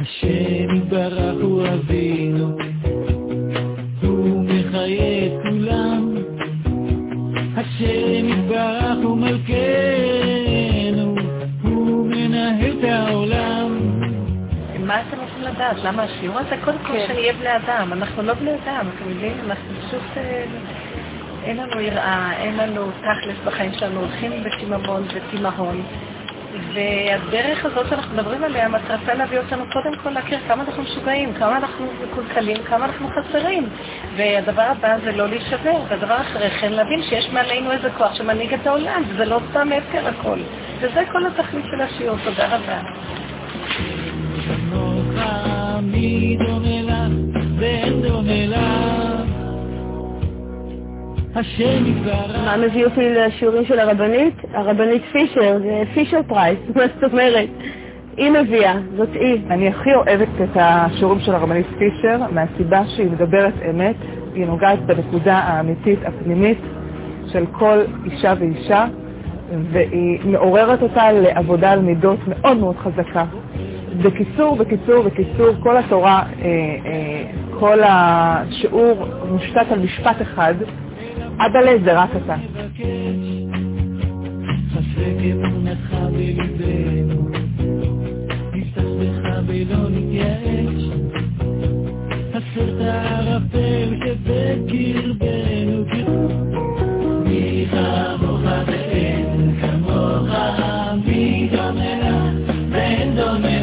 השם יתברך הוא אבינו, הוא מחיה את כולם. השם יתברך הוא מלכנו, הוא מנהל את העולם. מה אתם רוצים לדעת? למה השיעור הזה? קודם כל שנהיה בני אדם. אנחנו לא בני אדם, אתם יודעים? אנחנו פשוט... אה, אין לנו יראה, אין לנו תכלס בחיים שלנו, הולכים בתיממון ותימהון. והדרך הזאת שאנחנו מדברים עליה, מטרתה להביא אותנו קודם כל להכיר כמה אנחנו משוגעים, כמה אנחנו מקולקלים, כמה אנחנו חסרים. והדבר הבא זה לא להישבר, והדבר אחרי כן להבין שיש מעלינו איזה כוח שמנהיג את העולם, וזה לא סתם הפקר הכל. וזה כל התכלית של השיעור. תודה רבה. ואין דומה לך. השם יתברך. מה מביא אותי לשיעורים של הרבנית? הרבנית פישר, זה פישר פרייס, מה זאת אומרת? היא מביאה, זאת היא. אני הכי אוהבת את השיעורים של הרבנית פישר מהסיבה שהיא מדברת אמת, היא נוגעת בנקודה האמיתית הפנימית של כל אישה ואישה, והיא מעוררת אותה לעבודה על מידות מאוד מאוד חזקה. בקיצור, בקיצור, בקיצור, כל התורה, אה, אה, כל השיעור מושתת על משפט אחד, אבאלה זה רק אתה. מי כמוך ואין דומה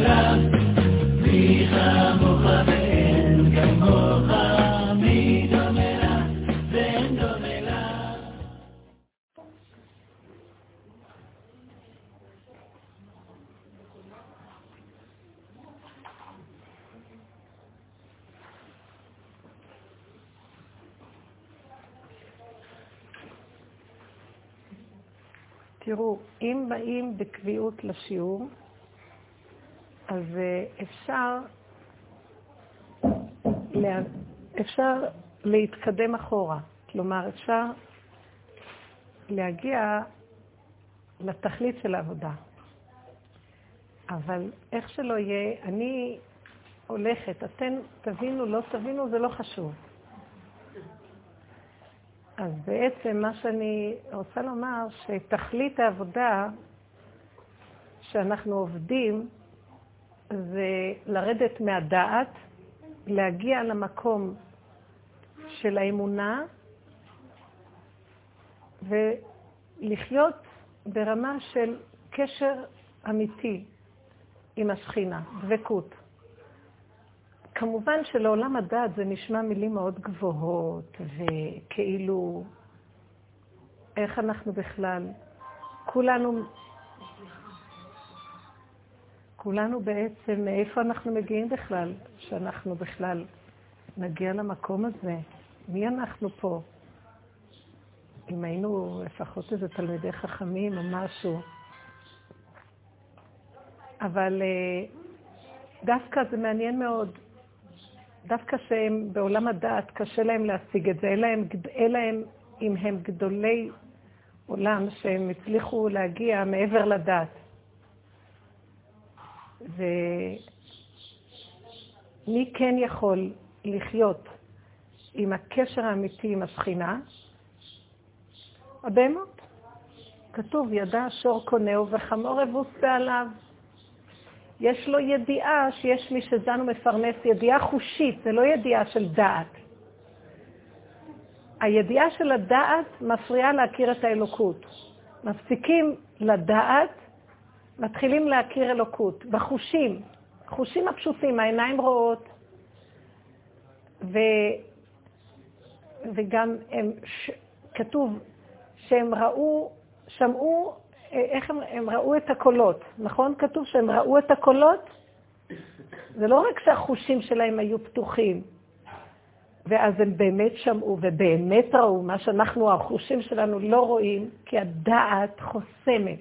תראו, אם באים בקביעות לשיעור, אז אה, אפשר, לה... אפשר להתקדם אחורה. כלומר, אפשר להגיע לתכלית של העבודה. אבל איך שלא יהיה, אני הולכת, אתם תבינו, לא תבינו, זה לא חשוב. אז בעצם מה שאני רוצה לומר, שתכלית העבודה שאנחנו עובדים זה לרדת מהדעת, להגיע למקום של האמונה ולחיות ברמה של קשר אמיתי עם השכינה, דבקות. כמובן שלעולם הדעת זה נשמע מילים מאוד גבוהות, וכאילו, איך אנחנו בכלל, כולנו, כולנו בעצם, מאיפה אנחנו מגיעים בכלל, שאנחנו בכלל נגיע למקום הזה? מי אנחנו פה? אם היינו לפחות איזה תלמידי חכמים או משהו. אבל דווקא זה מעניין מאוד. דווקא שהם בעולם הדעת, קשה להם להשיג את זה, אלא הם, אלא הם אם הם גדולי עולם, שהם הצליחו להגיע מעבר לדעת. ומי כן יכול לחיות עם הקשר האמיתי עם השכינה? הבהמות. כתוב, ידע שור קונהו וחמור אבוס בעליו. יש לו ידיעה שיש מי שזן ומפרנס, ידיעה חושית, זה לא ידיעה של דעת. הידיעה של הדעת מפריעה להכיר את האלוקות. מפסיקים לדעת, מתחילים להכיר אלוקות, בחושים, חושים הפשוטים, העיניים רואות, ו... וגם הם, ש... כתוב שהם ראו, שמעו איך הם, הם ראו את הקולות, נכון? כתוב שהם ראו את הקולות? זה לא רק שהחושים שלהם היו פתוחים, ואז הם באמת שמעו ובאמת ראו מה שאנחנו, החושים שלנו, לא רואים, כי הדעת חוסמת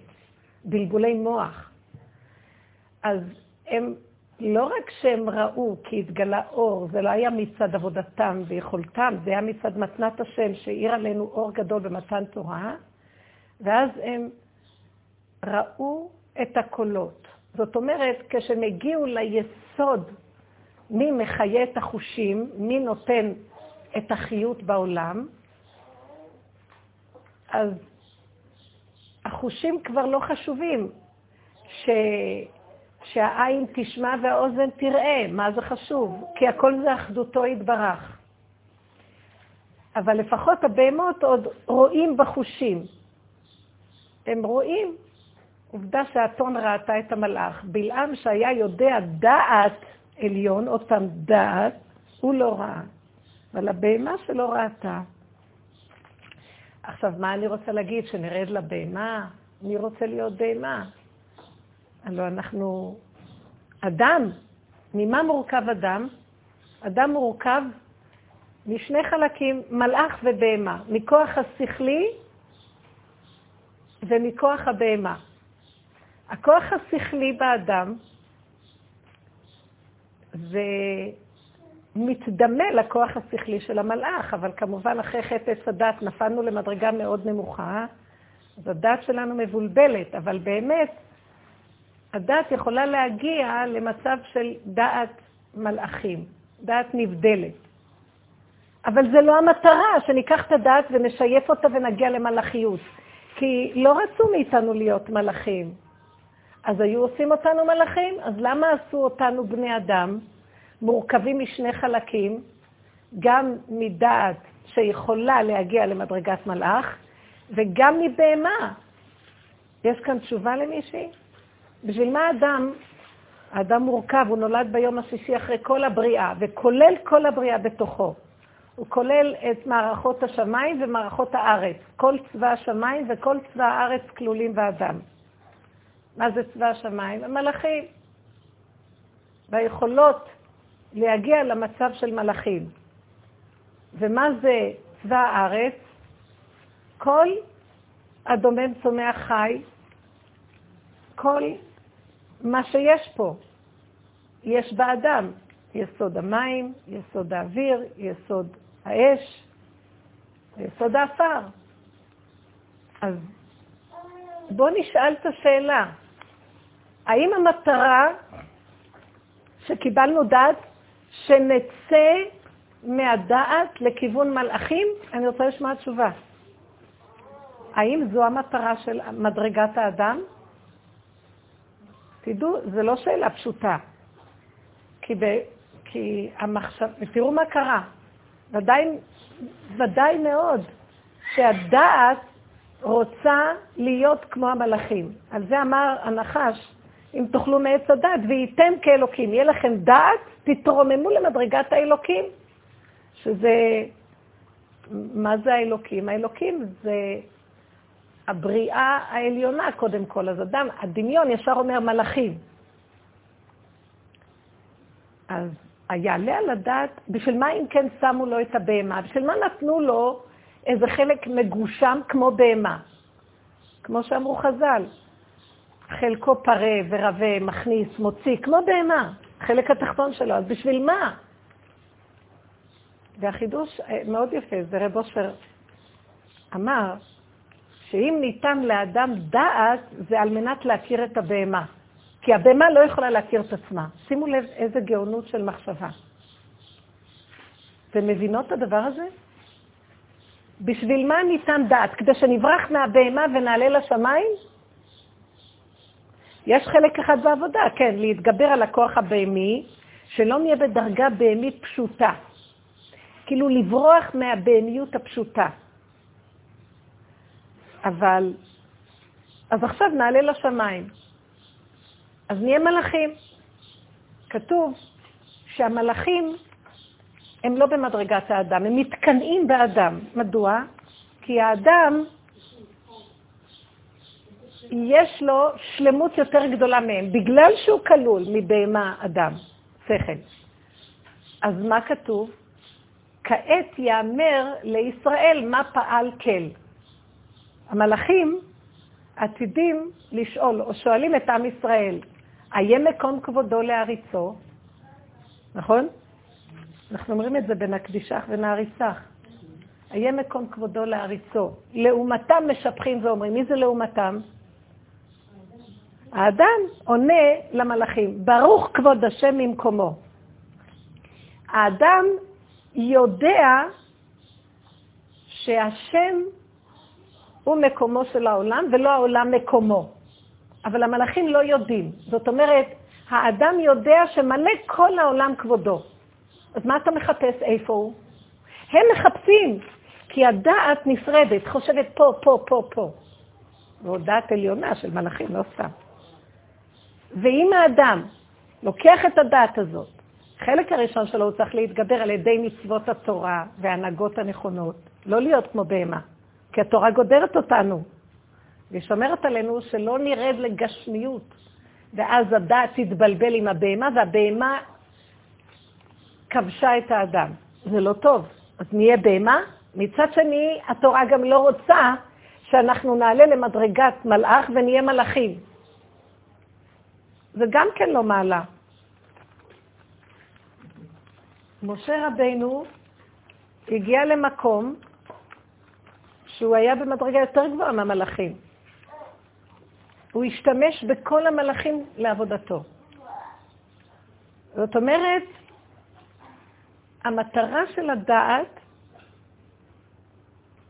בלבולי מוח. אז הם, לא רק שהם ראו כי התגלה אור, זה לא היה מצד עבודתם ויכולתם, זה היה מצד מתנת השם שהאיר עלינו אור גדול במתן תורה, ואז הם ראו את הקולות. זאת אומרת, כשהם הגיעו ליסוד מי מחיה את החושים, מי נותן את החיות בעולם, אז החושים כבר לא חשובים. ש... שהעין תשמע והאוזן תראה, מה זה חשוב? כי הכל זה אחדותו יתברך. אבל לפחות הבהמות עוד רואים בחושים. הם רואים. עובדה שהאתון ראתה את המלאך. בלעם שהיה יודע דעת עליון, עוד פעם דעת, הוא לא ראה. אבל הבהמה שלו ראתה. עכשיו, מה אני רוצה להגיד? שנרד לבהמה? מי רוצה להיות בהמה? הלוא אנחנו אדם. ממה מורכב אדם? אדם מורכב משני חלקים, מלאך ובהמה, מכוח השכלי ומכוח הבהמה. הכוח השכלי באדם זה מתדמה לכוח השכלי של המלאך, אבל כמובן אחרי חטא עץ הדת נפלנו למדרגה מאוד נמוכה, אז הדת שלנו מבולבלת, אבל באמת הדת יכולה להגיע למצב של דעת מלאכים, דעת נבדלת. אבל זה לא המטרה, שניקח את הדעת ונשייף אותה ונגיע למלאכיות. כי לא רצו מאיתנו להיות מלאכים. אז היו עושים אותנו מלאכים? אז למה עשו אותנו בני אדם, מורכבים משני חלקים, גם מדעת שיכולה להגיע למדרגת מלאך, וגם מבהמה? יש כאן תשובה למישהי? בשביל מה אדם, האדם מורכב, הוא נולד ביום השישי אחרי כל הבריאה, וכולל כל הבריאה בתוכו. הוא כולל את מערכות השמיים ומערכות הארץ. כל צבא השמיים וכל צבא הארץ כלולים באדם. מה זה צבא השמיים? המלאכים. והיכולות להגיע למצב של מלאכים. ומה זה צבא הארץ? כל הדומם צומח חי, כל מה שיש פה. יש באדם יסוד המים, יסוד האוויר, יסוד האש, יסוד האפר. אז בואו נשאל את השאלה, האם המטרה שקיבלנו דעת, שנצא מהדעת לכיוון מלאכים? אני רוצה לשמוע תשובה. האם זו המטרה של מדרגת האדם? תדעו, זו לא שאלה פשוטה. כי, ב, כי המחשב... תראו מה קרה. ודאי, ודאי מאוד שהדעת רוצה להיות כמו המלאכים. על זה אמר הנחש, אם תאכלו מעץ הדעת, וייתם כאלוקים. יהיה לכם דעת, תתרוממו למדרגת האלוקים. שזה, מה זה האלוקים? האלוקים זה הבריאה העליונה קודם כל. אז אדם, הדמיון ישר אומר מלאכים. אז היעלה על הדעת, בשביל מה אם כן שמו לו את הבהמה? בשביל מה נתנו לו איזה חלק מגושם כמו בהמה? כמו שאמרו חז"ל, חלקו פרה ורבה, מכניס, מוציא, כמו בהמה, חלק התחתון שלו, אז בשביל מה? והחידוש אה, מאוד יפה, זה רב אושר אמר, שאם ניתן לאדם דעת, זה על מנת להכיר את הבהמה. כי הבהמה לא יכולה להכיר את עצמה. שימו לב איזה גאונות של מחשבה. אתם מבינות את הדבר הזה? בשביל מה ניתן דעת? כדי שנברח מהבהמה ונעלה לשמיים? יש חלק אחד בעבודה, כן, להתגבר על הכוח הבהמי, שלא נהיה בדרגה בהמית פשוטה. כאילו לברוח מהבהמיות הפשוטה. אבל, אז עכשיו נעלה לשמיים. אז נהיה מלאכים. כתוב שהמלאכים הם לא במדרגת האדם, הם מתקנאים באדם. מדוע? כי האדם, יש לו שלמות יותר גדולה מהם, בגלל שהוא כלול מבהמה אדם, שכל. אז מה כתוב? כעת יאמר לישראל מה פעל כל. המלאכים עתידים לשאול, או שואלים את עם ישראל, איה מקום כבודו להריצו? נכון? אנחנו אומרים את זה בין הקדישך ונעריצך. איה מקום כבודו להריצו. לעומתם משבחים ואומרים, מי זה לעומתם? האדם עונה למלאכים, ברוך כבוד השם ממקומו. האדם יודע שהשם הוא מקומו של העולם ולא העולם מקומו. אבל המלאכים לא יודעים. זאת אומרת, האדם יודע שמלא כל העולם כבודו. אז מה אתה מחפש איפה הוא? הם מחפשים, כי הדעת נפרדת, חושבת פה, פה, פה, פה. זו דעת עליונה של מלאכים, לא סתם. ואם האדם לוקח את הדעת הזאת, החלק הראשון שלו הוא צריך להתגבר על ידי מצוות התורה וההנהגות הנכונות, לא להיות כמו בהמה, כי התורה גודרת אותנו, והיא שומרת עלינו שלא נרד לגשמיות, ואז הדעת תתבלבל עם הבהמה, והבהמה כבשה את האדם. זה לא טוב. אז נהיה בהמה? מצד שני, התורה גם לא רוצה שאנחנו נעלה למדרגת מלאך ונהיה מלאכים. זה גם כן לא מעלה. משה רבינו הגיע למקום שהוא היה במדרגה יותר גבוהה מהמלאכים. הוא השתמש בכל המלאכים לעבודתו. זאת אומרת, המטרה של הדעת,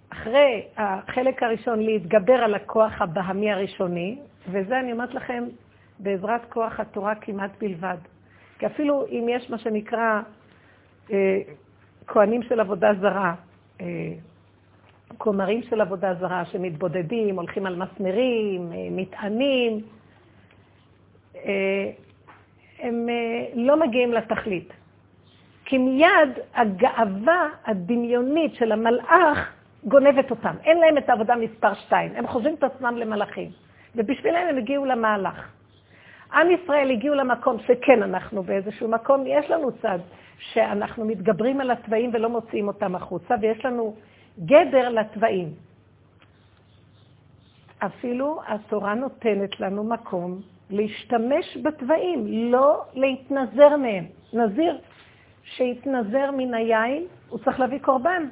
אחרי החלק הראשון, להתגבר על הכוח הבהמי הראשוני, וזה אני אומרת לכם בעזרת כוח התורה כמעט בלבד. כי אפילו אם יש מה שנקרא אה, כהנים של עבודה זרה, אה, כומרים של עבודה זרה שמתבודדים, הולכים על מסמרים, אה, מטענים, אה, הם אה, לא מגיעים לתכלית. כי מיד הגאווה הדמיונית של המלאך גונבת אותם. אין להם את העבודה מספר שתיים. הם חושבים את עצמם למלאכים. ובשבילם הם הגיעו למהלך. עם ישראל הגיעו למקום שכן, אנחנו באיזשהו מקום, יש לנו צד שאנחנו מתגברים על התוואים ולא מוציאים אותם החוצה, ויש לנו גדר לתוואים. אפילו התורה נותנת לנו מקום להשתמש בתוואים, לא להתנזר מהם. נזיר שהתנזר מן היין, הוא צריך להביא קורבן,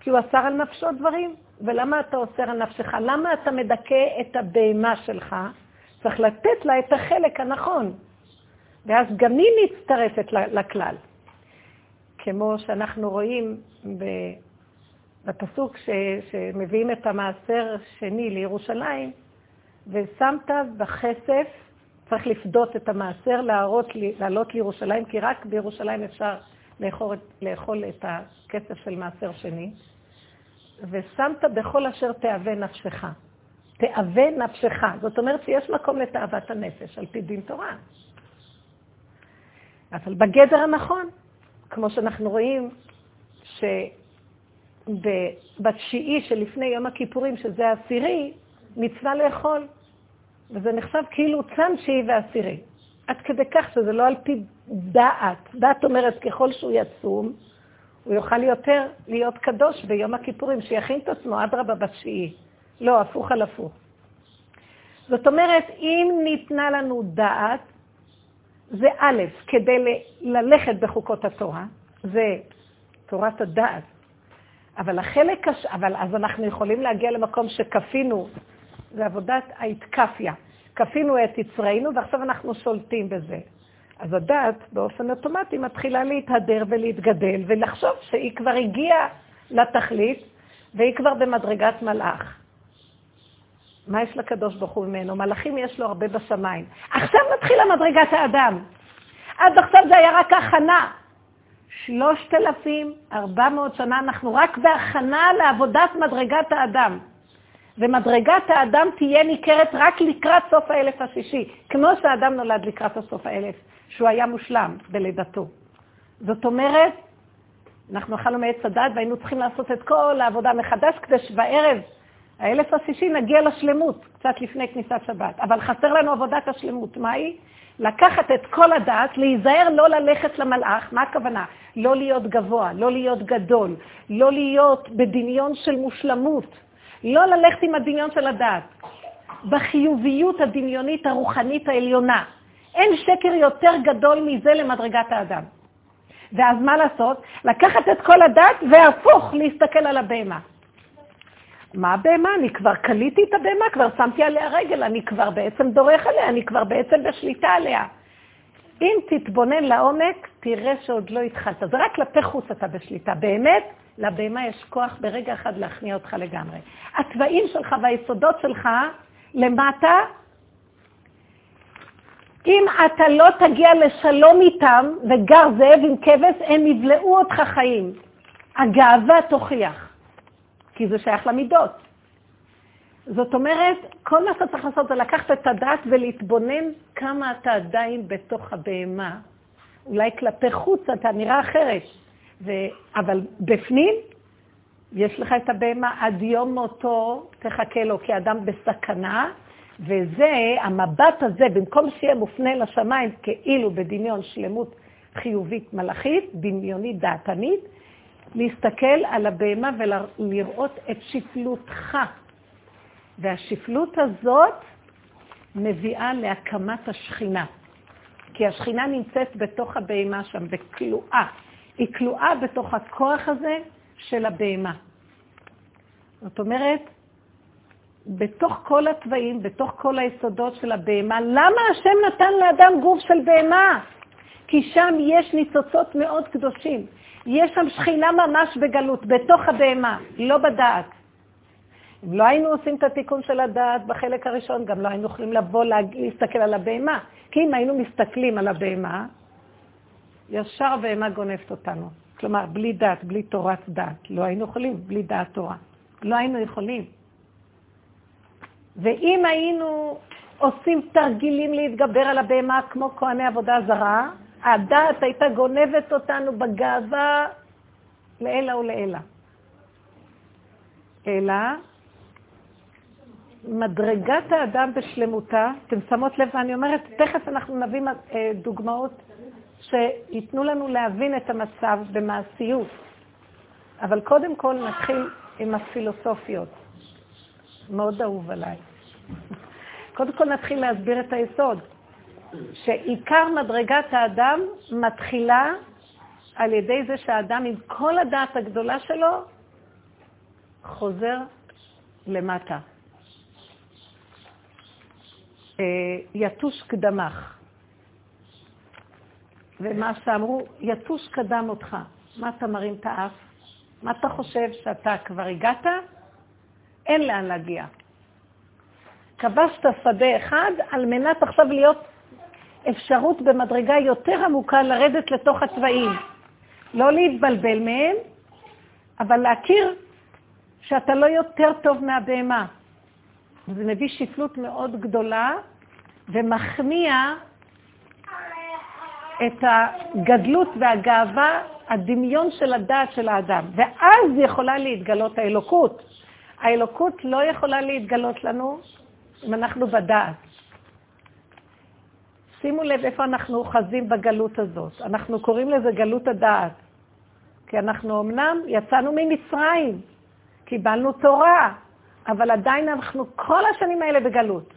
כי הוא אסר על נפשו דברים. ולמה אתה אוסר על נפשך? למה אתה מדכא את הבהמה שלך? צריך לתת לה את החלק הנכון. ואז גם היא מצטרפת לכלל. כמו שאנחנו רואים בפסוק ש, שמביאים את המעשר שני לירושלים, ושמת בכסף, צריך לפדות את המעשר, להראות, לעלות לירושלים, כי רק בירושלים אפשר לאכול, לאכול את הכסף של מעשר שני, ושמת בכל אשר תאווה נפשך. תאווה נפשך. זאת אומרת שיש מקום לתאוות הנפש, על פי דין תורה. אבל בגדר הנכון, כמו שאנחנו רואים, שבתשיעי שלפני יום הכיפורים, שזה העשירי, מצווה לאכול. וזה נחשב כאילו צם תשיעי ועשירי. עד כדי כך שזה לא על פי דעת. דעת אומרת, ככל שהוא יצום, הוא יוכל יותר להיות קדוש ביום הכיפורים, שיכין את עצמו, אדרבה בתשיעי. לא, הפוך על הפוך. זאת אומרת, אם ניתנה לנו דעת, זה א', כדי ללכת בחוקות התורה, זה תורת הדעת. אבל החלק, הש... אבל אז אנחנו יכולים להגיע למקום שכפינו, זה עבודת ההתקפיה. כפינו את יצרנו ועכשיו אנחנו שולטים בזה. אז הדעת באופן אוטומטי מתחילה להתהדר ולהתגדל ולחשוב שהיא כבר הגיעה לתכלית והיא כבר במדרגת מלאך. מה יש לקדוש ברוך הוא ממנו? מלאכים יש לו הרבה בשמיים. עכשיו מתחילה מדרגת האדם. עד עכשיו זה היה רק הכנה. שלושת אלפים ארבע מאות שנה אנחנו רק בהכנה לעבודת מדרגת האדם. ומדרגת האדם תהיה ניכרת רק לקראת סוף האלף השישי, כמו שהאדם נולד לקראת הסוף האלף, שהוא היה מושלם בלידתו. זאת אומרת, אנחנו אכלנו מעץ הדת והיינו צריכים לעשות את כל העבודה מחדש כדי שבערב האלף השישי נגיע לשלמות, קצת לפני כניסת שבת. אבל חסר לנו עבודת השלמות. מהי? לקחת את כל הדעת, להיזהר לא ללכת למלאך, מה הכוונה? לא להיות גבוה, לא להיות גדול, לא להיות בדמיון של מושלמות, לא ללכת עם הדמיון של הדעת. בחיוביות הדמיונית הרוחנית העליונה. אין שקר יותר גדול מזה למדרגת האדם. ואז מה לעשות? לקחת את כל הדעת והפוך להסתכל על הבהמה. מה הבהמה? אני כבר קליתי את הבהמה, כבר שמתי עליה רגל, אני כבר בעצם דורך עליה, אני כבר בעצם בשליטה עליה. אם תתבונן לעומק, תראה שעוד לא התחלת. זה רק כלפי חוץ אתה בשליטה. באמת, לבהמה יש כוח ברגע אחד להכניע אותך לגמרי. התוואים שלך והיסודות שלך למטה, אם אתה לא תגיע לשלום איתם וגר זאב עם כבש, הם יבלעו אותך חיים. הגאווה תוכיח, כי זה שייך למידות. זאת אומרת, כל מה שאתה צריך לעשות זה לקחת את הדעת ולהתבונן כמה אתה עדיין בתוך הבהמה. אולי כלפי חוץ אתה נראה אחרת, ו... אבל בפנים יש לך את הבהמה עד יום מותו, תחכה לו כאדם בסכנה, וזה, המבט הזה, במקום שיהיה מופנה לשמיים כאילו בדמיון שלמות חיובית מלאכית, דמיונית דעתנית, להסתכל על הבהמה ולראות את שפלותך. והשפלות הזאת מביאה להקמת השכינה. כי השכינה נמצאת בתוך הבהמה שם, בכלואה. היא כלואה בתוך הכוח הזה של הבהמה. זאת אומרת, בתוך כל התוואים, בתוך כל היסודות של הבהמה, למה השם נתן לאדם גוף של בהמה? כי שם יש ניצוצות מאוד קדושים. יש שם שכינה ממש בגלות, בתוך הבהמה, לא בדעת. אם לא היינו עושים את התיקון של הדעת בחלק הראשון, גם לא היינו יכולים לבוא להסתכל על הבהמה. כי אם היינו מסתכלים על הבהמה, ישר הבהמה גונבת אותנו. כלומר, בלי דעת, בלי תורת דעת. לא היינו יכולים, בלי דעת תורה. לא היינו יכולים. ואם היינו עושים תרגילים להתגבר על הבהמה כמו כהני עבודה זרה, הדעת הייתה גונבת אותנו בגאווה לעילא ולעילא. אלא מדרגת האדם בשלמותה, אתם שמות לב, ואני אומרת, תכף אנחנו נביא אה, דוגמאות שייתנו לנו להבין את המצב במעשיות. אבל קודם כל נתחיל עם הפילוסופיות. מאוד אהוב עליי. קודם כל נתחיל להסביר את היסוד, שעיקר מדרגת האדם מתחילה על ידי זה שהאדם עם כל הדעת הגדולה שלו חוזר למטה. אה, יתוש קדמך. ומה שאמרו, יתוש קדם אותך. מה אתה מרים את האף? מה אתה חושב שאתה כבר הגעת? אין לאן להגיע. כבשת שדה אחד על מנת עכשיו להיות אפשרות במדרגה יותר עמוקה לרדת לתוך הצבעים. לא להתבלבל מהם, אבל להכיר שאתה לא יותר טוב מהבהמה. זה מביא שפלות מאוד גדולה ומכניע את הגדלות והגאווה, הדמיון של הדעת של האדם. ואז יכולה להתגלות האלוקות. האלוקות לא יכולה להתגלות לנו אם אנחנו בדעת. שימו לב איפה אנחנו אוחזים בגלות הזאת. אנחנו קוראים לזה גלות הדעת. כי אנחנו אמנם יצאנו ממצרים, קיבלנו תורה, אבל עדיין אנחנו כל השנים האלה בגלות.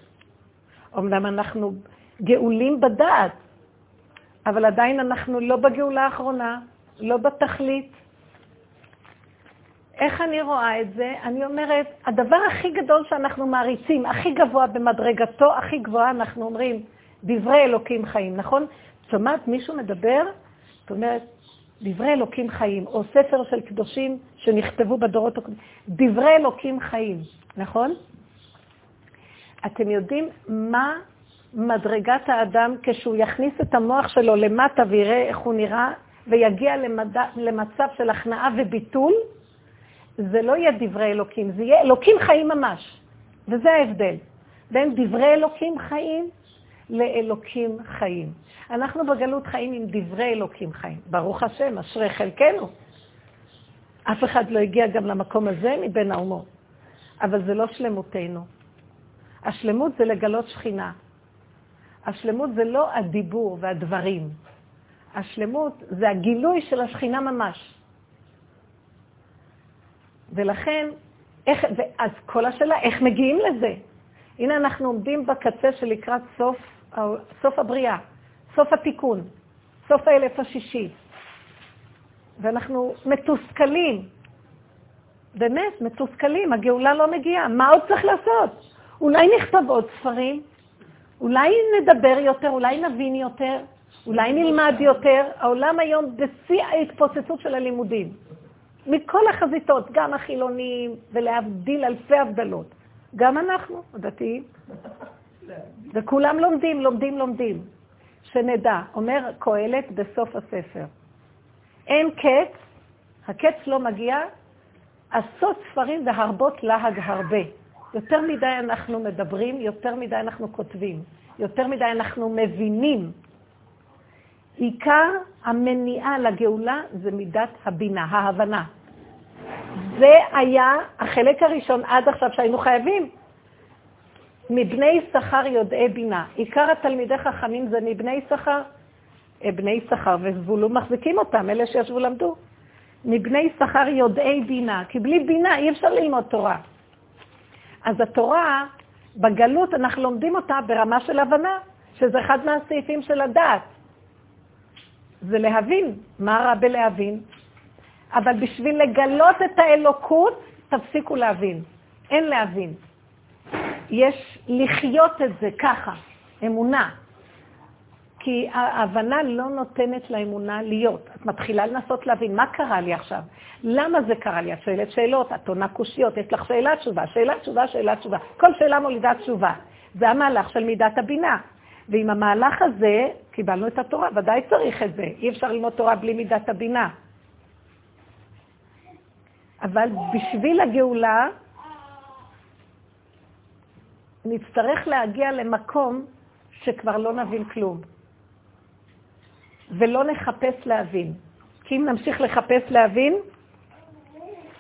אמנם אנחנו גאולים בדעת, אבל עדיין אנחנו לא בגאולה האחרונה, לא בתכלית. איך אני רואה את זה? אני אומרת, הדבר הכי גדול שאנחנו מעריצים, הכי גבוה במדרגתו, הכי גבוהה, אנחנו אומרים, דברי אלוקים חיים, נכון? שומעת מישהו מדבר? זאת אומרת, דברי אלוקים חיים, או ספר של קדושים שנכתבו בדורות הקודמים. דברי אלוקים חיים, נכון? אתם יודעים מה מדרגת האדם כשהוא יכניס את המוח שלו למטה ויראה איך הוא נראה, ויגיע למד... למצב של הכנעה וביטול? זה לא יהיה דברי אלוקים, זה יהיה אלוקים חיים ממש. וזה ההבדל בין דברי אלוקים חיים לאלוקים חיים. אנחנו בגלות חיים עם דברי אלוקים חיים. ברוך השם, אשרי חלקנו. אף אחד לא הגיע גם למקום הזה מבין האומות. אבל זה לא שלמותנו. השלמות זה לגלות שכינה. השלמות זה לא הדיבור והדברים. השלמות זה הגילוי של השכינה ממש. ולכן, איך, אז כל השאלה, איך מגיעים לזה? הנה אנחנו עומדים בקצה שלקראת סוף, סוף הבריאה, סוף התיקון, סוף האלף השישי. ואנחנו מתוסכלים. באמת, מתוסכלים, הגאולה לא מגיעה, מה עוד צריך לעשות? אולי נכתוב עוד ספרים? אולי נדבר יותר, אולי נבין יותר, אולי נלמד יותר. העולם היום בשיא ההתפוצצות של הלימודים. מכל החזיתות, גם החילונים, ולהבדיל אלפי הבדלות. גם אנחנו, הדתיים. וכולם לומדים, לומדים, לומדים. שנדע, אומר קהלת בסוף הספר, אין קץ, הקץ לא מגיע, עשות ספרים והרבות להג הרבה. יותר מדי אנחנו מדברים, יותר מדי אנחנו כותבים, יותר מדי אנחנו מבינים. עיקר המניעה לגאולה זה מידת הבינה, ההבנה. זה היה החלק הראשון עד עכשיו שהיינו חייבים. מבני שכר יודעי בינה. עיקר התלמידי חכמים זה מבני שכר. אה, בני שכר וזבולון מחזיקים אותם, אלה שישבו למדו. מבני שכר יודעי בינה, כי בלי בינה אי אפשר ללמוד תורה. אז התורה, בגלות אנחנו לומדים אותה ברמה של הבנה, שזה אחד מהסעיפים של הדעת. זה להבין, מה רע בלהבין? אבל בשביל לגלות את האלוקות, תפסיקו להבין. אין להבין. יש לחיות את זה ככה, אמונה. כי ההבנה לא נותנת לאמונה להיות. את מתחילה לנסות להבין, מה קרה לי עכשיו? למה זה קרה לי? את שואלת שאלות, את עונה קושיות, יש לך שאלה תשובה, שאלה תשובה, שאלה תשובה. כל שאלה מולידה תשובה. זה המהלך של מידת הבינה. ועם המהלך הזה קיבלנו את התורה, ודאי צריך את זה. אי אפשר ללמוד תורה בלי מידת הבינה. אבל בשביל הגאולה נצטרך להגיע למקום שכבר לא נבין כלום. ולא נחפש להבין. כי אם נמשיך לחפש להבין,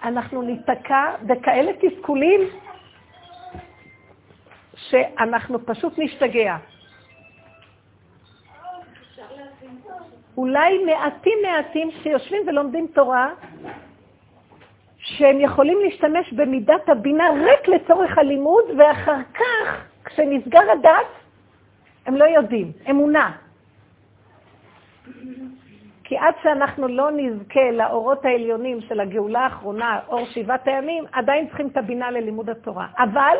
אנחנו ניתקע בכאלה תסכולים שאנחנו פשוט נשתגע. אולי מעטים מעטים שיושבים ולומדים תורה, שהם יכולים להשתמש במידת הבינה רק לצורך הלימוד, ואחר כך, כשנסגר הדת, הם לא יודעים, אמונה. כי עד שאנחנו לא נזכה לאורות העליונים של הגאולה האחרונה, אור שבעת הימים, עדיין צריכים את הבינה ללימוד התורה. אבל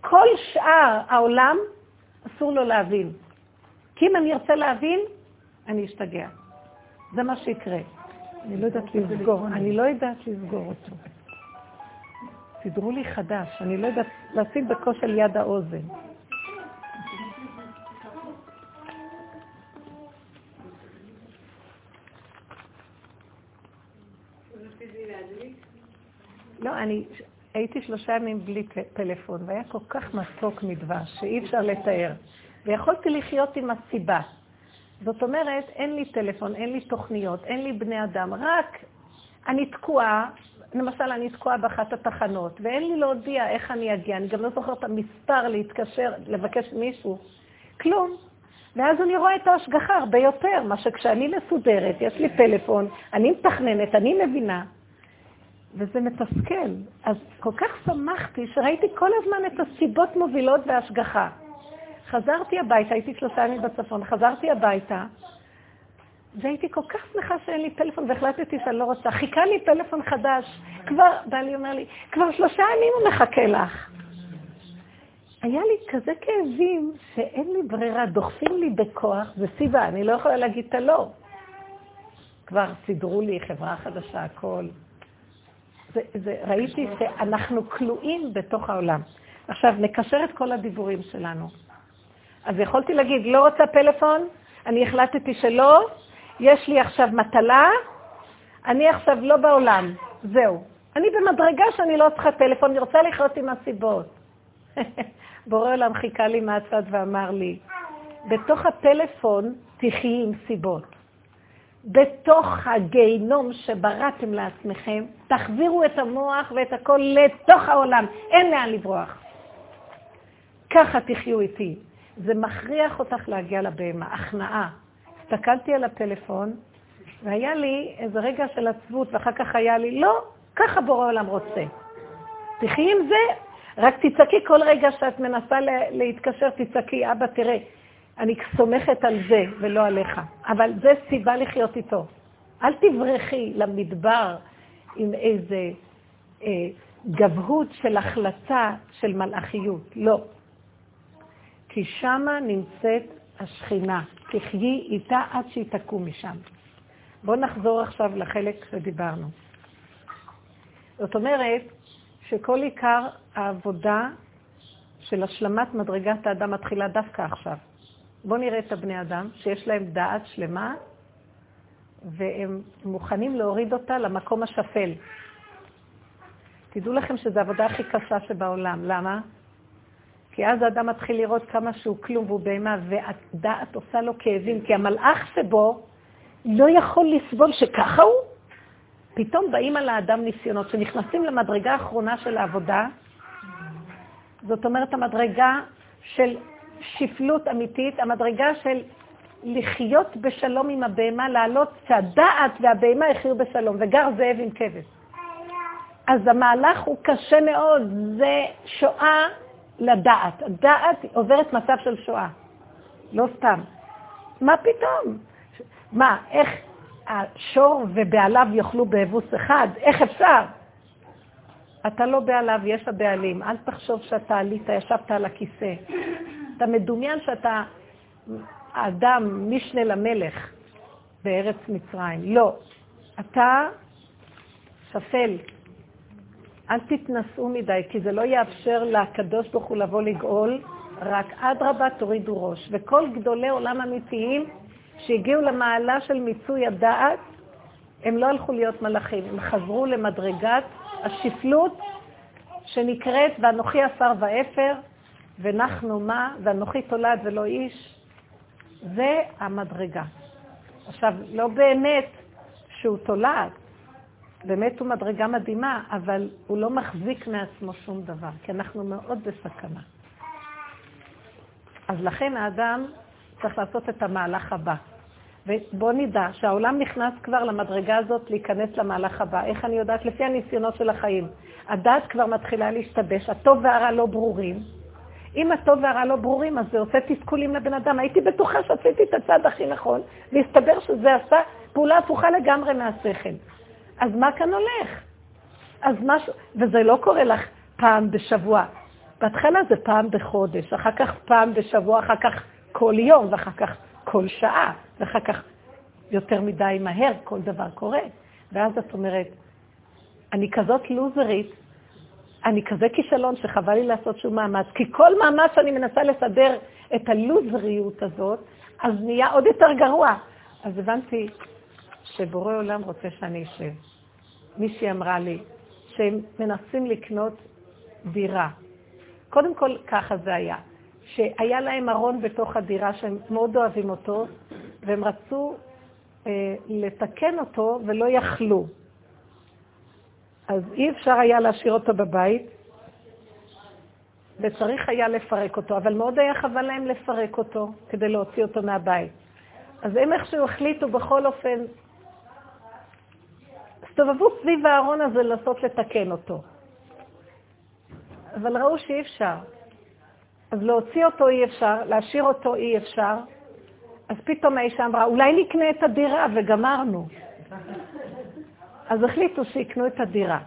כל שאר העולם, אסור לו להבין. כי אם אני ארצה להבין, אני אשתגע. זה מה שיקרה. אני לא יודעת לסגור, אני לא יודעת לסגור אותו. סידרו לי חדש, אני לא יודעת לשים בקושי על יד האוזן. לא, אני הייתי שלושה ימים בלי פלאפון, והיה כל כך מתוק מדבש, שאי אפשר לתאר. ויכולתי לחיות עם הסיבה. זאת אומרת, אין לי טלפון, אין לי תוכניות, אין לי בני אדם, רק אני תקועה, למשל, אני תקועה באחת התחנות, ואין לי להודיע איך אני אגיע, אני גם לא זוכרת המספר להתקשר, לבקש מישהו, כלום. ואז אני רואה את ההשגחה הרבה יותר, מה שכשאני מסודרת, יש לי פלאפון, אני מתכננת, אני מבינה, וזה מתסכל. אז כל כך שמחתי שראיתי כל הזמן את הסיבות מובילות והשגחה. חזרתי הביתה, הייתי שלושה ימים בצפון, חזרתי הביתה, והייתי כל כך שמחה שאין לי טלפון, והחלטתי שאני לא רוצה. חיכה לי טלפון חדש. כבר, בעלי אומר לי, כבר שלושה ימים הוא מחכה לך. היה לי כזה כאבים שאין לי ברירה, דוחפים לי בכוח, זה סיבה, אני לא יכולה להגיד את הלא. כבר סידרו לי חברה חדשה, הכל. זה, זה, ראיתי שאנחנו כלואים בתוך העולם. עכשיו, נקשר את כל הדיבורים שלנו. אז יכולתי להגיד, לא רוצה פלאפון, אני החלטתי שלא, יש לי עכשיו מטלה, אני עכשיו לא בעולם, זהו. אני במדרגה שאני לא צריכה טלפון, אני רוצה לחיות עם הסיבות. בורא עולם חיכה לי מהצד ואמר לי, בתוך הטלפון תחי עם סיבות. בתוך הגיהנום שבראתם לעצמכם, תחזירו את המוח ואת הכל לתוך העולם, אין לאן לברוח. ככה תחיו איתי. זה מכריח אותך להגיע לבהמה, הכנעה. הסתכלתי על הפלאפון, והיה לי איזה רגע של עצבות, ואחר כך היה לי, לא, ככה בורא עולם רוצה. תחי עם זה, רק תצעקי כל רגע שאת מנסה להתקשר, תצעקי, אבא, תראה, אני סומכת על זה ולא עליך, אבל זה סיבה לחיות איתו. אל תברחי למדבר עם איזה אה, גבהות של החלטה של מלאכיות, לא. כי שמה נמצאת השכינה, תחיי איתה עד שהיא תקום משם. בואו נחזור עכשיו לחלק שדיברנו. זאת אומרת שכל עיקר העבודה של השלמת מדרגת האדם מתחילה דווקא עכשיו. בואו נראה את הבני אדם שיש להם דעת שלמה והם מוכנים להוריד אותה למקום השפל. תדעו לכם שזו העבודה הכי קשה שבעולם. למה? כי אז האדם מתחיל לראות כמה שהוא כלום והוא בהמה, והדעת עושה לו כאבים, כי המלאך שבו לא יכול לסבול שככה הוא. פתאום באים על האדם ניסיונות שנכנסים למדרגה האחרונה של העבודה, זאת אומרת המדרגה של שפלות אמיתית, המדרגה של לחיות בשלום עם הבהמה, לעלות שהדעת והבהמה יחיו בשלום, וגר זאב עם כבש. אז המהלך הוא קשה מאוד, זה שואה לדעת. הדעת עוברת מצב של שואה, לא סתם. מה פתאום? מה, איך השור ובעליו יאכלו באבוס אחד? איך אפשר? אתה לא בעליו, יש הבעלים. אל תחשוב שאתה עלית, ישבת על הכיסא. אתה מדומיין שאתה אדם, משנה למלך בארץ מצרים. לא. אתה שפל. אל תתנסו מדי, כי זה לא יאפשר לקדוש ברוך הוא לבוא לגאול, רק אדרבה תורידו ראש. וכל גדולי עולם אמיתיים שהגיעו למעלה של מיצוי הדעת, הם לא הלכו להיות מלאכים, הם חזרו למדרגת השפלות שנקראת ואנוכי עפר ואפר, ונחנו מה, ואנוכי תולד ולא איש. זה המדרגה. עכשיו, לא באמת שהוא תולד, באמת הוא מדרגה מדהימה, אבל הוא לא מחזיק מעצמו שום דבר, כי אנחנו מאוד בסכנה. אז לכן האדם צריך לעשות את המהלך הבא. ובואו נדע שהעולם נכנס כבר למדרגה הזאת להיכנס למהלך הבא. איך אני יודעת? לפי הניסיונות של החיים. הדת כבר מתחילה להשתבש, הטוב והרע לא ברורים. אם הטוב והרע לא ברורים, אז זה עושה תסכולים לבן אדם. הייתי בטוחה שעשיתי את הצד הכי נכון, והסתבר שזה עשה פעולה הפוכה לגמרי מהשכל. אז מה כאן הולך? אז משהו, וזה לא קורה לך פעם בשבוע. בהתחלה זה פעם בחודש, אחר כך פעם בשבוע, אחר כך כל יום, ואחר כך כל שעה, ואחר כך יותר מדי מהר כל דבר קורה. ואז את אומרת, אני כזאת לוזרית, אני כזה כישלון שחבל לי לעשות שום מאמץ, כי כל מאמץ שאני מנסה לסדר את הלוזריות הזאת, אז נהיה עוד יותר גרוע. אז הבנתי שבורא עולם רוצה שאני אשב. מישהי אמרה לי שהם מנסים לקנות דירה. קודם כל, ככה זה היה. שהיה להם ארון בתוך הדירה שהם מאוד אוהבים אותו, והם רצו אה, לתקן אותו ולא יכלו. אז אי אפשר היה להשאיר אותו בבית, וצריך היה לפרק אותו, אבל מאוד היה חבל להם לפרק אותו כדי להוציא אותו מהבית. אז הם איכשהו החליטו בכל אופן, הסתובבו סביב הארון הזה לנסות לתקן אותו. אבל ראו שאי אפשר. אז להוציא אותו אי אפשר, להשאיר אותו אי אפשר. אז פתאום האישה אמרה, אולי נקנה את הדירה וגמרנו. אז החליטו שיקנו את הדירה.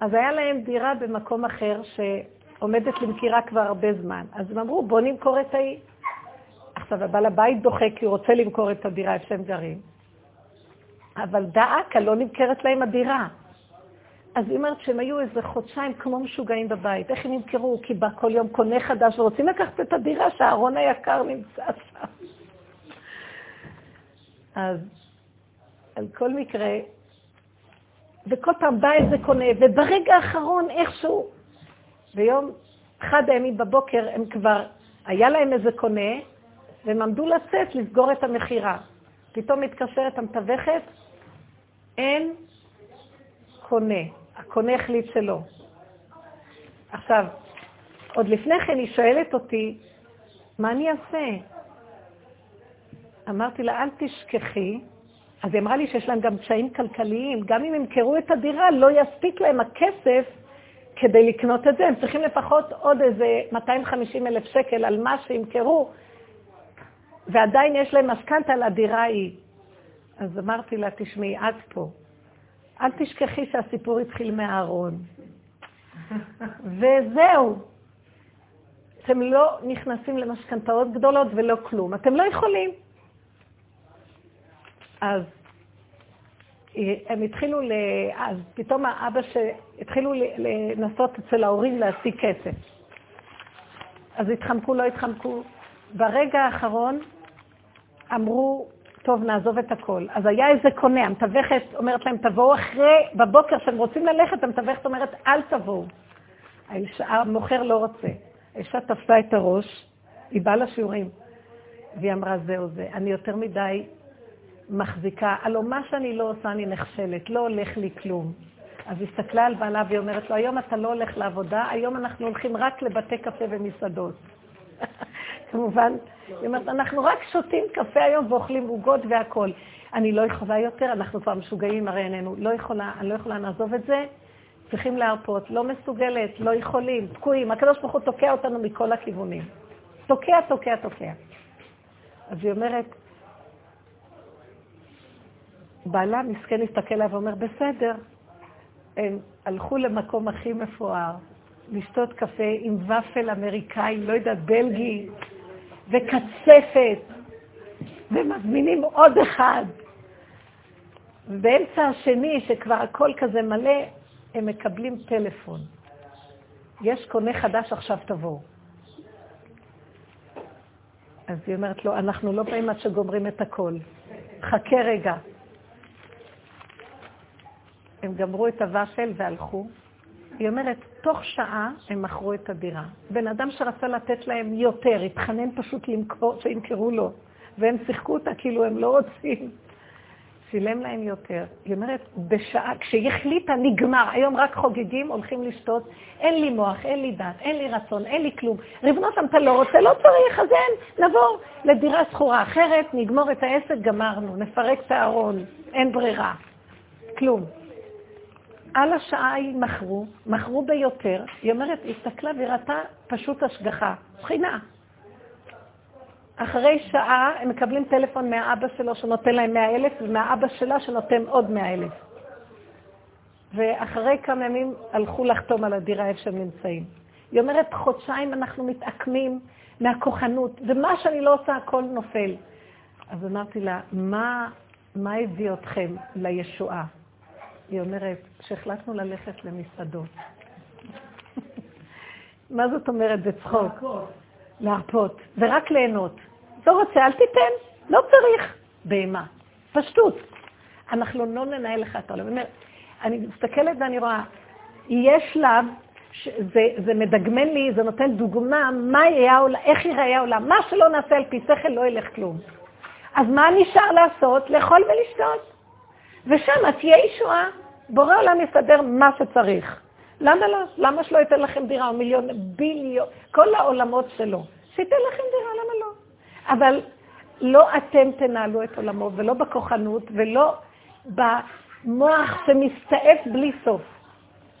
אז היה להם דירה במקום אחר שעומדת למכירה כבר הרבה זמן. אז הם אמרו, בואו נמכור את האי. עכשיו, הבעל הבית דוחה כי הוא רוצה למכור את הדירה איפה שהם גרים. אבל דאקה, לא נמכרת להם הדירה. אז היא אומרת שהם היו איזה חודשיים כמו משוגעים בבית. איך הם ימכרו? כי בא כל יום קונה חדש ורוצים לקחת את הדירה שהארון היקר נמצא שם. אז על כל מקרה, וכל פעם בא איזה קונה, וברגע האחרון איכשהו, ביום אחד הימים בבוקר הם כבר, היה להם איזה קונה, והם עמדו לצאת לסגור את המכירה. פתאום מתקשרת המתווכת, אין קונה. הקונה החליט שלא. עכשיו, עוד לפני כן היא שואלת אותי, מה אני אעשה? אמרתי לה, אל תשכחי. אז היא אמרה לי שיש להם גם קשיים כלכליים. גם אם ימכרו את הדירה, לא יספיק להם הכסף כדי לקנות את זה. הם צריכים לפחות עוד איזה 250 אלף שקל על מה שימכרו, ועדיין יש להם משכנתה לדירה ההיא. אז אמרתי לה, תשמעי, את פה. אל תשכחי שהסיפור התחיל מהארון. וזהו. אתם לא נכנסים למשכנתאות גדולות ולא כלום. אתם לא יכולים. אז הם התחילו, ל... אז פתאום האבא שהתחילו לנסות אצל ההורים להשיג כסף. אז התחמקו, לא התחמקו. ברגע האחרון אמרו, טוב, נעזוב את הכל. אז היה איזה קונה, המתווכת אומרת להם, תבואו אחרי, בבוקר כשהם רוצים ללכת, המתווכת אומרת, אל תבואו. המוכר לא רוצה. האישה תפסה את הראש, היא באה לשיעורים, והיא אמרה, זהו זה, אני יותר מדי מחזיקה, הלוא מה שאני לא עושה אני נכשלת, לא הולך לי כלום. אז היא הסתכלה על בעלה והיא אומרת לו, היום אתה לא הולך לעבודה, היום אנחנו הולכים רק לבתי קפה ומסעדות. כמובן, היא אומרת, אנחנו רק שותים קפה היום ואוכלים עוגות והכול. אני לא יכולה יותר, אנחנו כבר משוגעים הרי עינינו, לא יכולה, אני לא יכולה לעזוב את זה, צריכים להרפות, לא מסוגלת, לא יכולים, תקועים. הקדוש ברוך הוא תוקע אותנו מכל הכיוונים. תוקע, תוקע, תוקע. אז היא אומרת, בעלה מסכן הסתכל עליו ואומר, בסדר, הם הלכו למקום הכי מפואר, לשתות קפה עם ופל אמריקאי, לא יודעת, בלגי, וקצפת, ומזמינים עוד אחד. ובאמצע השני, שכבר הכל כזה מלא, הם מקבלים טלפון. יש קונה חדש, עכשיו תבואו. אז היא אומרת לו, אנחנו לא באים עד שגומרים את הכל. חכה רגע. הם גמרו את הוואפל והלכו. היא אומרת, תוך שעה הם מכרו את הדירה. בן אדם שרצה לתת להם יותר, התחנן פשוט למכור, שימכרו לו, והם שיחקו אותה כאילו הם לא רוצים. שילם להם יותר. היא אומרת, בשעה, כשהיא החליטה, נגמר, היום רק חוגגים, הולכים לשתות, אין לי מוח, אין לי דת, אין לי רצון, אין לי כלום. ריבונו אתה לא רוצה, לא צריך, אז אין, נבוא לדירה שכורה אחרת, נגמור את העסק, גמרנו, נפרק את הארון, אין ברירה, כלום. על השעה היא מכרו, מכרו ביותר, היא אומרת, היא הסתכלה וראתה פשוט השגחה, בחינה. אחרי שעה הם מקבלים טלפון מהאבא שלו שנותן להם 100 אלף, ומהאבא שלה שנותן עוד 100 אלף. ואחרי כמה ימים הלכו לחתום על הדירה איפה שהם נמצאים. היא אומרת, חודשיים אנחנו מתעקמים מהכוחנות, ומה שאני לא עושה, הכל נופל. אז אמרתי לה, מה, מה הביא אתכם לישועה? היא אומרת, שהחלטנו ללכת למסעדות. מה זאת אומרת בצחוק? להרפות. להרפות, ורק ליהנות. לא רוצה, אל תיתן, לא צריך. בהמה. פשטות. אנחנו לא ננהל לך את העולם. אני מסתכלת ואני רואה, יש שלב, זה, זה מדגמן לי, זה נותן דוגמה, מה יהיה העולם, איך ייראה העולם. מה שלא נעשה על פי שכל לא ילך כלום. אז מה נשאר לעשות? לאכול ולשתות. ושם תהיה ישועה. בורא עולם יסדר מה שצריך. למה לא? למה שלא ייתן לכם דירה או מיליון, ביליון, כל העולמות שלו? שייתן לכם דירה, למה לא? אבל לא אתם תנהלו את עולמו, ולא בכוחנות, ולא במוח שמסתעף בלי סוף.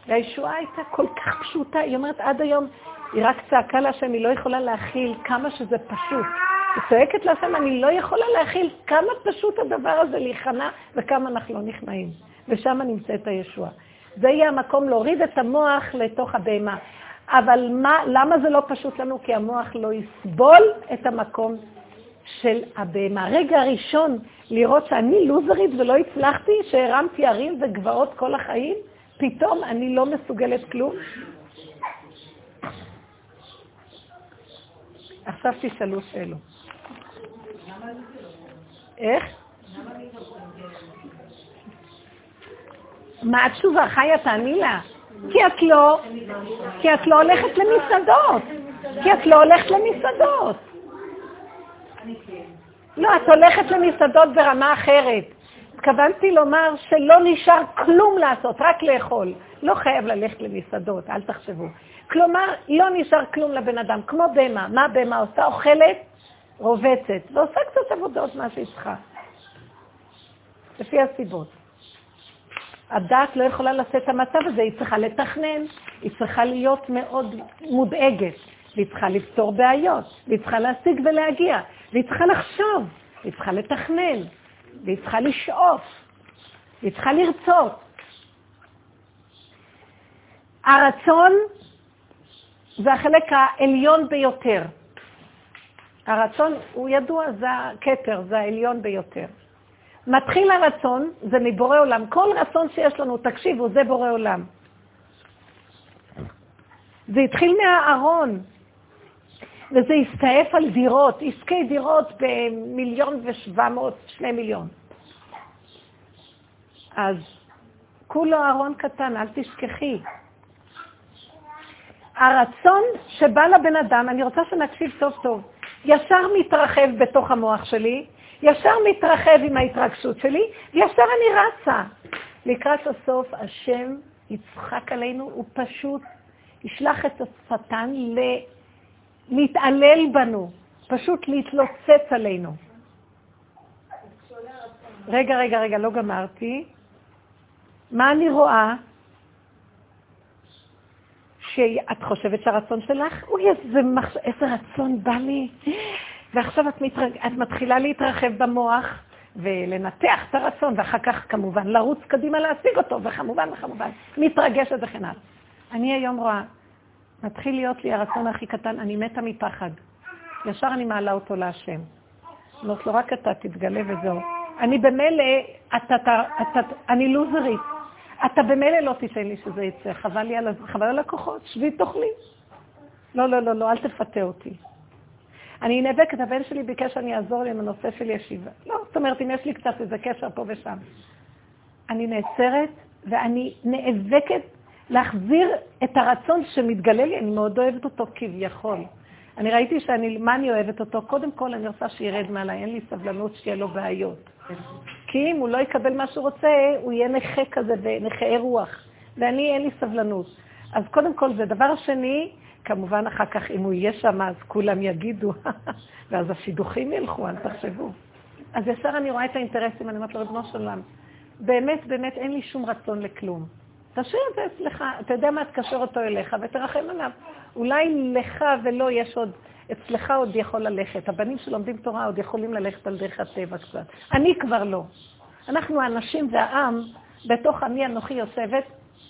והישועה הייתה כל כך פשוטה, היא אומרת עד היום, היא רק צעקה להשם, היא לא יכולה להכיל כמה שזה פשוט. היא צועקת להשם, אני לא יכולה להכיל כמה פשוט הדבר הזה להיכנע וכמה אנחנו לא נכנעים. ושם נמצאת הישועה. זה יהיה המקום להוריד את המוח לתוך הבהמה. אבל מה, למה זה לא פשוט לנו? כי המוח לא יסבול את המקום של הבהמה. הרגע הראשון לראות שאני לוזרית ולא הצלחתי, שהרמתי הרים וגבעות כל החיים, פתאום אני לא מסוגלת כלום. עכשיו תשאלו שאלות. איך? מה התשובה? חיה, תעני לה. כי את לא, כי את לא הולכת למסעדות. כי את לא הולכת למסעדות. לא, את הולכת למסעדות ברמה אחרת. התכוונתי לומר שלא נשאר כלום לעשות, רק לאכול. לא חייב ללכת למסעדות, אל תחשבו. כלומר, לא נשאר כלום לבן אדם, כמו בהמה. מה בהמה עושה? אוכלת, רובצת, ועושה קצת עבודות מה שהיא צריכה. לפי הסיבות. הדת לא יכולה לשאת את המצב הזה, היא צריכה לתכנן, היא צריכה להיות מאוד מודאגת, והיא צריכה לפתור בעיות, והיא צריכה להשיג ולהגיע, והיא צריכה לחשוב, והיא צריכה לתכנן, והיא צריכה לשאוף, והיא צריכה לרצות. הרצון זה החלק העליון ביותר. הרצון הוא ידוע, זה הכתר, זה העליון ביותר. מתחיל הרצון, זה מבורא עולם. כל רצון שיש לנו, תקשיבו, זה בורא עולם. זה התחיל מהארון, וזה הסתעף על דירות, עסקי דירות במיליון ושבע מאות, שני מיליון. אז כולו ארון קטן, אל תשכחי. הרצון שבא לבן אדם, אני רוצה שנקשיב טוב טוב, ישר מתרחב בתוך המוח שלי, ישר מתרחב עם ההתרגשות שלי, וישר אני רצה. לקראת הסוף השם יצחק עלינו, הוא פשוט ישלח את השטן להתעלל בנו, פשוט להתלוצץ עלינו. רגע, רגע, רגע, לא גמרתי. מה אני רואה? שאת חושבת שהרצון שלך, אוי, איזה, מחש... איזה רצון בא לי. ועכשיו את, מתרג... את מתחילה להתרחב במוח ולנתח את הרצון, ואחר כך כמובן לרוץ קדימה להשיג אותו, וכמובן וכמובן, מתרגשת וכן הלאה. אני היום רואה, מתחיל להיות לי הרצון הכי קטן, אני מתה מפחד. ישר אני מעלה אותו להשם. אומרת לו, רק אתה תתגלה וזהו. אני במילא, אתה, אתה, אתה, אני לוזרית. אתה במילא לא תיתן לי שזה יצא, חבל לי על, חבל על הכוחות, שבי תאכלי. לא, לא, לא, לא, אל תפתה אותי. אני נאבקת, הבן שלי ביקש שאני אעזור לי עם הנושא של ישיבה. לא, זאת אומרת, אם יש לי קצת איזה קשר פה ושם. אני נעצרת ואני נאבקת להחזיר את הרצון שמתגלה לי, אני מאוד אוהבת אותו כביכול. אני ראיתי שאני, מה אני אוהבת אותו? קודם כל אני רוצה שירד מעליי, אין לי סבלנות שיהיה לו בעיות. כי אם הוא לא יקבל מה שהוא רוצה, הוא יהיה נכה כזה ונכה רוח. ואני, אין לי סבלנות. אז קודם כל זה. דבר שני, כמובן אחר כך, אם הוא יהיה שם, אז כולם יגידו, ואז השידוכים ילכו, אל תחשבו. אז ישר אני רואה את האינטרסים, אני אומרת לו, ריבונו של עולם, באמת, באמת אין לי שום רצון לכלום. תשאיר את זה אצלך, אתה יודע מה, תקשר אותו אליך ותרחם עליו. אולי לך ולא יש עוד, אצלך עוד יכול ללכת. הבנים שלומדים תורה עוד יכולים ללכת על דרך הטבע קצת. אני כבר לא. אנחנו האנשים והעם, בתוך עמי אנוכי יושבת,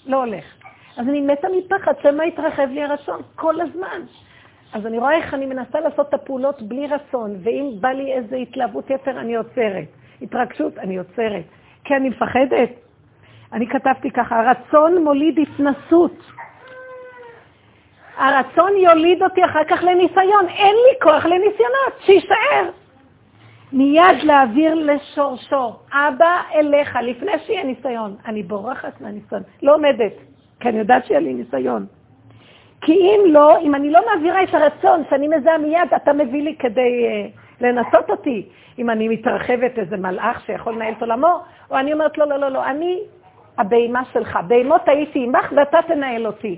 לא הולך. אז אני מתה מפחד, שמא יתרחב לי הרצון כל הזמן. אז אני רואה איך אני מנסה לעשות את הפעולות בלי רצון, ואם בא לי איזו התלהבות יתר, אני עוצרת. התרגשות, אני עוצרת. כי אני מפחדת. אני כתבתי ככה, הרצון מוליד התנסות. הרצון יוליד אותי אחר כך לניסיון. אין לי כוח לניסיונות, שיישאר. מיד להעביר לשורשו. אבא אליך, לפני שיהיה ניסיון. אני בורחת מהניסיון, לא עומדת, כי אני יודעת שיהיה לי ניסיון. כי אם לא, אם אני לא מעבירה את הרצון שאני מזהה מיד, אתה מביא לי כדי uh, לנסות אותי. אם אני מתרחבת איזה מלאך שיכול לנהל את עולמו, או אני אומרת, לא, לא, לא, לא, אני הבהמה שלך. בהמות הייתי עמך ואתה תנהל אותי.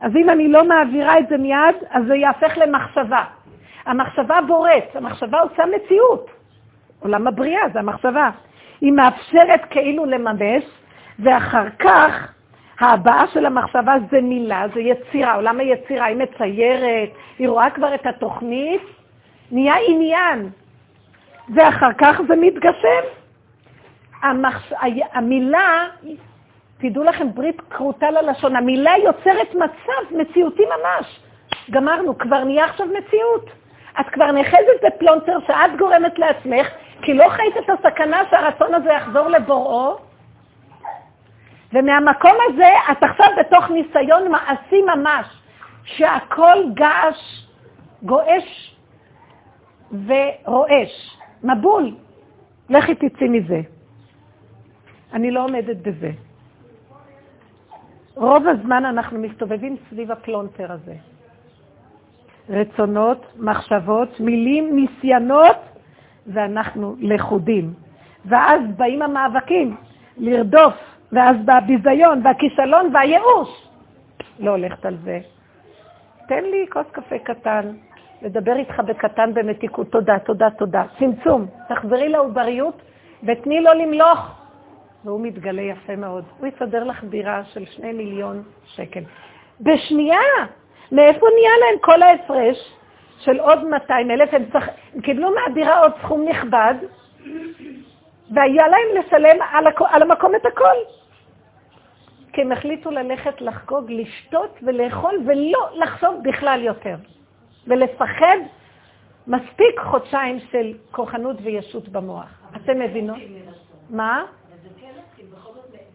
אז אם אני לא מעבירה את זה מיד, אז זה יהפך למחשבה. המחשבה בוראת, המחשבה עושה מציאות. עולם הבריאה זה המחשבה. היא מאפשרת כאילו לממש, ואחר כך ההבעה של המחשבה זה מילה, זה יצירה. עולם היצירה, היא מציירת, היא רואה כבר את התוכנית, נהיה עניין. ואחר כך זה מתגשם. המחש... המילה, תדעו לכם, ברית כרותה ללשון, המילה יוצרת מצב מציאותי ממש. גמרנו, כבר נהיה עכשיו מציאות. את כבר נאחזת בפלונטר שאת גורמת לעצמך, כי לא חיית את הסכנה שהרצון הזה יחזור לבוראו, ומהמקום הזה את עכשיו בתוך ניסיון מעשי ממש, שהכל געש, גועש ורועש. מבול. לכי תצאי מזה. אני לא עומדת בזה. רוב הזמן אנחנו מסתובבים סביב הפלונטר הזה. רצונות, מחשבות, מילים, ניסיונות, ואנחנו לכודים. ואז באים המאבקים, לרדוף, ואז בא הביזיון והכישלון והייאוש. לא הולכת על זה. תן לי כוס קפה קטן, לדבר איתך בקטן במתיקות. תודה, תודה, תודה. צמצום. תחזרי לעובריות ותני לו למלוך. והוא מתגלה יפה מאוד. הוא יסדר לך דירה של שני מיליון שקל. בשנייה! מאיפה נהיה להם כל ההפרש של עוד 200 אלף? הם, צח... הם קיבלו מהדירה עוד סכום נכבד, והיה להם לשלם על, הכ... על המקום את הכל. כי הם החליטו ללכת לחגוג, לשתות ולאכול, ולא לחשוב בכלל יותר. ולפחד מספיק חודשיים של כוחנות וישות במוח. אתם מבינות? מה?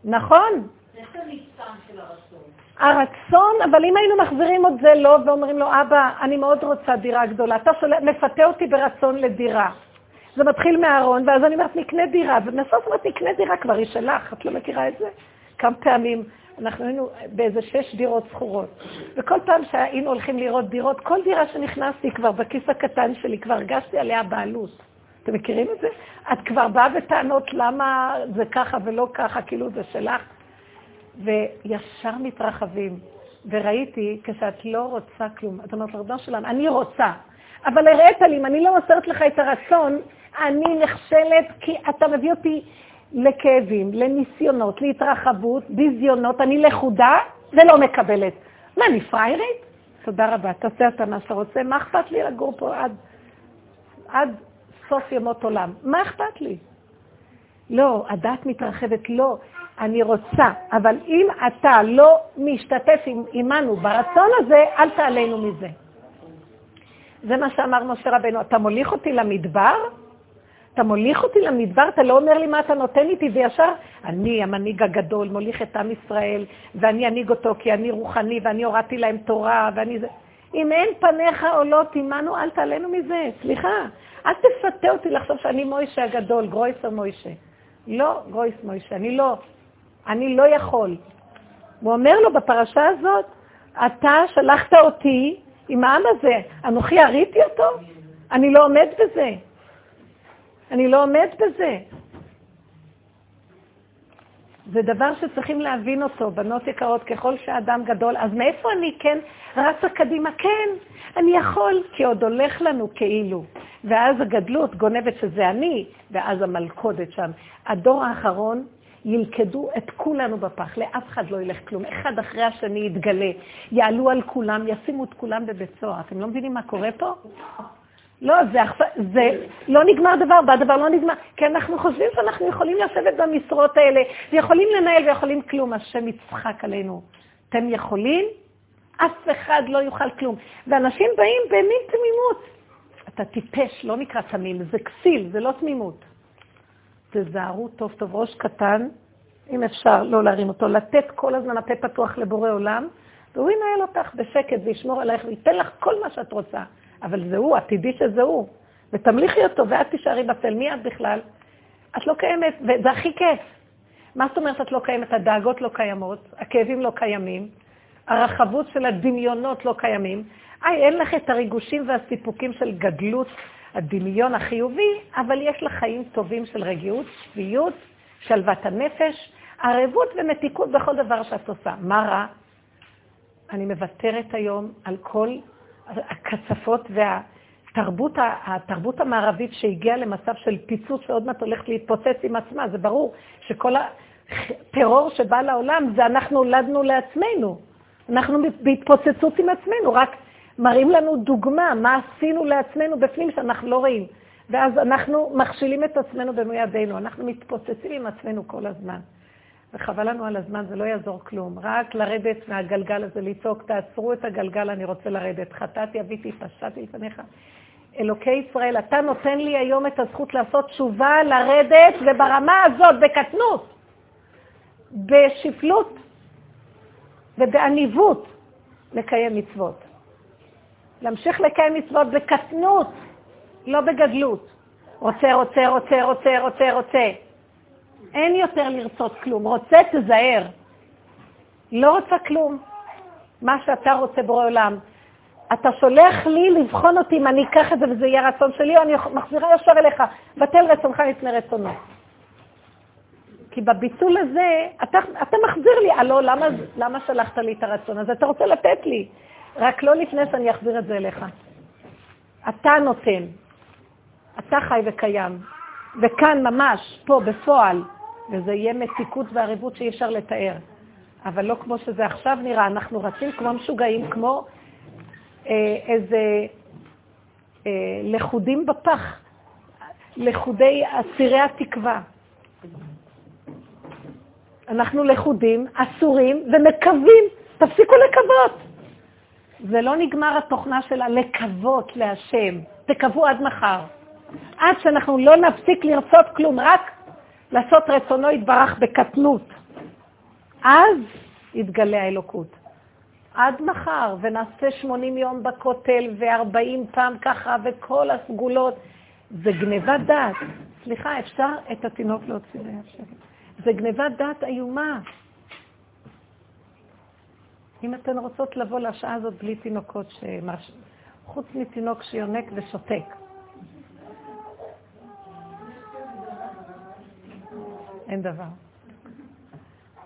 נכון. הרצון, אבל אם היינו מחזירים את זה לו ואומרים לו, אבא, אני מאוד רוצה דירה גדולה, אתה מפתה אותי ברצון לדירה. זה מתחיל מהארון, ואז אני אומרת, נקנה דירה, ובסוף אומרת, נקנה דירה, כבר היא שלך, את לא מכירה את זה? כמה פעמים אנחנו היינו באיזה שש דירות זכורות, וכל פעם שהיינו הולכים לראות דירות, כל דירה שנכנסתי כבר בכיס הקטן שלי, כבר הרגשתי עליה בעלות. אתם מכירים את זה? את כבר באה בטענות למה זה ככה ולא ככה, כאילו זה שלך. וישר מתרחבים. וראיתי, כשאת לא רוצה כלום, את אומרת, לרדו שלנו, אני רוצה, אבל הראית לי, אם אני לא מוסרת לך את הרצון, אני נכשלת כי אתה מביא אותי לכאבים, לניסיונות, להתרחבות, ביזיונות, אני לכודה ולא מקבלת. מה, אני פריירית? תודה רבה, תעשה אתה מה שאתה רוצה, מה אכפת לי לגור פה עד, עד סוף ימות עולם? מה אכפת לי? לא, הדעת מתרחבת, לא. אני רוצה, אבל אם אתה לא משתתף עמנו ברצון הזה, אל תעלינו מזה. זה מה שאמר משה רבנו, אתה מוליך אותי למדבר? אתה מוליך אותי למדבר, אתה לא אומר לי מה אתה נותן איתי, וישר אני המנהיג הגדול, מוליך את עם ישראל, ואני אנהיג אותו כי אני רוחני, ואני הורדתי להם תורה, ואני זה... אם אין פניך עולות עמנו, אל תעלנו מזה, סליחה. אל תפתה אותי לחשוב שאני מוישה הגדול, גרויסר מוישה. לא, גרויס מוישה, אני לא. אני לא יכול. הוא אומר לו בפרשה הזאת, אתה שלחת אותי עם העם הזה, אנוכי הריתי אותו? אני לא עומד בזה. אני לא עומד בזה. זה דבר שצריכים להבין אותו, בנות יקרות, ככל שהאדם גדול, אז מאיפה אני כן רצה קדימה? כן, אני יכול, כי עוד הולך לנו כאילו. ואז הגדלות גונבת שזה אני, ואז המלכודת שם. הדור האחרון ילכדו את כולנו בפח, לאף אחד לא ילך כלום, אחד אחרי השני יתגלה, יעלו על כולם, ישימו את כולם בבית סוהר. אתם לא מבינים מה קורה פה? לא, זה, זה לא נגמר דבר, והדבר לא נגמר, כי אנחנו חושבים שאנחנו יכולים לשבת במשרות האלה, ויכולים לנהל ויכולים כלום, השם יצחק עלינו. אתם יכולים? אף אחד לא יוכל כלום. ואנשים באים במין תמימות. אתה טיפש, לא נקרא תמים, זה כסיל, זה לא תמימות. תזהרו טוב טוב, ראש קטן, אם אפשר לא להרים אותו, לתת כל הזמן הפה פתוח לבורא עולם, והוא ינהל אותך בשקט וישמור עלייך וייתן לך כל מה שאת רוצה. אבל זה הוא, עתידי שזה הוא. ותמליכי אותו ואת תישארי בצל. מי את בכלל? את לא קיימת, וזה הכי כיף. מה זאת אומרת את לא קיימת? הדאגות לא קיימות, הכאבים לא קיימים, הרחבות של הדמיונות לא קיימים. איי, אין לך את הריגושים והסיפוקים של גדלות הדמיון החיובי, אבל יש לה חיים טובים של רגיעות, שפיות, שלוות הנפש, ערבות ומתיקות בכל דבר שאת עושה. מה רע? אני מוותרת היום על כל הקצפות והתרבות התרבות המערבית שהגיעה למצב של פיצוץ שעוד מעט הולכת להתפוצץ עם עצמה. זה ברור שכל הטרור שבא לעולם זה אנחנו הולדנו לעצמנו. אנחנו בהתפוצצות עם עצמנו, רק מראים לנו דוגמה, מה עשינו לעצמנו בפנים שאנחנו לא רואים. ואז אנחנו מכשילים את עצמנו במו ידינו, אנחנו מתפוצצים עם עצמנו כל הזמן. וחבל לנו על הזמן, זה לא יעזור כלום. רק לרדת מהגלגל הזה, לצעוק, תעצרו את הגלגל, אני רוצה לרדת. חטאתי, אביתי, פשעתי לפניך. אלוקי ישראל, אתה נותן לי היום את הזכות לעשות תשובה, לרדת, וברמה הזאת, בקטנות, בשפלות ובעניבות, לקיים מצוות. להמשיך לקיים מצוות בקטנות, לא בגדלות. רוצה, רוצה, רוצה, רוצה, רוצה, רוצה. אין יותר לרצות כלום. רוצה, תזהר. לא רוצה כלום. מה שאתה רוצה בורא עולם. אתה שולח לי לבחון אותי אם אני אקח את זה וזה יהיה רצון שלי, או אני מחזירה ישר אליך. בטל רצונך לפני רצונו. כי בביטול הזה, אתה, אתה מחזיר לי, הלו, למה, למה שלחת לי את הרצון הזה? אתה רוצה לתת לי. רק לא לפני שאני אחזיר את זה אליך. אתה נותן. אתה חי וקיים. וכאן ממש, פה, בפועל, וזה יהיה מתיקות ועריבות שאי אפשר לתאר. אבל לא כמו שזה עכשיו נראה, אנחנו רצים כמו משוגעים, כמו אה, איזה אה, לכודים בפח, לכודי אסירי התקווה. אנחנו לכודים, אסורים ומקווים. תפסיקו לקוות. זה לא נגמר התוכנה שלה לקוות להשם. תקוו עד מחר. עד שאנחנו לא נפסיק לרצות כלום, רק לעשות רצונו יתברך בקטנות. אז יתגלה האלוקות. עד מחר, ונעשה 80 יום בכותל ו-40 פעם ככה, וכל הסגולות. זה גניבת דעת. סליחה, אפשר את התינוק להוציא שלי. זה גניבת דעת איומה. אם אתן רוצות לבוא לשעה הזאת בלי תינוקות, שמש... חוץ מתינוק שיונק ושותק. אין דבר.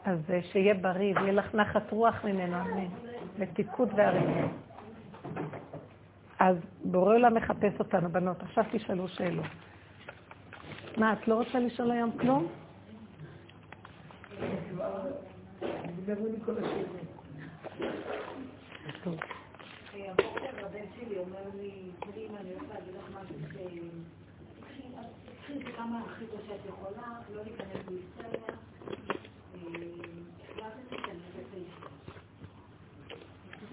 אז אה, שיהיה בריא ויהיה לך נחת רוח ממנו, אמן. מתיקות והריבה. אז בורא עולם מחפש אותנו, בנות. עכשיו תשאלו שאלות. מה, את לא רוצה לשאול היום כלום? טוב. הבוקר הבן שלי אומר לי, תראי אם אני רוצה להגיד לך משהו קחי כמה טוב שאת יכולה, לא להיכנס להיסטריה.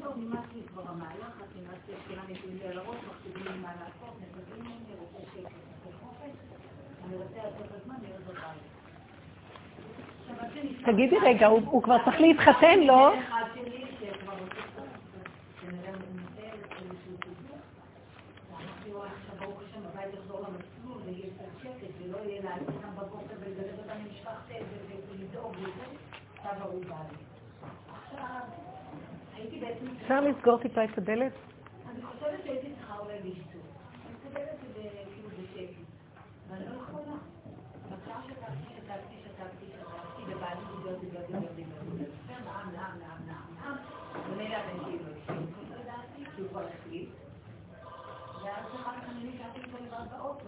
זהו, נמאס לי כבר המהלך, נמאס לי שכולם יושבים לי על הראש, מכתיבים לי מה לעשות, מקבלים ממני, רוצה שקט, חופש, אני רוצה לתת הזמן להיות בבית. תגידי רגע, הוא כבר צריך להתחתן, לא? אחד שלי שכבר רוצה קצת, כנראה מתנהל איזשהו סיפור. אמרתי לו, עכשיו ברוך השם, הבית יחזור למסלול ויהיה קצת שקט, ולא יהיה לעלות אותם בבוקר ולגדל אותם למשפחת ולדאוג לזה, עכשיו ערובה לי. עכשיו, הייתי בעצם... אפשר לסגור טיפה את הדלת? אני חושבת שהייתי צריכה אולי לשתות. אני מסתכלת את זה כאילו בשקט. ואני לא יכולה. בשעה שתקתי, שתקתי, שתקתי, שתקתי, ובאתי דיבר, דיבר, דיבר, דיבר, דיבר. נעם, נעם, נעם, נעם, נעם. ומילא הבן שלי לא הקשיב. לא ידעתי, כי הוא כבר החליט. ואז אחר כך אני נשארתי איתו לבד באוטו,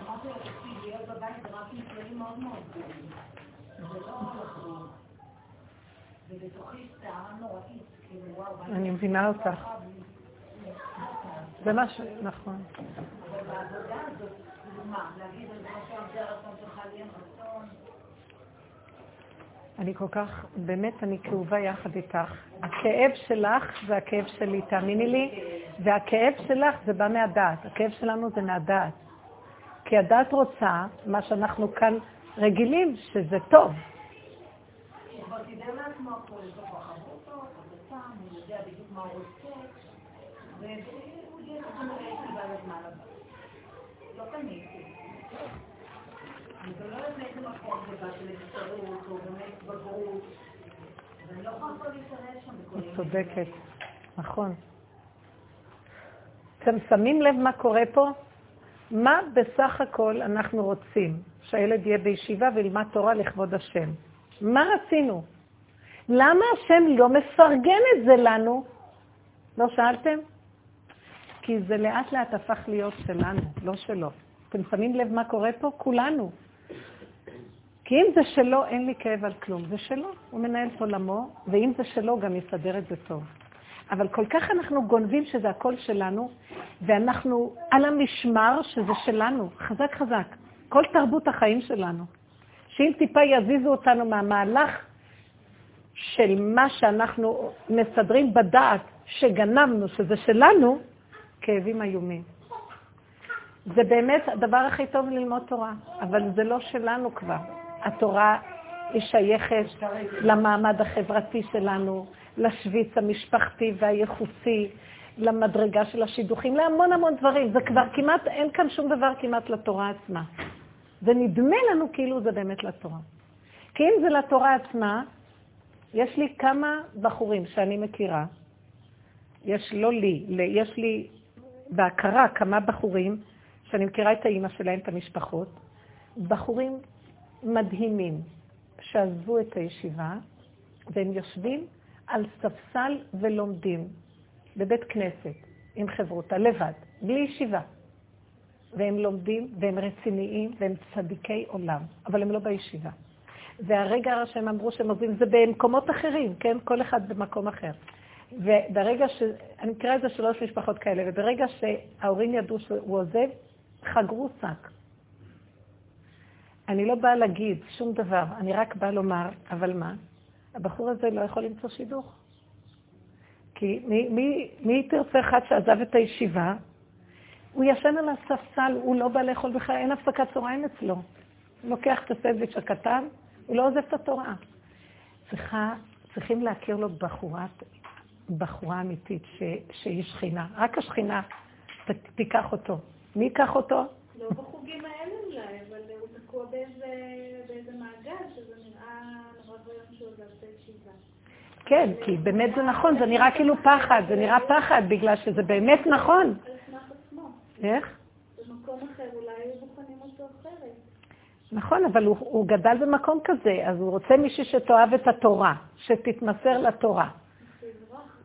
ואמרתי לו, תקשיב, להיות בבית זה רק עם כללים מאוד מאוד גדולים. אני מבינה אותך. זה מה ש... נכון. אבל בעבודה הזאת, אני כל כך, באמת, אני כאובה יחד איתך. הכאב שלך זה הכאב שלי, תאמיני לי, והכאב שלך זה בא מהדעת. הכאב שלנו זה מהדעת. כי הדעת רוצה מה שאנחנו כאן רגילים, שזה טוב. צודקת, נכון. אתם שמים לב מה קורה פה? מה בסך הכל אנחנו רוצים? שהילד יהיה בישיבה וילמד תורה לכבוד השם. מה רצינו? למה השם לא מפרגן את זה לנו? לא שאלתם? כי זה לאט לאט הפך להיות שלנו, לא שלו. אתם שמים לב מה קורה פה? כולנו. כי אם זה שלו, אין לי כאב על כלום. זה שלו, הוא מנהל את עולמו, ואם זה שלו, גם יסדר את זה טוב. אבל כל כך אנחנו גונבים שזה הכל שלנו, ואנחנו על המשמר שזה שלנו, חזק חזק. כל תרבות החיים שלנו. שאם טיפה יזיזו אותנו מהמהלך של מה שאנחנו מסדרים בדעת, שגנבנו, שזה שלנו, כאבים איומים. זה באמת הדבר הכי טוב ללמוד תורה, אבל זה לא שלנו כבר. התורה היא שייכת למעמד החברתי שלנו, לשוויץ המשפחתי והייחוסי, למדרגה של השידוכים, להמון המון דברים. זה כבר כמעט, אין כאן שום דבר כמעט לתורה עצמה. זה נדמה לנו כאילו זה באמת לתורה. כי אם זה לתורה עצמה, יש לי כמה בחורים שאני מכירה, יש לא לי, יש לי בהכרה כמה בחורים, שאני מכירה את האימא שלהם, את המשפחות, בחורים מדהימים, שעזבו את הישיבה, והם יושבים על ספסל ולומדים בבית כנסת, עם חברותה, לבד, בלי ישיבה. והם לומדים, והם רציניים, והם צדיקי עולם, אבל הם לא בישיבה. והרגע שהם אמרו שהם עוזבים, זה במקומות אחרים, כן? כל אחד במקום אחר. וברגע ש... אני מכירה את זה שלוש משפחות כאלה, וברגע שההורים ידעו שהוא עוזב, חגרו שק. אני לא באה להגיד שום דבר, אני רק באה לומר, אבל מה? הבחור הזה לא יכול למצוא שידוך. כי מי, מי, מי תרצה אחד שעזב את הישיבה? הוא ישן על הספסל, הוא לא בא לאכול בכלל, אין הפסקת צהריים אצלו. הוא לוקח את הסנדוויץ' הקטן, הוא לא עוזב את התורה. צריכה, צריכים להכיר לו בחורה, בחורה אמיתית ש, שהיא שכינה. רק השכינה ת, תיקח אותו. מי ייקח אותו? לא בחוגים האלה אולי, אבל הוא תקוע באיזה, באיזה מעגל, שזה נראה נורא ביום שהוא עזב את הישיבה. כן, כי באמת זה נכון, זה נראה כאילו פחד, זה נראה פחד, בגלל שזה באמת נכון. איך? במקום אחר אולי היו בוחנים אותו אחרת. נכון, אבל הוא, הוא גדל במקום כזה, אז הוא רוצה מישהי שתאהב את התורה, שתתמסר לתורה.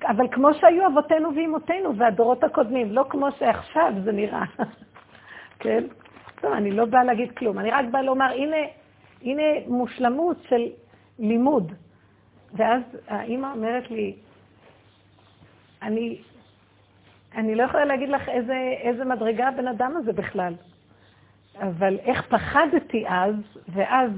אבל כמו שהיו אבותינו ואימותינו והדורות הקודמים, לא כמו שעכשיו זה נראה. כן? טוב, אני לא באה להגיד כלום, אני רק באה לומר, הנה, הנה מושלמות של לימוד. ואז האימא אומרת לי, אני, אני לא יכולה להגיד לך איזה, איזה מדרגה הבן אדם הזה בכלל. אבל איך פחדתי אז, ואז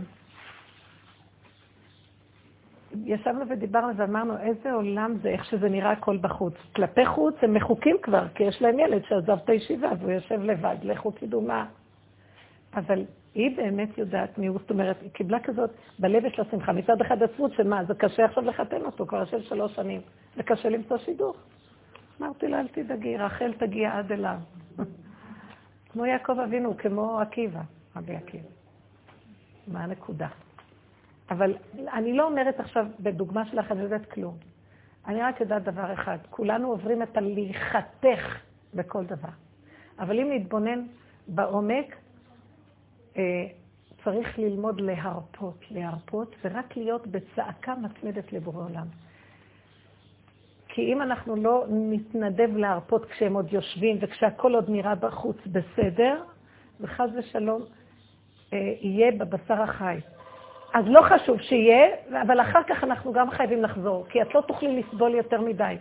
ישבנו ודיברנו ואמרנו, איזה עולם זה, איך שזה נראה הכל בחוץ. כלפי חוץ הם מחוקים כבר, כי יש להם ילד שעזב את הישיבה והוא יושב לבד, לכו תדעו מה. אבל היא באמת יודעת מי הוא, זאת אומרת, היא קיבלה כזאת, בלב יש לה שמחה. מצד אחד עצבות שמה, זה קשה עכשיו לחתן אותו, כבר יושב שלוש שנים, זה קשה למצוא שידוך. אמרתי לה, אל תדאגי, רחל תגיע עד אליו. כמו יעקב אבינו, כמו עקיבא, רבי עקיבא. מה הנקודה? אבל אני לא אומרת עכשיו, בדוגמה שלך, אני לא יודעת כלום. אני רק יודעת דבר אחד, כולנו עוברים את הליכתך בכל דבר. אבל אם נתבונן בעומק, צריך ללמוד להרפות, להרפות, ורק להיות בצעקה מתמדת לבורא עולם. כי אם אנחנו לא נתנדב להרפות כשהם עוד יושבים וכשהכול עוד נראה בחוץ בסדר, וחס ושלום אה, יהיה בבשר החי. אז לא חשוב שיהיה, אבל אחר כך אנחנו גם חייבים לחזור, כי את לא תוכלי לסבול יותר מדי.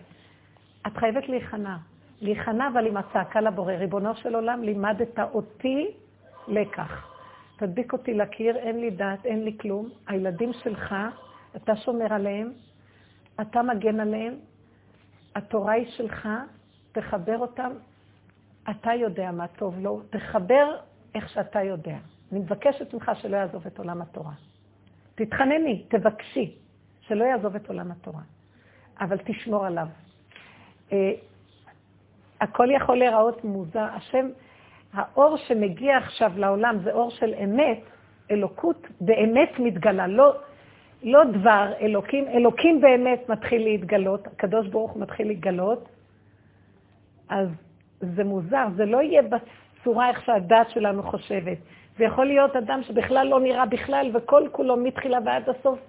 את חייבת להיכנע. להיכנע אבל עם הצעקה לבורא. ריבונו של עולם, לימדת אותי לקח. תדביק אותי לקיר, אין לי דעת, אין לי כלום. הילדים שלך, אתה שומר עליהם, אתה מגן עליהם, התורה היא שלך, תחבר אותם, אתה יודע מה טוב לו, תחבר איך שאתה יודע. אני מבקשת ממך שלא יעזוב את עולם התורה. תתחנני, תבקשי, שלא יעזוב את עולם התורה, אבל תשמור עליו. אה, הכל יכול להיראות מוזר. השם, האור שמגיע עכשיו לעולם זה אור של אמת, אלוקות באמת מתגלה, לא, לא דבר אלוקים, אלוקים באמת מתחיל להתגלות, הקדוש ברוך מתחיל להתגלות, אז זה מוזר, זה לא יהיה בצורה איך שהדת שלנו חושבת. זה יכול להיות אדם שבכלל לא נראה בכלל, וכל כולו מתחילה ועד הסוף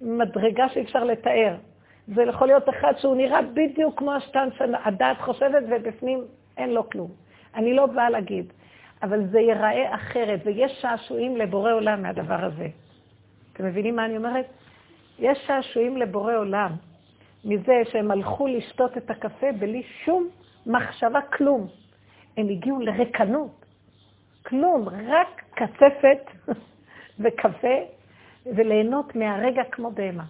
מדרגה שאי אפשר לתאר. זה יכול להיות אחד שהוא נראה בדיוק כמו השטן שהדעת חושבת, ובפנים אין לו כלום. אני לא באה להגיד, אבל זה ייראה אחרת, ויש שעשועים לבורא עולם מהדבר הזה. אתם מבינים מה אני אומרת? יש שעשועים לבורא עולם מזה שהם הלכו לשתות את הקפה בלי שום מחשבה, כלום. הם הגיעו לרקנות. כלום, רק קצפת וקפה, וליהנות מהרגע כמו בהמה.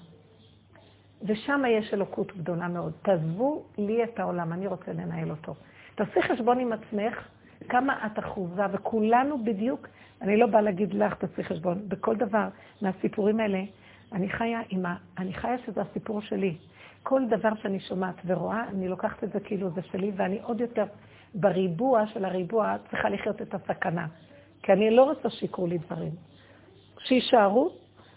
ושם יש אלוקות גדולה מאוד. תעזבו לי את העולם, אני רוצה לנהל אותו. תעשי חשבון עם עצמך כמה את אחוזה, וכולנו בדיוק, אני לא באה להגיד לך, תעשי חשבון, בכל דבר מהסיפורים האלה, אני חיה עם ה... אני חיה שזה הסיפור שלי. כל דבר שאני שומעת ורואה, אני לוקחת את זה כאילו זה שלי, ואני עוד יותר בריבוע של הריבוע צריכה לחיות את הסכנה. כי אני לא רוצה שיקרו לי דברים. שיישארו,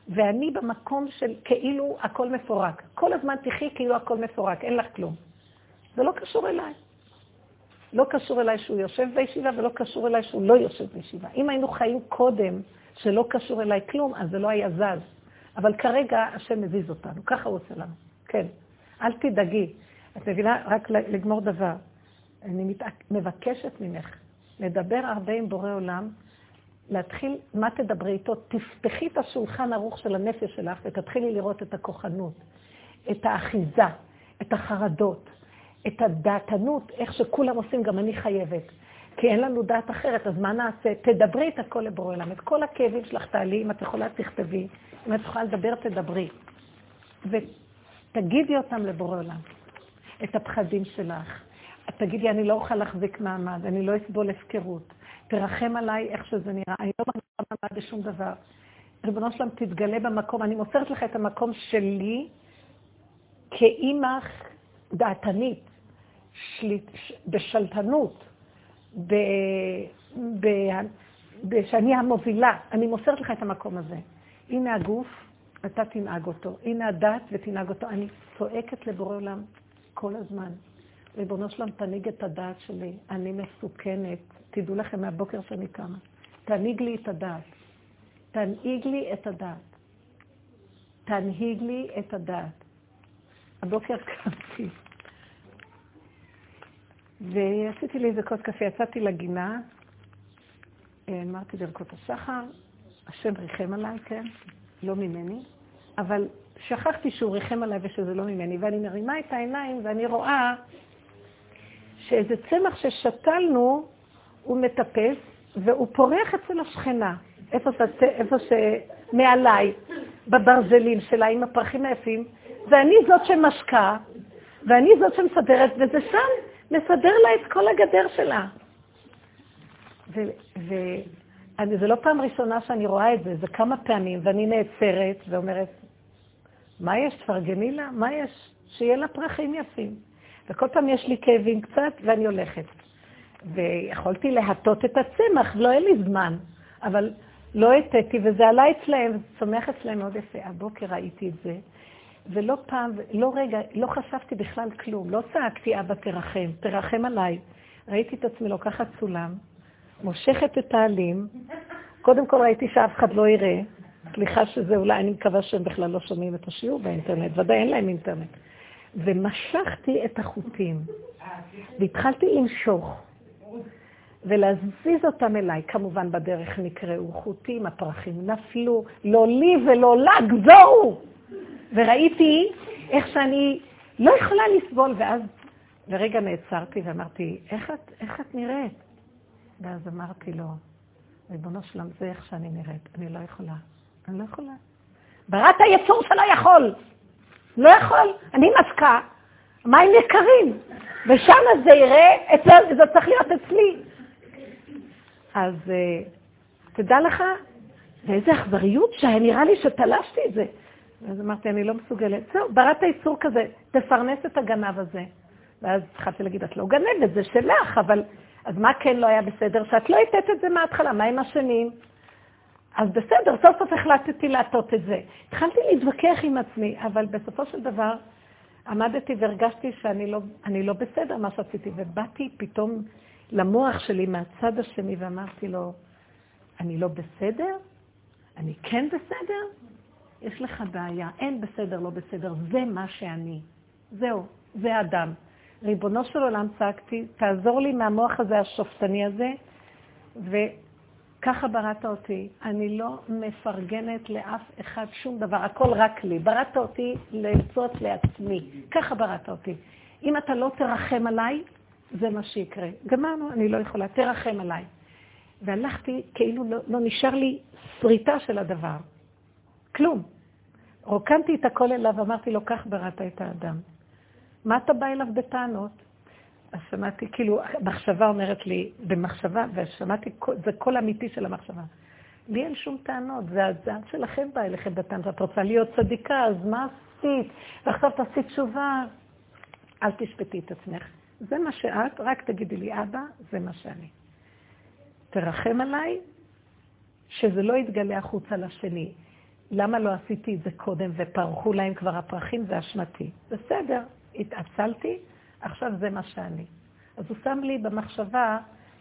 ואני במקום של כאילו הכל מפורק. כל הזמן תחי כאילו הכל מפורק, אין לך כלום. זה לא קשור אליי. לא קשור אליי שהוא יושב בישיבה ולא קשור אליי שהוא לא יושב בישיבה. אם היינו חיים קודם שלא קשור אליי כלום, אז זה לא היה זז. אבל כרגע השם מזיז אותנו, ככה הוא עושה לנו. כן, אל תדאגי. את מבינה? רק לגמור דבר. אני מת... מבקשת ממך לדבר הרבה עם בורא עולם, להתחיל, מה תדברי איתו? תפתחי את השולחן ערוך של הנפש שלך ותתחילי לראות את הכוחנות, את האחיזה, את החרדות, את הדעתנות, איך שכולם עושים, גם אני חייבת. כי אין לנו דעת אחרת, אז מה נעשה? תדברי את הכל לבורא עולם. את כל הכאבים שלך תעלי, אם את יכולה תכתבי, אם את יכולה לדבר תדברי. ותגידי אותם לבורא עולם. את הפחדים שלך. תגידי, אני לא אוכל להחזיק מעמד, אני לא אסבול הפקרות. תרחם עליי איך שזה נראה. אני לא מחזיקה מעמד בשום דבר. ריבונו שלם, תתגלה במקום. אני מוסרת לך את המקום שלי כאימא דעתנית, שליט, בשלטנות, ב, ב, ב, שאני המובילה. אני מוסרת לך את המקום הזה. הנה הגוף, אתה תנהג אותו. הנה הדת ותנהג אותו. אני צועקת לבורא עולם כל הזמן. ריבונו שלם, תנהיג את הדעת שלי. אני מסוכנת. תדעו לכם מהבוקר שאני קמה. תנהיג לי את הדעת. תנהיג לי את הדעת. תנהיג לי את הדעת. הבוקר קמתי, ועשיתי לי איזה כוס קפה, יצאתי לגינה, אמרתי ברכות השחר, השם ריחם עליי, כן, לא ממני, אבל שכחתי שהוא ריחם עליי ושזה לא ממני, ואני מרימה את העיניים ואני רואה שאיזה צמח ששתלנו, הוא מטפס והוא פורח אצל השכנה, איפה, ש... איפה שמעליי, בברזלים שלה עם הפרחים היפים, ואני זאת שמשקה, ואני זאת שמסדרת, וזה שם מסדר לה את כל הגדר שלה. וזה לא פעם ראשונה שאני רואה את זה, זה כמה פעמים, ואני נעצרת ואומרת, מה יש? תפרגני לה? מה יש? שיהיה לה פרחים יפים. וכל פעם יש לי כאבים קצת, ואני הולכת. ויכולתי להטות את הצמח, לא היה לי זמן, אבל לא הטאתי, וזה עלה אצלהם, זה צומח אצלהם מאוד יפה. הבוקר ראיתי את זה, ולא פעם, לא רגע, לא חשבתי בכלל כלום. לא צעקתי, אבא, תרחם, תרחם עליי. ראיתי את עצמי לוקחת סולם, מושכת את העלים. קודם כל ראיתי שאף אחד לא יראה. סליחה שזה אולי, אני מקווה שהם בכלל לא שומעים את השיעור באינטרנט, ודאי אין להם אינטרנט. ומשכתי את החוטים, והתחלתי למשוך, ולהזיז אותם אליי. כמובן בדרך נקראו חוטים, הפרחים נפלו, לא לי ולא לה, גזורו! וראיתי איך שאני לא יכולה לסבול, ואז לרגע נעצרתי ואמרתי, איך את, איך את נראית? ואז אמרתי לו, ריבונו שלם, זה איך שאני נראית, אני לא יכולה, אני לא יכולה. בראת היצור שלא יכול, לא יכול, אני מסקה, מים יקרים, ושם זה יראה, אצל, זה צריך להיות אצלי. אז אה, תדע לך, ואיזה אכזריות שהיה נראה לי שתלשתי את זה. אז אמרתי, אני לא מסוגלת. זהו, בראת איסור כזה, תפרנס את הגנב הזה. ואז התחלתי להגיד, את לא גנבת, זה שלך, אבל... אז מה כן לא היה בסדר? שאת לא הטעת את זה מההתחלה, מה עם השנים? אז בסדר, סוף סוף החלטתי להטות את זה. התחלתי להתווכח עם עצמי, אבל בסופו של דבר עמדתי והרגשתי שאני לא, לא בסדר מה שעשיתי, ובאתי פתאום למוח שלי מהצד השני ואמרתי לו, אני לא בסדר? אני כן בסדר? יש לך בעיה, אין בסדר, לא בסדר, זה מה שאני. זהו, זה אדם. ריבונו של עולם צעקתי, תעזור לי מהמוח הזה, השופטני הזה, וככה בראת אותי. אני לא מפרגנת לאף אחד שום דבר, הכל רק לי. בראת אותי לעצות לעצמי. ככה בראת אותי. אם אתה לא תרחם עליי, זה מה שיקרה. גמרנו, אני לא יכולה, תרחם עליי. והלכתי, כאילו לא, לא נשאר לי שריטה של הדבר. כלום. רוקנתי את הכל אליו, אמרתי לו, כך בראת את האדם. מה אתה בא אליו בטענות? אז שמעתי, כאילו, מחשבה אומרת לי, במחשבה, ושמעתי, זה קול אמיתי של המחשבה. לי אין שום טענות, זה הזעם שלכם בא אליכם בטענות. את רוצה להיות צדיקה, אז מה עשית? ועכשיו תעשי תשובה. אל תשפטי את עצמך. זה מה שאת, רק תגידי לי, אבא, זה מה שאני. תרחם עליי, שזה לא יתגלה החוצה לשני. למה לא עשיתי את זה קודם ופרחו להם כבר הפרחים, זה אשמתי. בסדר, התעצלתי, עכשיו זה מה שאני. אז הוא שם לי במחשבה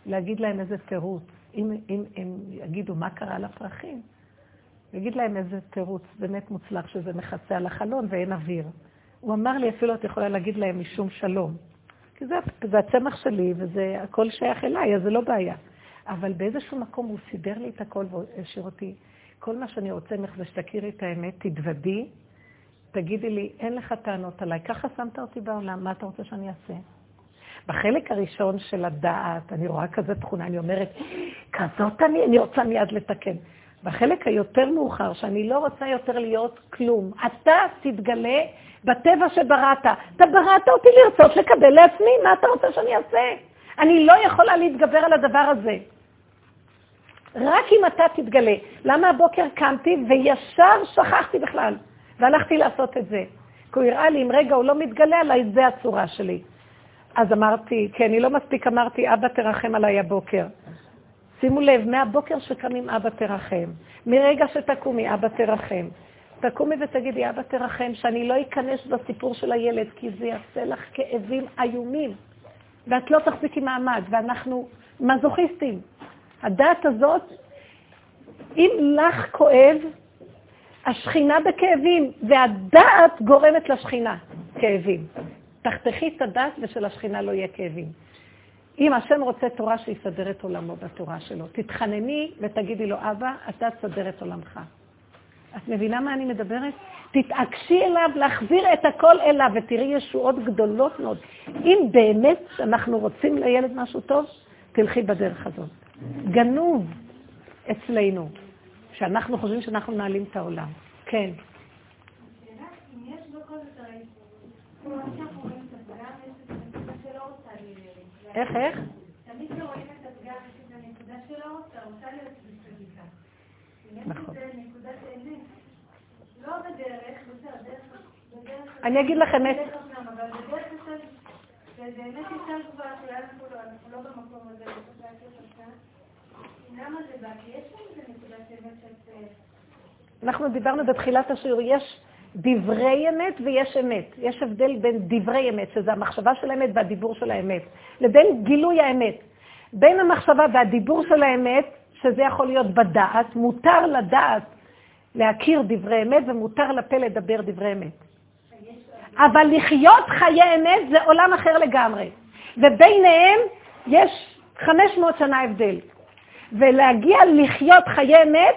להגיד להם איזה תירוץ. אם הם יגידו מה קרה לפרחים, יגיד להם איזה תירוץ באמת מוצלח שזה מכסה על החלון ואין אוויר. הוא אמר לי, אפילו את יכולה להגיד להם משום שלום. כי זה, זה הצמח שלי וזה הכל שייך אליי, אז זה לא בעיה. אבל באיזשהו מקום הוא סידר לי את הכל והשאיר אותי כל מה שאני רוצה ממך זה שתכירי את האמת, תתוודי, תגידי לי, אין לך טענות עליי, ככה שמת אותי בעולם, מה אתה רוצה שאני אעשה? בחלק הראשון של הדעת, אני רואה כזה תכונה, אני אומרת, כזאת אני, אני רוצה מיד לתקן. בחלק היותר מאוחר, שאני לא רוצה יותר להיות כלום, אתה תתגלה בטבע שבראת. אתה בראת אותי לרצות לקבל לעצמי, מה אתה רוצה שאני אעשה? אני לא יכולה להתגבר על הדבר הזה. רק אם אתה תתגלה. למה הבוקר קמתי וישר שכחתי בכלל, והלכתי לעשות את זה? כי הוא הראה לי, אם רגע הוא לא מתגלה עליי, זה הצורה שלי. אז אמרתי, כי אני לא מספיק אמרתי, אבא תרחם עליי הבוקר. שימו לב, מהבוקר שקמים אבא תרחם, מרגע שתקומי אבא תרחם. תקומי ותגידי, אבא תרחם, שאני לא אכנס בסיפור של הילד, כי זה יעשה לך כאבים איומים, ואת לא תחזיקי מעמד, ואנחנו מזוכיסטים. הדעת הזאת, אם לך כואב, השכינה בכאבים, והדעת גורמת לשכינה כאבים. תחתכי את הדעת ושל השכינה לא יהיה כאבים. אם השם רוצה תורה, שיסדר את עולמו בתורה שלו. תתחנני ותגידי לו, אבא, אתה תסדר את עולמך. את מבינה מה אני מדברת? תתעקשי אליו להחזיר את הכל אליו ותראי ישועות גדולות מאוד. אם באמת אנחנו רוצים לילד משהו טוב, תלכי בדרך הזאת. גנוב אצלנו, שאנחנו חושבים שאנחנו מנהלים את העולם. כן. איך, איך? תמיד כשרואים את הפגם, יש את הנקודה שלו, אתה רוצה להיות בצדיקה. נכון. אני אגיד לכם, בדרך ובאמת יותר כבר, אנחנו לא במקום הזה, למה זה בא? כי יש לנו איזה נקודת אמת שאת... אנחנו דיברנו בתחילת השיעור, יש דברי אמת ויש אמת. יש הבדל בין דברי אמת, שזה המחשבה של האמת והדיבור של האמת, לבין גילוי האמת. בין המחשבה והדיבור של האמת, שזה יכול להיות בדעת, מותר לדעת להכיר דברי אמת ומותר לפה לדבר דברי אמת. אבל לחיות חיי אמת זה עולם אחר לגמרי. וביניהם יש 500 שנה הבדל. ולהגיע לחיות חיי אמת,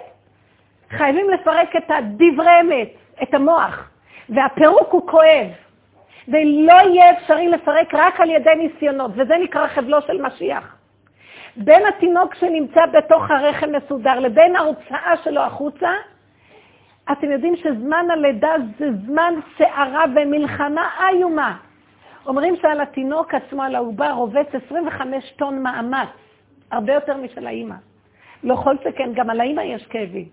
חייבים לפרק את הדברי אמת, את המוח. והפירוק הוא כואב. ולא יהיה אפשרי לפרק רק על ידי ניסיונות, וזה נקרא חבלו של משיח. בין התינוק שנמצא בתוך הרחם מסודר לבין ההוצאה שלו החוצה, אתם יודעים שזמן הלידה זה זמן סערה ומלחמה איומה. אומרים שעל התינוק עצמו, על העובר, רובץ 25 טון מאמץ, הרבה יותר משל האימא. לא כל שכן, גם על האימא יש כאבים.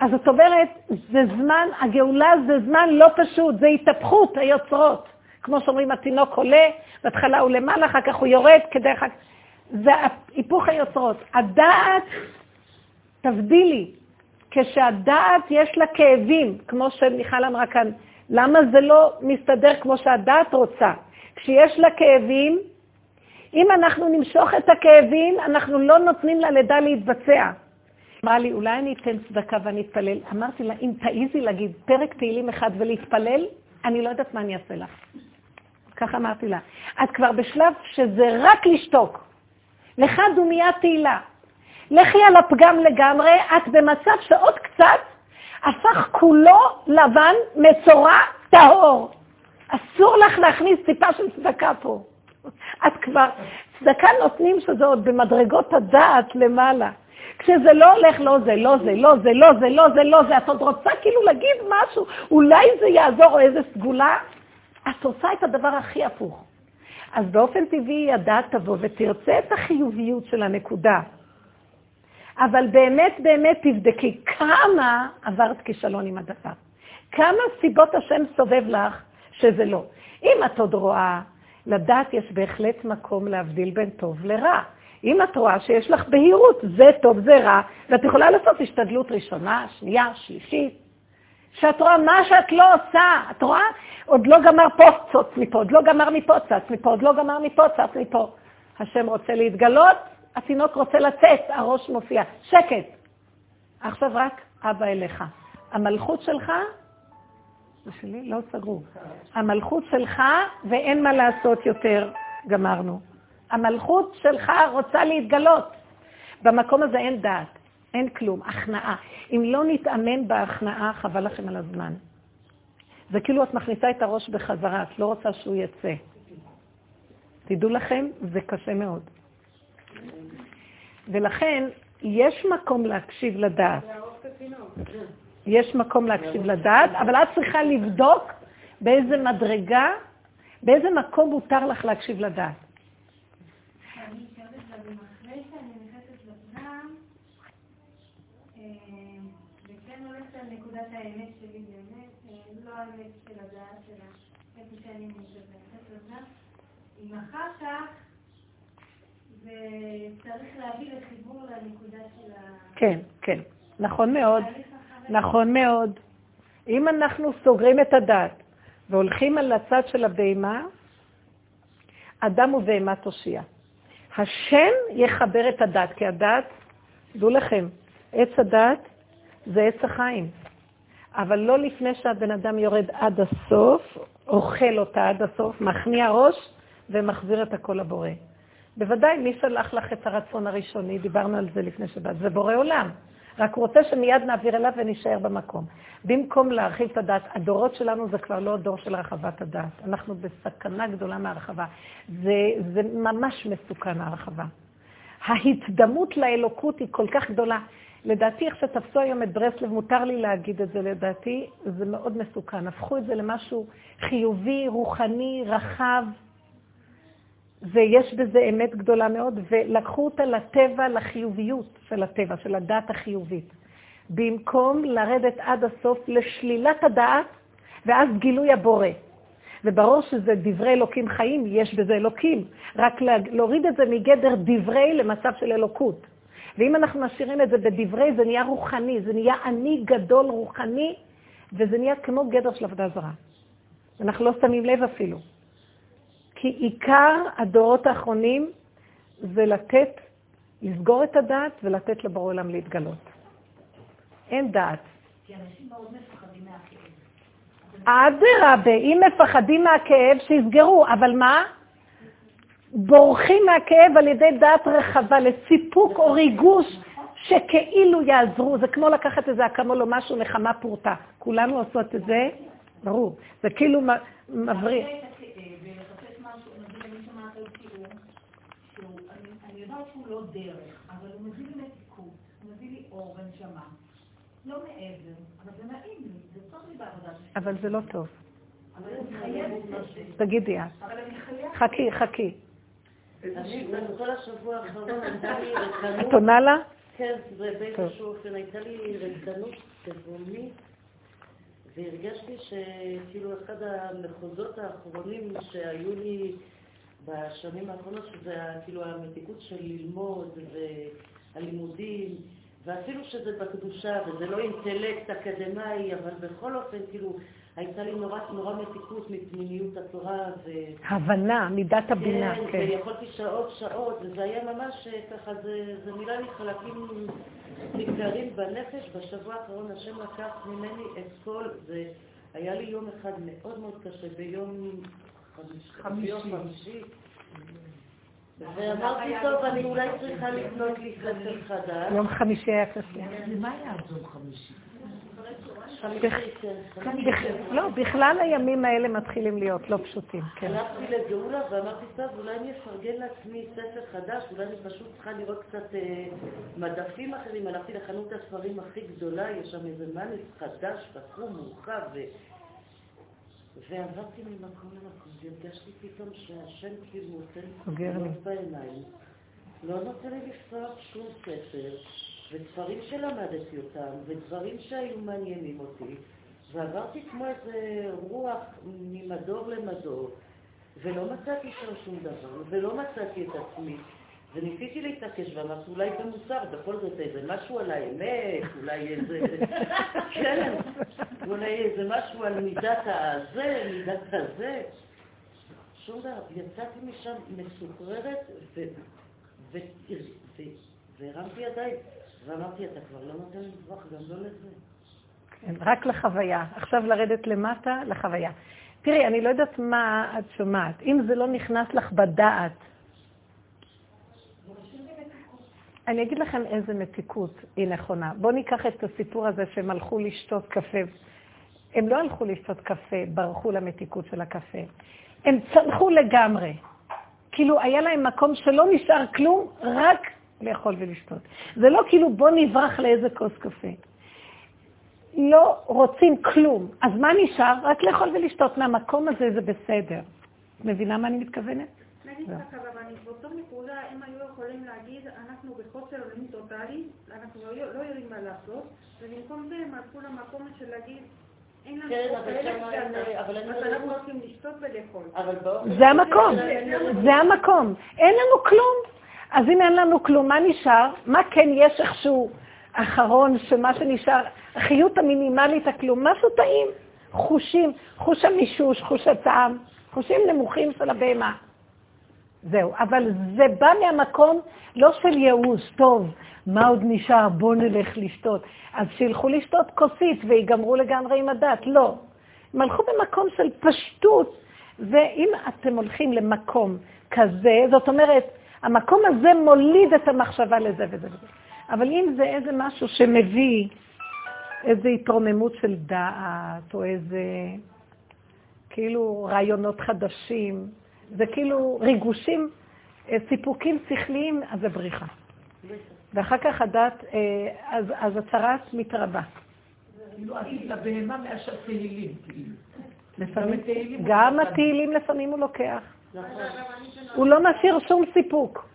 אז זאת אומרת, זה זמן, הגאולה זה זמן לא פשוט, זה התהפכות היוצרות. כמו שאומרים, התינוק עולה, בהתחלה הוא למעלה, אחר כך הוא יורד, כדי אחר. זה היפוך היוצרות. הדעת, תבדילי, כשהדעת יש לה כאבים, כמו שמיכל אמרה כאן, למה זה לא מסתדר כמו שהדעת רוצה? כשיש לה כאבים, אם אנחנו נמשוך את הכאבים, אנחנו לא נותנים ללידה להתבצע. אמרה לי, אולי אני אתן צדקה ואני אתפלל. אמרתי לה, אם תעיזי להגיד פרק תהילים אחד ולהתפלל, אני לא יודעת מה אני אעשה לך. ככה אמרתי לה. את כבר בשלב שזה רק לשתוק. לך דומיית תהילה. לכי על הפגם לגמרי, את במצב שעוד קצת הפך כולו לבן, מצורע, טהור. אסור לך להכניס טיפה של צדקה פה. את כבר, צדקה נותנים שזה עוד במדרגות הדעת למעלה. כשזה לא הולך, לא זה, לא זה, לא זה, לא זה, לא זה, לא זה, את עוד רוצה כאילו להגיד משהו, אולי זה יעזור או איזה סגולה, את עושה את הדבר הכי הפוך. אז באופן טבעי הדעת תבוא ותרצה את החיוביות של הנקודה. אבל באמת באמת תבדקי כמה עברת כישלון עם הדבר. כמה סיבות השם סובב לך שזה לא. אם את עוד רואה, לדעת יש בהחלט מקום להבדיל בין טוב לרע. אם את רואה שיש לך בהירות, זה טוב, זה רע, ואת יכולה לעשות השתדלות ראשונה, שנייה, שלישית, שאת רואה מה שאת לא עושה, את רואה? עוד לא גמר פה צוץ מפה, עוד לא גמר מפה צץ מפה, עוד לא גמר מפה צץ מפה. השם רוצה להתגלות, התינוק רוצה לצאת, הראש מופיע. שקט. עכשיו רק אבא אליך. המלכות שלך, זה שלי? לא סגרו. המלכות שלך, ואין מה לעשות יותר, גמרנו. המלכות שלך רוצה להתגלות. במקום הזה אין דעת, אין כלום, הכנעה. אם לא נתאמן בהכנעה, חבל לכם על הזמן. זה כאילו את מכניסה את הראש בחזרה, את לא רוצה שהוא יצא. תדעו לכם, זה קשה מאוד. ולכן, יש מקום להקשיב לדעת. יש מקום להקשיב לדעת, אבל את צריכה לבדוק באיזה מדרגה, באיזה מקום מותר לך להקשיב לדעת. אם אחר כך זה צריך להביא לחיבור לנקודה של ה... כן, כן, נכון מאוד. נכון מאוד. אם אנחנו סוגרים את הדת והולכים על הצד של הבהמה, אדם ובהמה תושיע. השם יחבר את הדת, כי הדת, דעו לכם, עץ הדת זה עץ החיים. אבל לא לפני שהבן אדם יורד עד הסוף, אוכל אותה עד הסוף, מכניע ראש ומחזיר את הכל לבורא. בוודאי, מי שלח לך את הרצון הראשוני? דיברנו על זה לפני שבת. זה בורא עולם. רק הוא רוצה שמיד נעביר אליו ונישאר במקום. במקום להרחיב את הדעת, הדורות שלנו זה כבר לא הדור של הרחבת הדעת. אנחנו בסכנה גדולה מהרחבה. זה, זה ממש מסוכן, ההרחבה. ההתדמות לאלוקות היא כל כך גדולה. לדעתי, איך שתפסו היום את ברסלב, מותר לי להגיד את זה, לדעתי, זה מאוד מסוכן. הפכו את זה למשהו חיובי, רוחני, רחב, ויש בזה אמת גדולה מאוד, ולקחו אותה לטבע, לחיוביות של הטבע, של הדעת החיובית. במקום לרדת עד הסוף לשלילת הדעת, ואז גילוי הבורא. וברור שזה דברי אלוקים חיים, יש בזה אלוקים. רק לה- להוריד את זה מגדר דברי למצב של אלוקות. ואם אנחנו משאירים את זה בדברי, זה נהיה רוחני, זה נהיה אני גדול רוחני, וזה נהיה כמו גדר של עבודה זרה. אנחנו לא שמים לב אפילו. כי עיקר הדורות האחרונים זה לתת, לסגור את הדעת ולתת לבורא עולם להתגלות. אין דעת. כי אנשים מאוד מפחדים מהכאב. אדרבה, אם מפחדים מהכאב, שיסגרו, אבל מה? בורחים מהכאב על ידי דעת רחבה לסיפוק או ריגוש שכאילו יעזרו. זה כמו לקחת איזה אקמול או משהו, נחמה פורטה. כולנו עושות את זה, ברור. זה כאילו מ- מבריח. את הכאב ולחפש משהו, נגיד אני שומעת על שיעור, שהוא, אני, אני יודעת שהוא לא דרך, אבל הוא מביא לי מתיקות, הוא מביא לי אור ונשמה. לא מעבר, אבל זה נעים לי, זה טוב לי בעבודה שלי. אבל זה לא טוב. אבל אני חייבת. תגידי את. חכי, חכי. את עונה לה? כן, זה באיזשהו אופן, הייתה לי ריקנות תבונית, והרגשתי שכאילו אחד המחוזות האחרונים שהיו לי בשנים האחרונות, שזה כאילו המתיקות של ללמוד והלימודים, ואפילו שזה בקדושה וזה לא אינטלקט אקדמאי, אבל בכל אופן, כאילו, הייתה לי נורא, נורא מתיקות מפנימיות התורה, ו... הבנה, מידת הבינה, כן, כן. ויכולתי שעות שעות, וזה היה ממש אה, ככה, זה, זה מילא לי חלקים ניכרים בנפש. בשבוע האחרון השם לקח ממני את כל זה. היה לי יום אחד מאוד מאוד קשה, ביום חמישי. ואמרתי, טוב, אני אולי צריכה לקנות לי ספר חדש. יום חמישי היה קשה. מה היה עד יום חמישי? כן. לא, בכלל הימים האלה מתחילים להיות לא פשוטים, כן. הלכתי לגאולה ואמרתי, טוב, אולי אני אפרגן לעצמי ספר חדש, אולי אני פשוט צריכה לראות קצת אה, מדפים אחרים. הלכתי לחנות הספרים הכי גדולה, יש שם איזה מאנס חדש, פתחו, מורחב, ו... ועברתי ממקום למקום, והרגשתי פתאום שהשם כאילו נותן לי. חלונות בעיניים, לא נותן לי לפתוח שום ספר, ודברים שלמדתי אותם, ודברים שהיו מעניינים אותי, ועברתי כמו איזה רוח ממדור למדור, ולא מצאתי שם שום דבר, ולא מצאתי את עצמי. וניסיתי להתעקש ואמרתי, אולי במוסר, בכל זאת איזה משהו על האמת, אולי איזה... כן, אולי איזה משהו על מידת הזה, מידת הזה. שום דבר. יצאתי משם מסוחררת והרמתי ידיים ואמרתי, אתה כבר לא נותן לברוח, גם לא לזה. כן, רק לחוויה. עכשיו לרדת למטה, לחוויה. תראי, אני לא יודעת מה את שומעת. אם זה לא נכנס לך בדעת, אני אגיד לכם איזה מתיקות היא נכונה. בואו ניקח את הסיפור הזה שהם הלכו לשתות קפה. הם לא הלכו לשתות קפה, ברחו למתיקות של הקפה. הם צנחו לגמרי. כאילו היה להם מקום שלא נשאר כלום, רק לאכול ולשתות. זה לא כאילו בוא נברח לאיזה כוס קפה. לא רוצים כלום. אז מה נשאר? רק לאכול ולשתות. מהמקום הזה זה בסדר. מבינה מה אני מתכוונת? נגיד ככה, רבנית, באותו נקודה הם היו יכולים להגיד, אנחנו בחוסר אונים טוטאלי, אנחנו לא לא יודעים מה לעשות, ובמקום זה הם הלכו למקום של להגיד, אין לנו כן, אבל קטנה, אבל אין אז אנחנו הולכים לשתות ולאכול. אבל. זה המקום, זה המקום. אין לנו כלום. אז אם אין לנו כלום, מה נשאר? מה כן יש איכשהו אחרון, שמה שנשאר, החיות המינימלית, הכלום, משהו טעים. חושים, חוש המישוש, חוש הטעם, חושים נמוכים של הבהמה. זהו, אבל זה בא מהמקום לא של ייאוש, טוב, מה עוד נשאר? בואו נלך לשתות. אז שילכו לשתות כוסית ויגמרו לגמרי עם הדת, לא. הם הלכו במקום של פשטות, ואם אתם הולכים למקום כזה, זאת אומרת, המקום הזה מוליד את המחשבה לזה וזה וזה. אבל אם זה איזה משהו שמביא איזו התרוממות של דעת, או איזה כאילו רעיונות חדשים, זה כאילו ריגושים, אה, סיפוקים שכליים, אז זה בריחה. ואחר כך הדת, אה, אז, אז הצרת מתרבה. כאילו עדיף לבהמה מאשר תהילים, כאילו. לפעמים, גם התהילים לפעמים הוא לוקח. נכון. הוא לא משאיר שום סיפוק.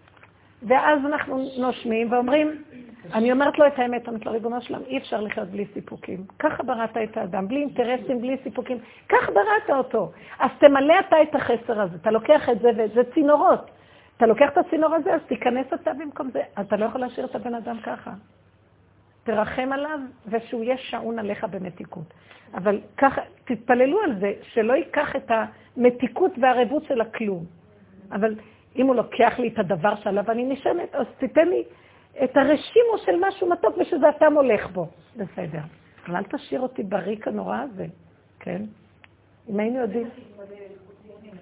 ואז אנחנו נושמים ואומרים, אני אומרת לו את האמת, אומרת לו, ריבונו שלם, אי אפשר לחיות בלי סיפוקים. ככה בראת את האדם, בלי אינטרסים, בלי סיפוקים. ככה בראת אותו. אז תמלא אתה את החסר הזה. אתה לוקח את זה, וזה צינורות. אתה לוקח את הצינור הזה, אז תיכנס אתה במקום זה. אתה לא יכול להשאיר את הבן אדם ככה. תרחם עליו, ושהוא יהיה שעון עליך במתיקות. אבל ככה, תתפללו על זה, שלא ייקח את המתיקות והערבות של הכלום. אבל אם הוא לוקח לי את הדבר שעליו אני נשענת, אז תיתן לי את הרשימו של משהו מתוק ושזה אתה מולך בו. בסדר. אבל אל תשאיר אותי בריק הנורא הזה, כן? אם היינו יודעים... כן.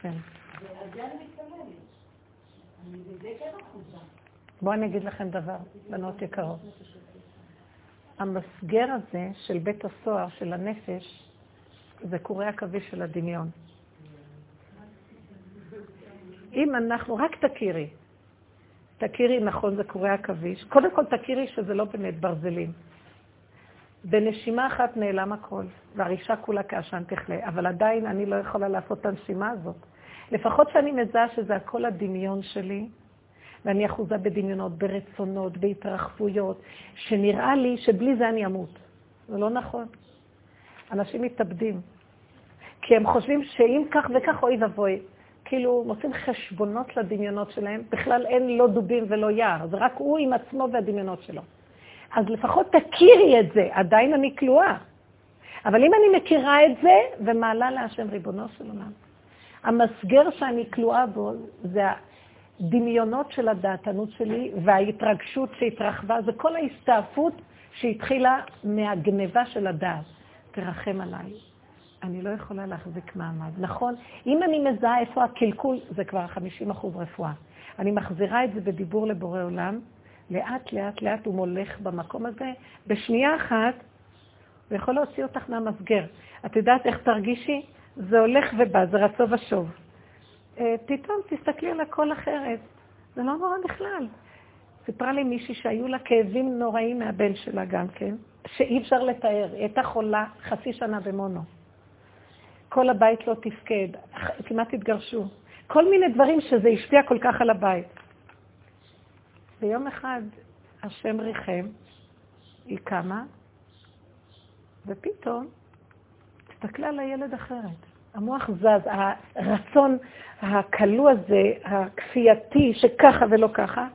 כן. בואו אני אגיד לכם דבר, בנות יקרות. המסגר הזה של בית הסוהר, של הנפש, זה קורי עכביש של הדמיון. אם אנחנו, רק תכירי, תכירי, נכון, זה קורי עכביש. קודם כל תכירי שזה לא באמת ברזלים. בנשימה אחת נעלם הכל, והרישה כולה כעשן תכלה, אבל עדיין אני לא יכולה לעשות את הנשימה הזאת. לפחות שאני מזהה שזה הכל הדמיון שלי, ואני אחוזה בדמיונות, ברצונות, בהתרחבויות, שנראה לי שבלי זה אני אמות. זה לא נכון. אנשים מתאבדים. כי הם חושבים שאם כך וכך, אוי ואבוי. כאילו, מוצאים חשבונות לדמיונות שלהם, בכלל אין לא דובים ולא יער, זה רק הוא עם עצמו והדמיונות שלו. אז לפחות תכירי את זה, עדיין אני כלואה. אבל אם אני מכירה את זה ומעלה להשם ריבונו של עולם, המסגר שאני כלואה בו זה הדמיונות של הדעתנות שלי וההתרגשות שהתרחבה, זה כל ההסתעפות שהתחילה מהגניבה של הדעת. תרחם עליי. אני לא יכולה להחזיק מעמד. נכון, אם אני מזהה איפה הקלקול, זה כבר 50% רפואה. אני מחזירה את זה בדיבור לבורא עולם, לאט לאט לאט הוא מולך במקום הזה, בשנייה אחת הוא יכול להוציא אותך מהמסגר. את יודעת איך תרגישי? זה הולך ובא, זה רצו ושוב. אה, פתאום תסתכלי על הכל אחרת. זה לא נורא בכלל. סיפרה לי מישהי שהיו לה כאבים נוראים מהבן שלה גם כן, שאי אפשר לתאר. היא הייתה חולה חצי שנה במונו. כל הבית לא תפקד, כמעט התגרשו. כל מיני דברים שזה השפיע כל כך על הבית. ביום אחד השם ריחם, היא קמה, ופתאום הסתכלה על הילד אחרת. המוח זז, הרצון הכלוא הזה, הכפייתי, שככה ולא ככה,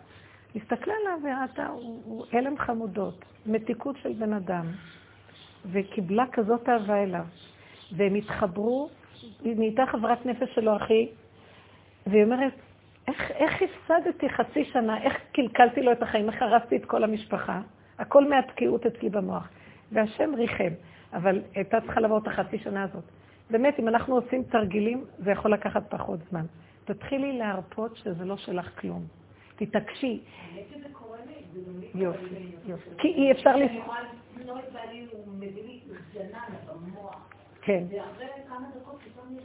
הסתכלה עליו וראתה, הוא הלם חמודות, מתיקות של בן אדם, וקיבלה כזאת אהבה אליו. והם התחברו, היא נהייתה חברת נפש שלו, אחי, והיא אומרת, איך, איך הפסדתי חצי שנה, איך קלקלתי לו את החיים, איך הרסתי את כל המשפחה, הכל מהתקיעות אצלי במוח. והשם ריחם, אבל הייתה צריכה לעבור את החצי שנה הזאת. באמת, אם אנחנו עושים תרגילים, זה יכול לקחת פחות זמן. תתחילי להרפות שזה לא שלך כלום. תתעקשי. האמת שזה קורה לי, לי יופי. יופי. כי אי אפשר... אני לס- יכולה לשנוא את בעלי, הוא מביא לי זנן במוח. כן,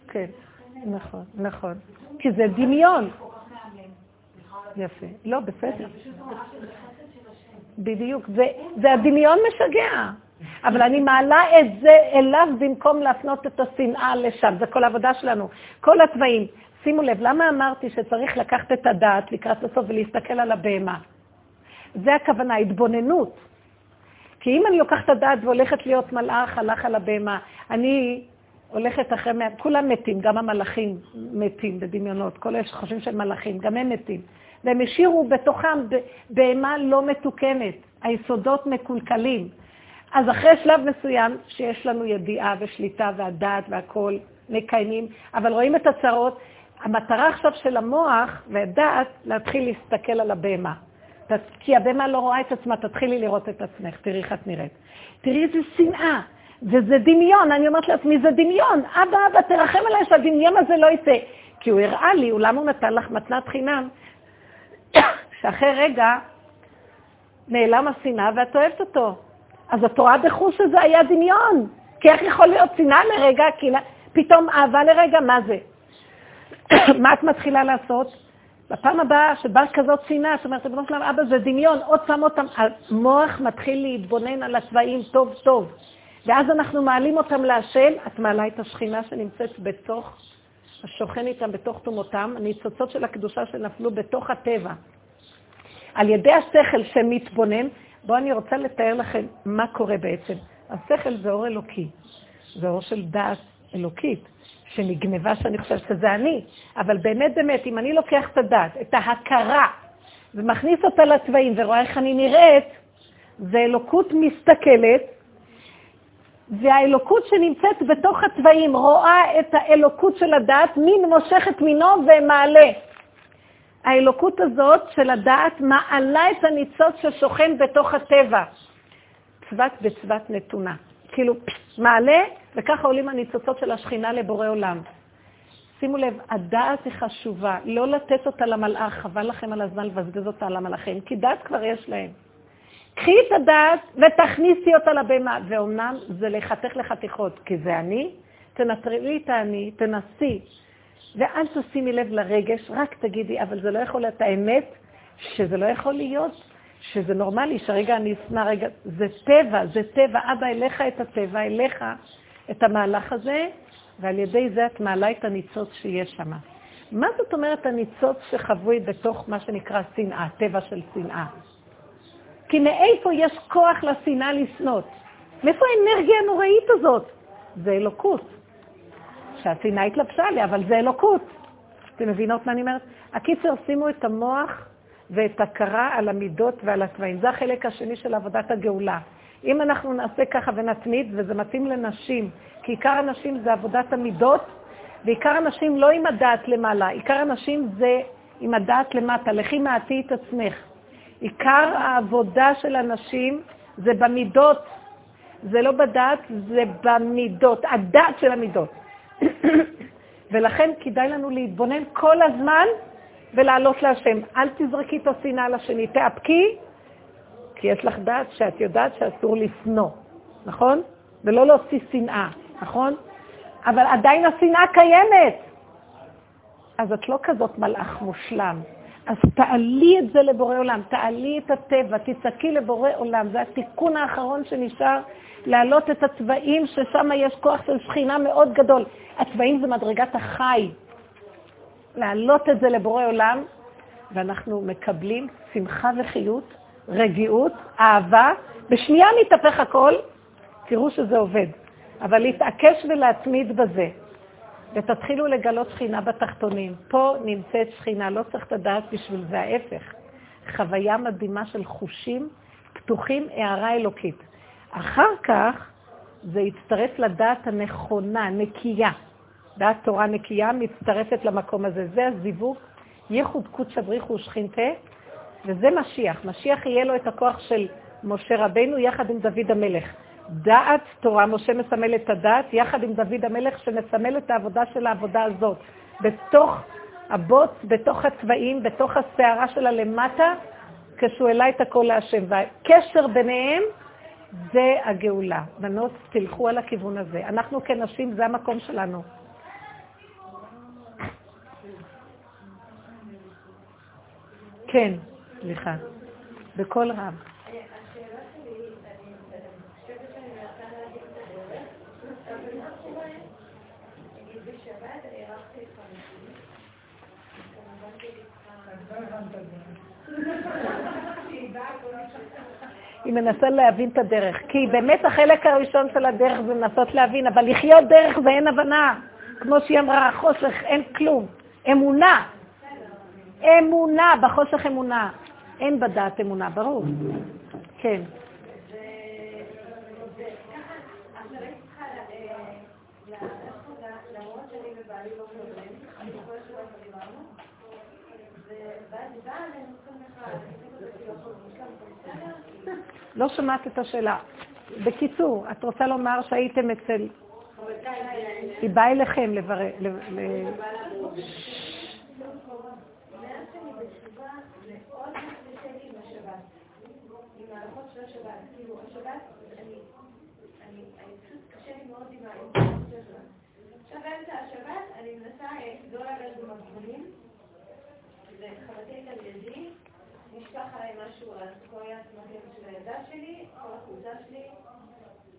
כן, נכון, נכון. כי זה דמיון. יפה. לא, בסדר. בדיוק. זה הדמיון משגע. אבל אני מעלה את זה אליו במקום להפנות את השנאה לשם. זה כל העבודה שלנו. כל התוואים. שימו לב, למה אמרתי שצריך לקחת את הדעת לקראת הסוף ולהסתכל על הבהמה? זה הכוונה, התבוננות. כי אם אני לוקחת את הדעת והולכת להיות מלאך, הלך על הבהמה, אני הולכת אחרי, כולם מתים, גם המלאכים מתים בדמיונות, כל אלה שחושבים שהם מלאכים, גם הם מתים. והם השאירו בתוכם בהמה לא מתוקנת, היסודות מקולקלים. אז אחרי שלב מסוים, שיש לנו ידיעה ושליטה והדעת והכול, מקיימים, אבל רואים את הצרות, המטרה עכשיו של המוח והדעת, להתחיל להסתכל על הבהמה. כי הבהמה לא רואה את עצמה, תתחילי לראות את עצמך, תראי איך את נראית. תראי איזה שנאה, וזה דמיון, אני אומרת לעצמי, זה דמיון. אבא, אבא, תרחם עליי שהדמיון הזה לא יצא. כי הוא הראה לי, למה הוא נתן לך מתנת חינם, שאחרי רגע נעלם השנאה ואת אוהבת אותו. אז את רואה בחוש שזה היה דמיון. כי איך יכול להיות שנאה לרגע, כי פתאום אהבה לרגע, מה זה? מה את מתחילה לעשות? בפעם הבאה שבאה כזאת שנאה, שאומרת, ריבונו שלם, אבא, זה דמיון, עוד פעם, עוד פעם, המוח מתחיל להתבונן על הצבעים טוב טוב. ואז אנחנו מעלים אותם להשם, את מעלה את השכינה שנמצאת בתוך, השוכן איתם בתוך תומותם, הניצוצות של הקדושה שנפלו בתוך הטבע. על ידי השכל שמתבונן, בואו אני רוצה לתאר לכם מה קורה בעצם. השכל זה אור אלוקי, זה אור של דעת אלוקית, שנגנבה שאני חושבת שזה אני, אבל באמת באמת, אם אני לוקח את הדעת, את ההכרה, ומכניס אותה לצבעים ורואה איך אני נראית, זה אלוקות מסתכלת, והאלוקות שנמצאת בתוך הצבעים רואה את האלוקות של הדעת, מין מושכת מינו ומעלה. האלוקות הזאת של הדעת מעלה את הניצוץ ששוכן בתוך הטבע. צבת בצבת נתונה. כאילו, מעלה, וככה עולים הניצוצות של השכינה לבורא עולם. שימו לב, הדעת היא חשובה, לא לתת אותה למלאך, חבל לכם על הזמן לבזבז אותה על המלאכים, כי דעת כבר יש להם. קחי את הדעת ותכניסי אותה לבהמה, ואומנם זה לחתך לחתיכות, כי זה אני, תנטרלי את האני, תנסי, ואל תשימי לב לרגש, רק תגידי, אבל זה לא יכול להיות. האמת, שזה לא יכול להיות, שזה נורמלי, שרגע אני אשנא רגע, זה טבע, זה טבע, אבא, אליך את הטבע, אליך את המהלך הזה, ועל ידי זה את מעלה את הניצוץ שיש שם. מה זאת אומרת הניצוץ שחבוי בתוך מה שנקרא שנאה, טבע של שנאה? כי מאיפה יש כוח לשנאה לשנות? מאיפה האנרגיה הנוראית הזאת? זה אלוקות. שהשנאה התלבשה עליה, אבל זה אלוקות. אתם מבינות מה אני אומרת? הקיצר, שימו את המוח ואת הכרה על המידות ועל התוואים. זה החלק השני של עבודת הגאולה. אם אנחנו נעשה ככה ונתמיד, וזה מתאים לנשים, כי עיקר הנשים זה עבודת המידות, ועיקר הנשים לא עם הדעת למעלה, עיקר הנשים זה עם הדעת למטה. לכי מעטי את עצמך. עיקר העבודה של הנשים זה במידות, זה לא בדעת, זה במידות, הדעת של המידות. ולכן כדאי לנו להתבונן כל הזמן ולעלות להשם. אל תזרקי את השנאה לשני, תאפקי, כי יש לך דעת שאת יודעת שאסור לשנוא, נכון? ולא להוציא שנאה, נכון? אבל עדיין השנאה קיימת. אז את לא כזאת מלאך מושלם. אז תעלי את זה לבורא עולם, תעלי את הטבע, תצעקי לבורא עולם. זה התיקון האחרון שנשאר, להעלות את הצבעים, ששם יש כוח של שכינה מאוד גדול. הצבעים זה מדרגת החי. להעלות את זה לבורא עולם, ואנחנו מקבלים שמחה וחיות, רגיעות, אהבה. בשנייה מתהפך הכל, תראו שזה עובד. אבל להתעקש ולהתמיד בזה. ותתחילו לגלות שכינה בתחתונים. פה נמצאת שכינה, לא צריך את הדעת בשביל זה, ההפך. חוויה מדהימה של חושים פתוחים, הערה אלוקית. אחר כך זה יצטרף לדעת הנכונה, נקייה. דעת תורה נקייה מצטרפת למקום הזה. זה הזיווג, ייחוד קודשא בריחו שכינתה, וזה משיח. משיח יהיה לו את הכוח של משה רבנו יחד עם דוד המלך. דעת תורה, משה מסמל את הדעת, יחד עם דוד המלך שמסמל את העבודה של העבודה הזאת. בתוך הבוץ, בתוך הצבעים, בתוך הסערה שלה למטה, כשהוא העלה את הכל להשם. והקשר ביניהם זה הגאולה. בנות, תלכו על הכיוון הזה. אנחנו כנשים, זה המקום שלנו. כן, סליחה. בקול רב. היא מנסה להבין את הדרך. כי באמת החלק הראשון של הדרך זה לנסות להבין, אבל לחיות דרך זה אין הבנה. כמו שהיא אמרה, חושך, אין כלום. אמונה. אמונה, בחושך אמונה. אין בדעת אמונה, ברור. כן. לא שמעת את השאלה. בקיצור, את רוצה לומר שהייתם אצל... היא באה אליכם לברר... עכשיו באמצע השבת אני מנסה לא לרדת במגבולים, זה חברתי על ידי, נשפך עליי משהו על הסקויה הסמכת של הילדה שלי, כל החולצה שלי,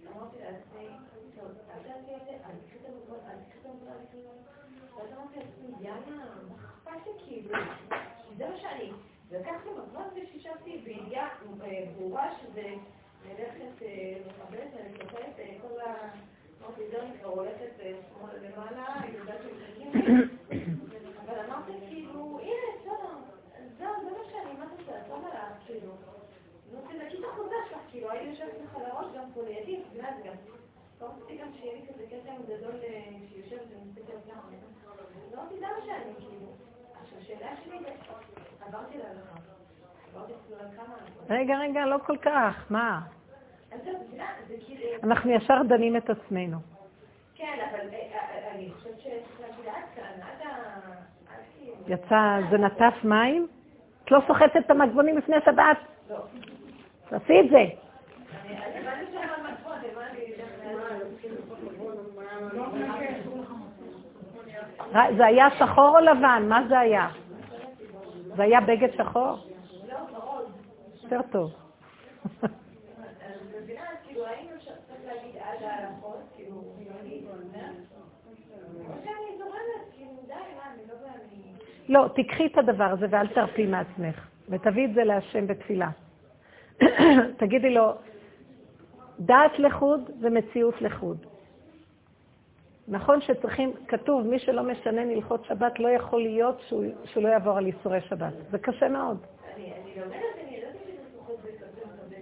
אמרתי לעצמי, טוב, אל תעשי את זה, אל תקחי את המגבול, אל תקחי את המגבול, אל תקחי את המגבול. ואז אמרתי לעצמי, יאללה, מה אכפת לי כאילו, זה מה שאני. לקחתי מגבול ושישבתי בידיעה ברורה שזה ללכת מכבדת, אני זוכרת כל ה... רגע, רגע, לא כל כך, מה? אנחנו ישר דנים את עצמנו. כן, אבל אני חושבת שצריך להגיד עד כאן, עד ה... יצא, זה נטף מים? את לא סוחטת את המגבונים לפני שבת? לא. תעשי את זה. הבנתי... זה היה שחור או לבן? מה זה היה? זה היה בגד שחור? לא, ורוד. יותר טוב. אז מבינה, כאילו, האם אפשר צריך להגיד עד ההלכות, כאילו, חילונית או זה? או שאני זורמת, כאילו, די, מה, אני לא ואני... לא, תיקחי את הדבר הזה ואל תרפי מעצמך, ותביאי את זה להשם בתפילה. תגידי לו, דעת לחוד ומציאות לחוד. נכון שצריכים, כתוב, מי שלא משנן הלכות שבת לא יכול להיות שהוא, שהוא לא יעבור על איסורי שבת. זה קשה מאוד. אני לומדת, אני ידעתי שזה פחות בכזה מכבד.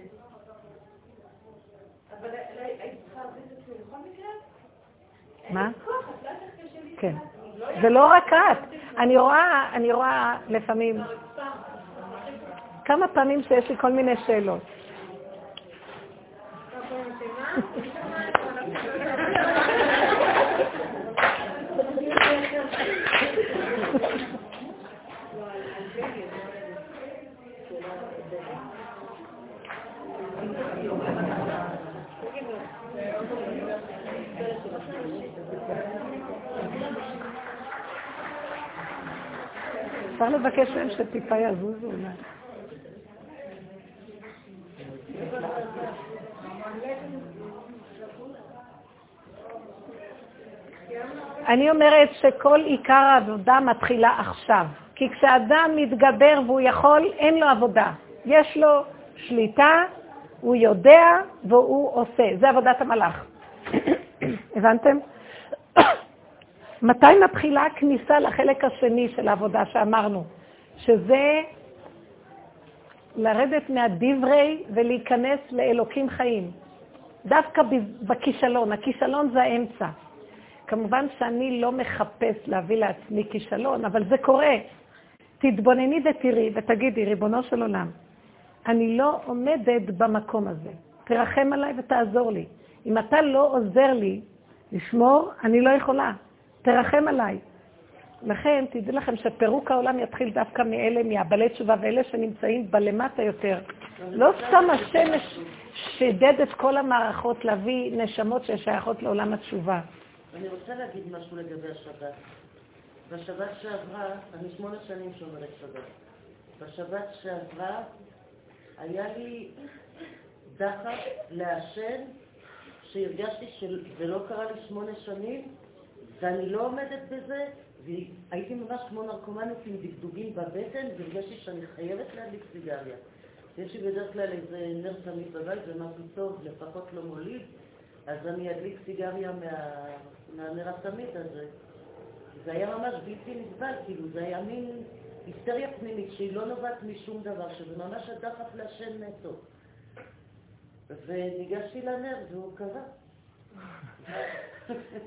אבל לא- היית צריכה להרביץ את עצמי בכל מקרה? מה? יודעת. כן. לא זה לא רק את. אני רואה, אני רואה לפעמים, כמה פעמים שיש לי כל מיני שאלות. אפשר לבקש מהם שטיפה יזוזו אולי. אני אומרת שכל עיקר העבודה מתחילה עכשיו. כי כשאדם מתגבר והוא יכול, אין לו עבודה. יש לו שליטה, הוא יודע והוא עושה. זה עבודת המלאך. הבנתם? מתי מתחילה הכניסה לחלק השני של העבודה שאמרנו? שזה לרדת מהדברי ולהיכנס לאלוקים חיים. דווקא בכישלון, הכישלון זה האמצע. כמובן שאני לא מחפש להביא לעצמי כישלון, אבל זה קורה. תתבונני ותראי ותגידי, ריבונו של עולם, אני לא עומדת במקום הזה. תרחם עליי ותעזור לי. אם אתה לא עוזר לי לשמור, אני לא יכולה. תרחם עליי. לכן, תדעו לכם שפירוק העולם יתחיל דווקא מאלה, מהבעלי תשובה ואלה שנמצאים בלמטה יותר. לא סתם השמש שידד את כל המערכות להביא נשמות ששייכות לעולם התשובה. אני רוצה להגיד משהו לגבי השבת. בשבת שעברה, אני שמונה שנים שומרת שבת. בשבת שעברה היה לי דחף לעשן שהרגשתי שזה לא קרה לי שמונה שנים ואני לא עומדת בזה והייתי ממש כמו נרקומנית עם דגדוגים בבטן והרגשתי שאני חייבת להדליק סיגריה. יש לי בדרך כלל איזה נר תמיד בבית ומשהו טוב, לפחות לא מוליד, אז אני אדליק סיגריה מה... מהנר התמיד הזה. זה היה ממש בלתי נסבל, כאילו זה היה מין היסטריה פנימית שהיא לא נובעת משום דבר, שזה ממש הדחף לעשן נטו. וניגשתי לנר והוא קרה.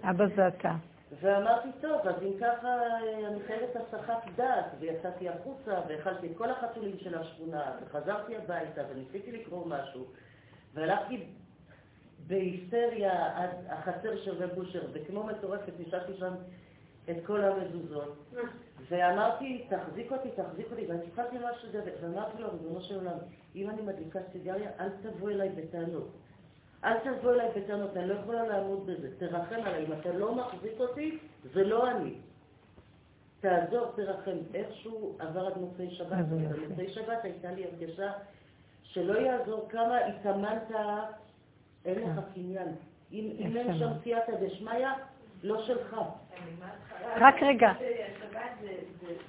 אבא זה אתה. ואמרתי, טוב, אז אם ככה אני חייבת הסחת דעת, ויצאתי החוצה, ואכלתי את כל החתולים של השכונה, וחזרתי הביתה, וניסיתי לקרוא משהו, והלכתי בהיסטריה עד החצר של רב בושר, וכמו מטורפת נשארתי שם את כל המזוזות, ואמרתי, תחזיק אותי, תחזיק אותי, ואני התחלתי ממש לדבר, ואמרתי לו, ריבונו של עולם, אם אני מדליקה סיגריה, אל תבוא אליי בטענות. אל תבוא אליי בטענות, אני לא יכולה לעמוד בזה. תרחם עליי, אם אתה לא מחזיק אותי, זה לא אני. תעזור, תרחם. איכשהו עבר עד מוצאי שבת, במוצאי שבת הייתה לי הרגשה שלא יעזור כמה התאמנת, אין לך קניין. אם אין שם סייעתא דשמיא, לא שלך. רק רגע,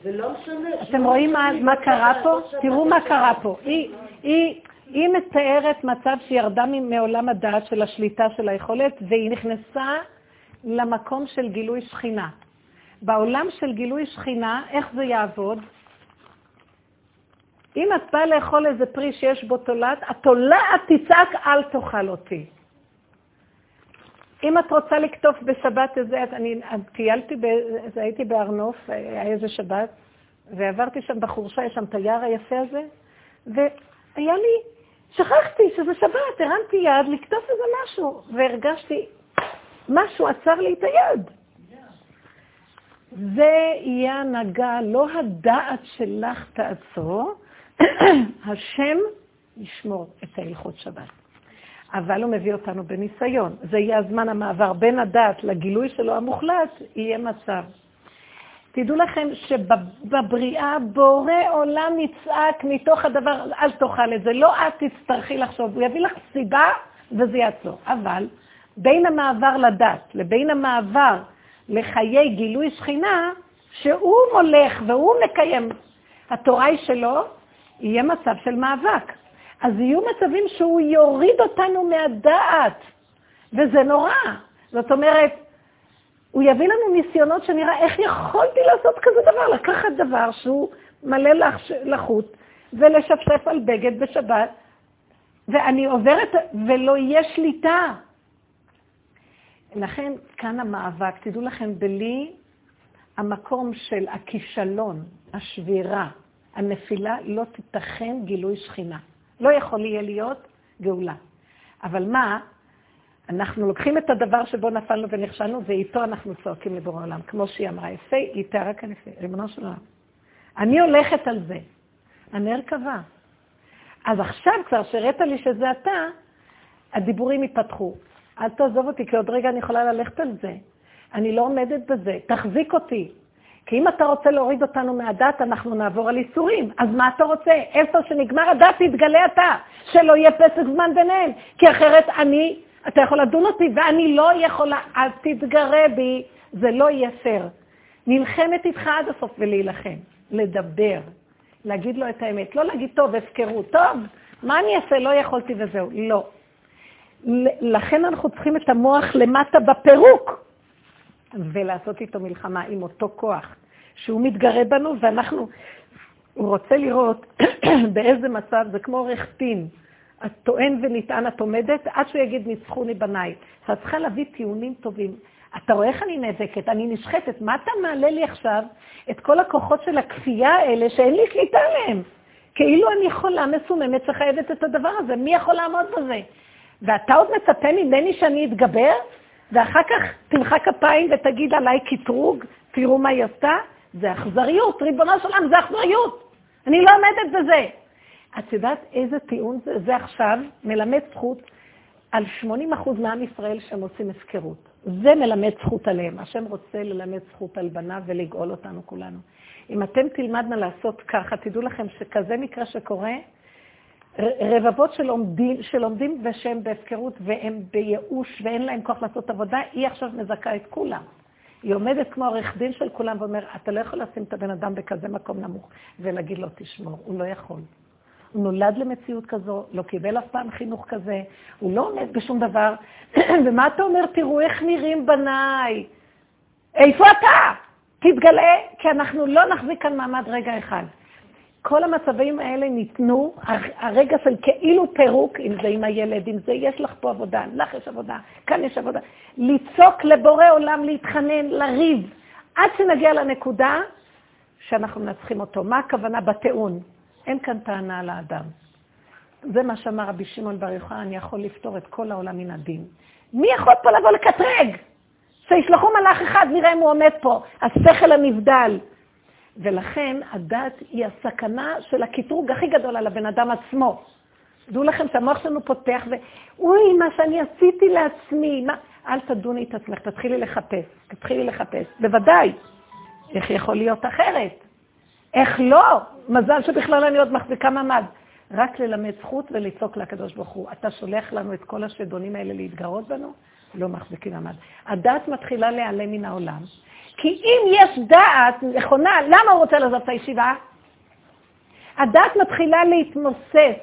ולא משנה. אתם רואים מה, מה קרה פה? תראו מה קרה פה. היא, היא, מתארת מצב שירדה מעולם הדעת של השליטה של היכולת, והיא נכנסה למקום של גילוי שכינה. בעולם של גילוי שכינה, איך זה יעבוד? אם את באה לאכול איזה פרי שיש בו תולעת, התולעת תצעק אל תאכל אותי. אם את רוצה לקטוף בשבת איזה, אז אני טיילתי, ב- אז הייתי בהר-נוף, היה איזה שבת, ועברתי שם בחורשה, יש שם את היער היפה הזה, והיה לי, שכחתי שזה שבת, הרמתי יד לקטוף איזה משהו, והרגשתי, משהו עצר לי את היד. זה יהיה הנהגה, לא הדעת שלך תעצור, השם ישמור את ההלכות שבת. אבל הוא מביא אותנו בניסיון. זה יהיה הזמן המעבר בין הדת לגילוי שלו המוחלט, יהיה מצב. תדעו לכם שבבריאה בורא עולם יצעק מתוך הדבר, אל תאכל את זה, לא את תצטרכי לחשוב, הוא יביא לך סיבה וזה יעצור. אבל בין המעבר לדת לבין המעבר לחיי גילוי שכינה, שהוא מולך והוא מקיים, התורה היא שלו, יהיה מצב של מאבק. אז יהיו מצבים שהוא יוריד אותנו מהדעת, וזה נורא. זאת אומרת, הוא יביא לנו ניסיונות שנראה איך יכולתי לעשות כזה דבר, לקחת דבר שהוא מלא לח... לחוט ולשפשף על בגד בשבת, ואני עוברת ולא יהיה שליטה. לכן כאן המאבק, תדעו לכם, בלי המקום של הכישלון, השבירה, הנפילה, לא תיתכן גילוי שכינה. לא יכול יהיה להיות גאולה. אבל מה? אנחנו לוקחים את הדבר שבו נפלנו ונכשלנו, ואיתו אנחנו צועקים לבורא העולם. כמו שהיא אמרה, יפה, היא תיארה כאן יפה, ריבונו של עולם. אני הולכת על זה. הנר קבע. אז עכשיו כבר שהראית לי שזה אתה, הדיבורים ייפתחו. אל תעזוב אותי, כי עוד רגע אני יכולה ללכת על זה. אני לא עומדת בזה, תחזיק אותי. כי אם אתה רוצה להוריד אותנו מהדת, אנחנו נעבור על איסורים. אז מה אתה רוצה? איפה שנגמר הדת, תתגלה אתה. שלא יהיה פסק זמן ביניהם. כי אחרת אני, אתה יכול לדון אותי, ואני לא יכולה, אז תתגרה בי, זה לא יהיה פייר. נלחמת איתך עד הסוף ולהילחם. לדבר. להגיד לו את האמת. לא להגיד, טוב, הפקרות. טוב, מה אני אעשה? לא יכולתי וזהו. לא. לכן אנחנו צריכים את המוח למטה בפירוק. ולעשות איתו מלחמה עם אותו כוח, שהוא מתגרה בנו, ואנחנו, הוא רוצה לראות באיזה מצב, זה כמו עורך דין, את טוען ונטען, את עומדת, עד שהוא יגיד, ניצחוני בניי. אז את צריכה להביא טיעונים טובים. אתה רואה איך אני נאבקת, אני נשחטת, מה אתה מעלה לי עכשיו את כל הכוחות של הכפייה האלה שאין לי שליטה עליהם? כאילו אני חולה מסוממת שחייבת את הדבר הזה, מי יכול לעמוד בזה? ואתה עוד מצפה ממני שאני אתגבר? ואחר כך תמחא כפיים ותגיד עליי קטרוג, תראו מה היא עשתה? זה אכזריות, ריבונו של עולם, זה אכזריות. אני לא עומדת בזה. את יודעת איזה טיעון זה? זה עכשיו מלמד זכות על 80% מעם ישראל שהם עושים הפקרות. זה מלמד זכות עליהם. השם רוצה ללמד זכות על בניו ולגאול אותנו כולנו. אם אתם תלמדנה לעשות ככה, תדעו לכם שכזה מקרה שקורה, רבבות שלומדים, שלומדים ושהם בהפקרות והם בייאוש ואין להם כוח לעשות עבודה, היא עכשיו מזכה את כולם. היא עומדת כמו עורך דין של כולם ואומר, אתה לא יכול לשים את הבן אדם בכזה מקום נמוך ולהגיד לו, תשמור, הוא לא יכול. הוא נולד למציאות כזו, לא קיבל אף פעם חינוך כזה, הוא לא עומד בשום דבר. ומה אתה אומר? תראו איך נראים בניי. איפה אתה? תתגלה, כי אנחנו לא נחזיק כאן מעמד רגע אחד. כל המצבים האלה ניתנו, הרגע של כאילו פירוק, אם זה עם הילד, אם זה יש לך פה עבודה, לך יש עבודה, כאן יש עבודה. לצעוק לבורא עולם, להתחנן, לריב, עד שנגיע לנקודה שאנחנו מנצחים אותו. מה הכוונה בטיעון? אין כאן טענה על האדם. זה מה שאמר רבי שמעון בר יוחנן, אני יכול לפתור את כל העולם מן הדין. מי יכול פה לבוא לקטרג? שישלחו מלאך אחד, נראה אם הוא עומד פה. השכל הנבדל. ולכן הדת היא הסכנה של הקטרוג הכי גדול על הבן אדם עצמו. דעו לכם שהמוח שלנו פותח, ואוי, מה שאני עשיתי לעצמי, מה... אל תדוני את עצמך, תתחילי לחפש, תתחילי לחפש. בוודאי, איך יכול להיות אחרת? איך לא? מזל שבכלל אני עוד מחזיקה ממ"ד. רק ללמד זכות ולצעוק לקדוש ברוך הוא. אתה שולח לנו את כל השדונים האלה להתגרות בנו? לא מחזיקים ממ"ד. הדת מתחילה להיעלם מן העולם, כי אם יש דעת נכונה, למה הוא רוצה לעזוב את הישיבה? הדת מתחילה להתמוסס,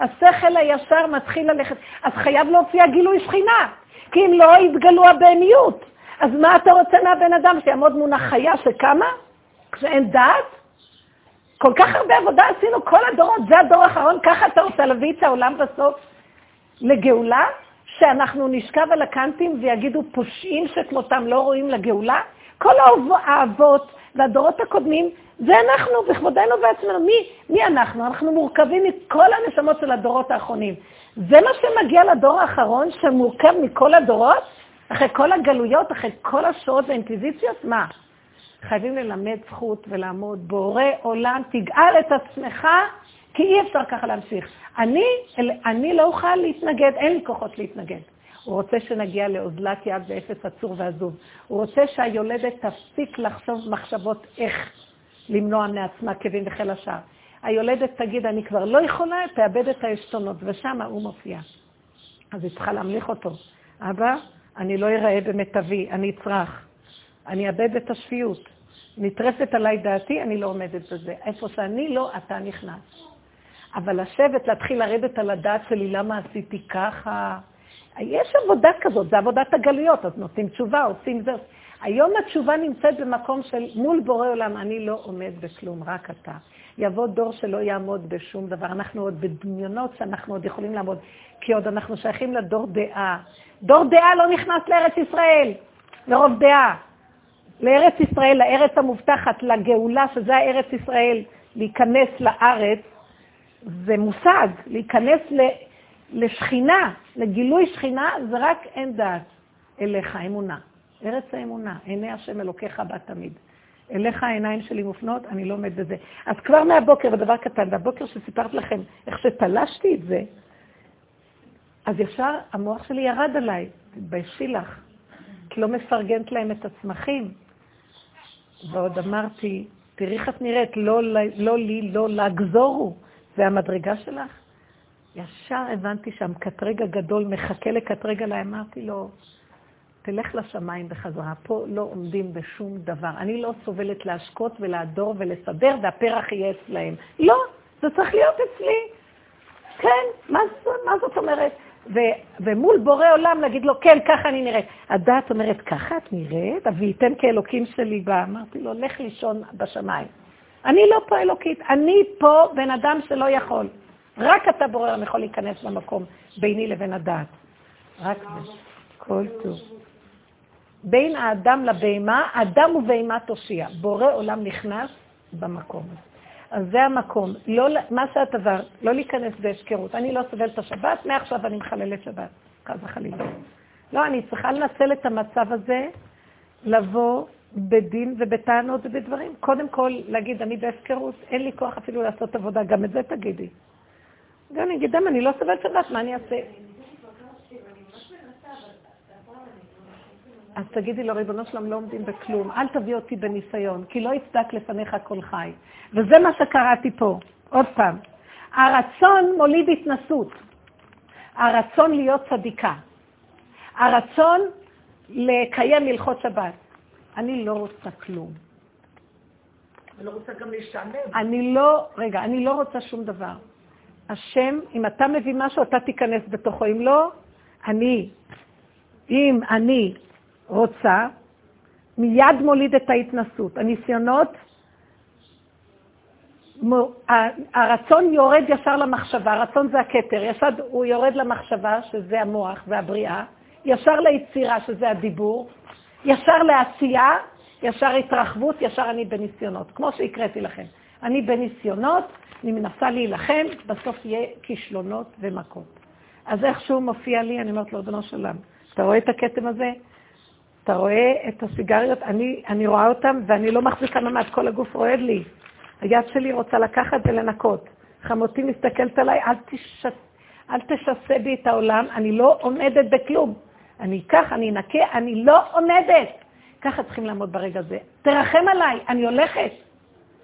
השכל הישר מתחיל ללכת, אז חייב להופיע גילוי שכינה, כי אם לא יתגלו הבהמיות. אז מה אתה רוצה מהבן אדם, שיעמוד מול החיה שקמה? כשאין דעת? כל כך הרבה עבודה עשינו כל הדורות, זה הדור האחרון, ככה אתה רוצה להביא את העולם בסוף לגאולה? שאנחנו נשכב על הקנטים ויגידו פושעים שכמותם לא רואים לגאולה? כל האבות והדורות הקודמים, זה אנחנו, בכבודנו ועצמנו. מי, מי אנחנו? אנחנו מורכבים מכל הנשמות של הדורות האחרונים. זה מה שמגיע לדור האחרון, שמורכב מכל הדורות? אחרי כל הגלויות, אחרי כל השואות והאינקוויזיציות? מה? חייבים ללמד זכות ולעמוד בורא עולם, תגאל את עצמך, כי אי אפשר ככה להמשיך. אני, אני לא אוכל להתנגד, אין לי כוחות להתנגד. הוא רוצה שנגיע לאוזלת יד ואפס עצור ועזוב. הוא רוצה שהיולדת תפסיק לחשוב מחשבות איך למנוע מעצמה כאבים וחיל השאר. היולדת תגיד, אני כבר לא יכולה, תאבד את העשתונות, ושם הוא מופיע. אז היא צריכה להמליך אותו. אבא, אני לא אראה במיטבי, אני אצרח. אני אאבד את השפיות. נטרפת עליי דעתי, אני לא עומדת בזה. איפה שאני לא, אתה נכנס. אבל לשבת, להתחיל לרדת על הדעת שלי, למה עשיתי ככה? יש עבודה כזאת, זה עבודת הגלויות, אז נותנים תשובה, עושים זה. היום התשובה נמצאת במקום של מול בורא עולם, אני לא עומד בכלום, רק אתה. יבוא דור שלא יעמוד בשום דבר. אנחנו עוד בדמיונות שאנחנו עוד יכולים לעמוד, כי עוד אנחנו שייכים לדור דעה. דור דעה לא נכנס לארץ ישראל, לרוב דעה. לארץ ישראל, לארץ המובטחת, לגאולה, שזה הארץ ישראל, להיכנס לארץ, זה מושג, להיכנס לשכינה, לגילוי שכינה, זה רק אין דעת אליך, אמונה. ארץ האמונה, עיני השם אלוקיך בה תמיד. אליך העיניים שלי מופנות, אני לא עומד בזה. אז כבר מהבוקר, בדבר קטן, בבוקר שסיפרתי לכם איך שתלשתי את זה, אז ישר המוח שלי ירד עליי, תתביישי לך, כי לא מפרגנת להם את הצמחים. ועוד אמרתי, תראי איך את נראית, לא, לא לי, לא לגזורו. זה המדרגה שלך? ישר הבנתי שהמקטרג הגדול מחכה לקטרג עליי, אמרתי לו, תלך לשמיים בחזרה, פה לא עומדים בשום דבר. אני לא סובלת להשקות ולהדור ולסדר, והפרח יהיה אצלהם. לא, זה צריך להיות אצלי. כן, מה, מה זאת אומרת? ו, ומול בורא עולם להגיד לו, כן, ככה אני נראית. הדעת אומרת, ככה את נראית? והייתם כאלוקים שלי בה. אמרתי לו, לך לישון בשמיים. אני לא פה אלוקית, אני פה בן אדם שלא יכול. רק אתה בורא עולם יכול להיכנס למקום ביני לבין הדעת. רק זה. כל טוב. בין האדם לבהמה, אדם ובהמה תושיע. בורא עולם נכנס במקום הזה. אז זה המקום. לא, מה שאת עבר, לא להיכנס בהפקרות. אני לא סובלת את השבת, מעכשיו אני מחללת שבת. חס וחלילה. לא, אני צריכה לנצל את המצב הזה, לבוא בדין ובטענות ובדברים. קודם כל, להגיד, אני בהפקרות, אין לי כוח אפילו לעשות עבודה, גם את זה תגידי. ואני אגיד, למה אני לא סובלת שבת, מה אני אעשה? אז תגידי לו, ריבונו שלום, לא עומדים בכלום, אל תביא אותי בניסיון, כי לא יצדק לפניך כל חי. וזה מה שקראתי פה, עוד פעם. הרצון מוליד התנסות. הרצון להיות צדיקה. הרצון לקיים הלכות שבת. אני לא רוצה כלום. אני לא רוצה גם להשתעמם. אני לא, רגע, אני לא רוצה שום דבר. השם, אם אתה מביא משהו, אתה תיכנס בתוכו. אם לא, אני, אם אני רוצה, מיד מוליד את ההתנסות. הניסיונות, הרצון יורד ישר למחשבה, הרצון זה הכתר, ישר הוא יורד למחשבה, שזה המוח והבריאה, ישר ליצירה, שזה הדיבור, ישר לעשייה, ישר התרחבות, ישר אני בניסיונות, כמו שהקראתי לכם. אני בניסיונות, אני מנסה להילחם, בסוף יהיה כישלונות ומכות. אז איכשהו מופיע לי, אני אומרת לו, ריבונו של עולם, אתה רואה את הכתם הזה? אתה רואה את הסיגריות? אני, אני רואה אותן ואני לא מחזיקה ממש, כל הגוף רועד לי. היד שלי רוצה לקחת ולנקות. חמותי מסתכלת עליי, אל, תש... אל תשסה בי את העולם, אני לא עומדת בכלום. אני אקח, אני אנקה, אני לא עומדת. ככה צריכים לעמוד ברגע הזה. תרחם עליי, אני הולכת.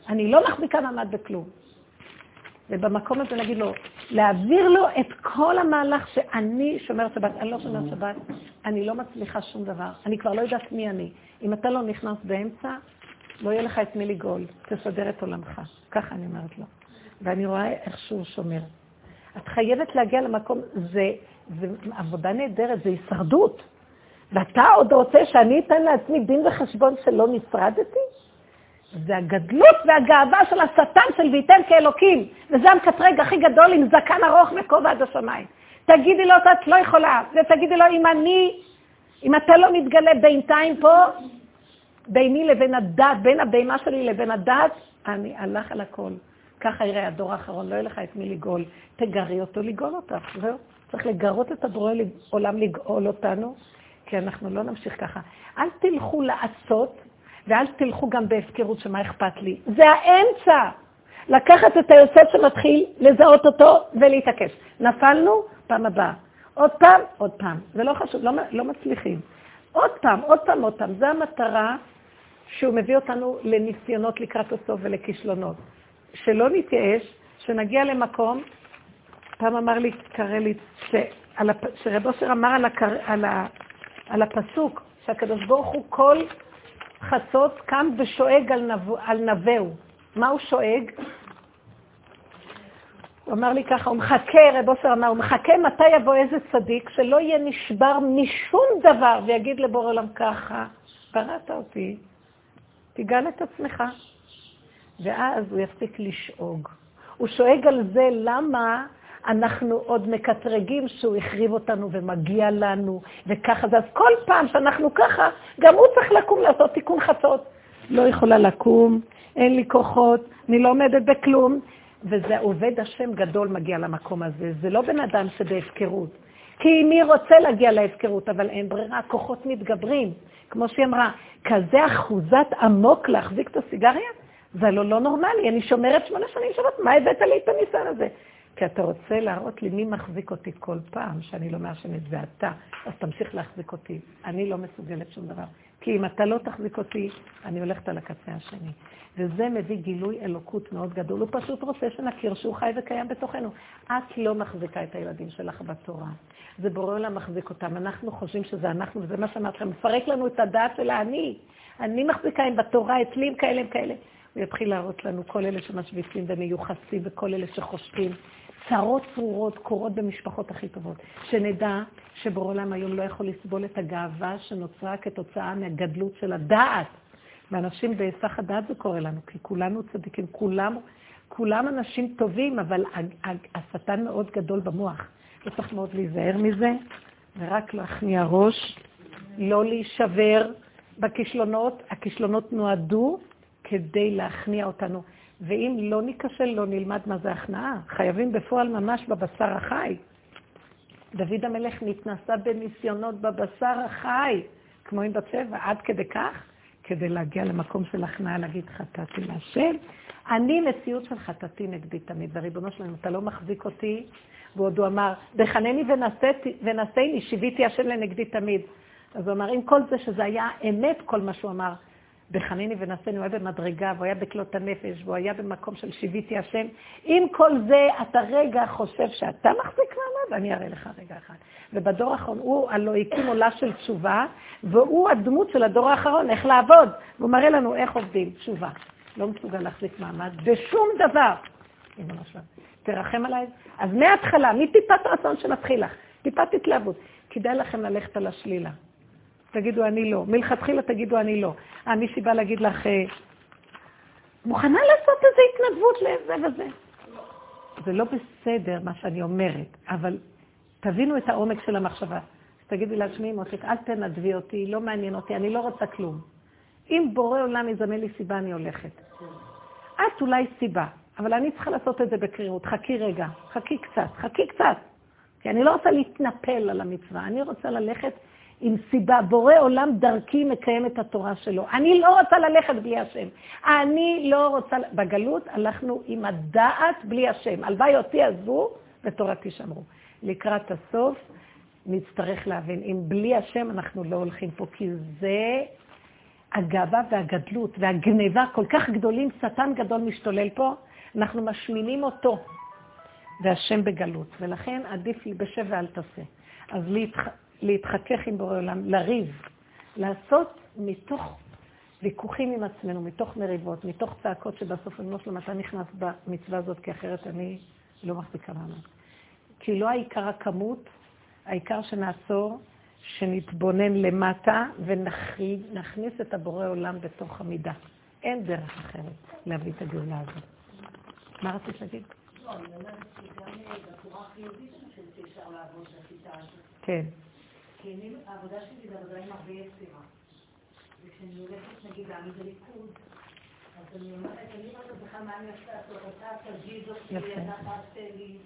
אני לא מחזיקה מעמד בכלום. ובמקום הזה נגיד לו, להעביר לו את כל המהלך שאני שומרת שבת, אני לא שומרת שבת, אני לא מצליחה שום דבר, אני כבר לא יודעת מי אני. אם אתה לא נכנס באמצע, לא יהיה לך את מי לגאול, תסדר את עולמך. ככה אני אומרת לו. ואני רואה איך שהוא שומר. את חייבת להגיע למקום, זה, זה עבודה נהדרת, זה הישרדות. ואתה עוד רוצה שאני אתן לעצמי דין וחשבון שלא נשרדתי? זה הגדלות והגאווה של השטן של וייתן כאלוקים. וזה המקטרג הכי גדול עם זקן ארוך וכובע עד השמיים. תגידי לו, את לא יכולה. ותגידי לו, אם אני, אם אתה לא מתגלה בינתיים פה, ביני לבין הדת, בין הבהמה שלי לבין הדת, אני הלך על הכל. ככה יראה הדור האחרון, לא יהיה לך את מי לגאול. תגרי אותו לגאול אותך, זהו. צריך לגרות את הבורא עולם לגאול אותנו, כי אנחנו לא נמשיך ככה. אל תלכו לעשות, ואל תלכו גם בהפקרות שמה אכפת לי. זה האמצע. לקחת את היוסף שמתחיל, לזהות אותו ולהתעקש. נפלנו, פעם הבאה. עוד פעם, עוד פעם. זה לא חשוב, לא, לא מצליחים. עוד פעם, עוד פעם, עוד פעם. זו המטרה שהוא מביא אותנו לניסיונות לקראת הסוף ולכישלונות. שלא נתייאש, שנגיע למקום, פעם אמר לי, קרא לי. שרב אושר אמר על, הקר... על, ה... על הפסוק, שהקדוש ברוך הוא כל חצות קם ושואג על, נב... על נבהו. מה הוא שואג? הוא אמר לי ככה, הוא מחכה, רב אושר אמר, הוא מחכה מתי יבוא איזה צדיק שלא יהיה נשבר משום דבר ויגיד לבורא עולם ככה, בראת אותי, תגאל את עצמך. ואז הוא יפסיק לשאוג. הוא שואג על זה למה אנחנו עוד מקטרגים שהוא החריב אותנו ומגיע לנו, וככה זה. אז כל פעם שאנחנו ככה, גם הוא צריך לקום לעשות תיקון חצות. לא יכולה לקום, אין לי כוחות, אני לא עומדת בכלום. וזה עובד השם גדול מגיע למקום הזה. זה לא בן אדם שבהפקרות. כי מי רוצה להגיע להפקרות, אבל אין ברירה, הכוחות מתגברים. כמו שהיא אמרה, כזה אחוזת עמוק להחזיק את הסיגריה? זה לא, לא נורמלי, אני שומרת שמונה שנים שבת, מה הבאת לי את הניסיון הזה? כי אתה רוצה להראות לי מי מחזיק אותי כל פעם שאני לא מעשנת, זה אתה, אז תמשיך להחזיק אותי. אני לא מסוגלת שום דבר. כי אם אתה לא תחזיק אותי, אני הולכת על הקצה השני. וזה מביא גילוי אלוקות מאוד גדול. הוא פשוט רוצה שנכיר שהוא חי וקיים בתוכנו. את לא מחזיקה את הילדים שלך בתורה. זה בורא עולם מחזיק אותם. אנחנו חושבים שזה אנחנו, וזה מה שאמרתי לכם, מפרק לנו את הדעת של האני. אני מחזיקה הם בתורה, אצלי הם כאלה, הם כאלה. הוא יתחיל להראות לנו כל אלה שמשוויצים ומיוחסים וכל אלה שחושבים. צרות צרורות קורות במשפחות הכי טובות. שנדע שבור עולם היום לא יכול לסבול את הגאווה שנוצרה כתוצאה מהגדלות של הדעת. ואנשים בהיסח הדעת זה קורה לנו, כי כולנו צדיקים, כולם, כולם אנשים טובים, אבל השטן מאוד גדול במוח. וצריך מאוד להיזהר מזה, ורק להכניע ראש, לא להישבר בכישלונות. הכישלונות נועדו כדי להכניע אותנו. ואם לא ניכשל, לא נלמד מה זה הכנעה. חייבים בפועל ממש בבשר החי. דוד המלך נתנסה בניסיונות בבשר החי, כמו עם בת שבע, עד כדי כך כדי להגיע למקום של הכנעה, להגיד חטאתי להשם. אני מציאות של חטאתי נגדי תמיד, וריבונו שלנו, אתה לא מחזיק אותי, ועוד הוא אמר, בחנני ונשאני, שיוויתי השם לנגדי תמיד. אז הוא אמר, עם כל זה שזה היה אמת, כל מה שהוא אמר, בחנני ונשאני, הוא היה במדרגה, והוא היה בכלות הנפש, והוא היה במקום של שיוויתי השם. עם כל זה, אתה רגע חושב שאתה מחזיק מעמד, אני אראה לך רגע אחד. ובדור האחרון, הוא הלוא הקים עולה של תשובה, והוא הדמות של הדור האחרון, איך לעבוד. והוא מראה לנו איך עובדים, תשובה. לא מסוגל להחזיק מעמד בשום דבר. תרחם עליי. אז מההתחלה, מטיפת רצון שנתחיל לך, טיפת התלהבות, כדאי לכם ללכת על השלילה. תגידו אני לא. מלכתחילה תגידו אני לא. אה, מישהי באה להגיד לך, אה, מוכנה לעשות איזו התנדבות לזה וזה. זה לא בסדר מה שאני אומרת, אבל תבינו את העומק של המחשבה. תגידי לעצמי, מותק, אל תנדבי אותי, לא מעניין אותי, אני לא רוצה כלום. אם בורא עולם יזמן לי סיבה, אני הולכת. את אולי סיבה, אבל אני צריכה לעשות את זה בקרירות. חכי רגע, חכי קצת, חכי קצת. כי אני לא רוצה להתנפל על המצווה, אני רוצה ללכת עם סיבה. בורא עולם דרכי מקיים את התורה שלו. אני לא רוצה ללכת בלי השם. אני לא רוצה... בגלות הלכנו עם הדעת בלי השם. הלוואי אותי עזבו ותורתי שמרו. לקראת הסוף נצטרך להבין, אם בלי השם אנחנו לא הולכים פה, כי זה הגאווה והגדלות והגניבה כל כך גדולים, שטן גדול משתולל פה, אנחנו משמינים אותו, והשם בגלות. ולכן עדיף לי בשב ואל תעשה. אז להתח... להתחכך עם בורא עולם, לריב, לעשות מתוך ויכוחים עם עצמנו, מתוך מריבות, מתוך צעקות שבסוף אני לא שלמה, אתה נכנס במצווה הזאת, כי אחרת אני לא מחזיקה מעמד. כי לא העיקר הכמות, העיקר שנעצור, שנתבונן למטה ונכניס את הבורא עולם בתוך המידה. אין דרך אחרת להביא את הגאולה הזאת. מה רצית להגיד? לא, אני אומרת שגם בצורה החיובית אני חושבת שאפשר לעבוד בשיטה הזאת. כן. כי אני, העבודה שלי זה עבודה עם הרבה יצירה. וכשאני הולכת נגיד להעמיד הליכוד, אז אני אומרת, אני לא יודעת בכלל מה אני עושה, אתה תגיד אותי, אתה תעשה לי.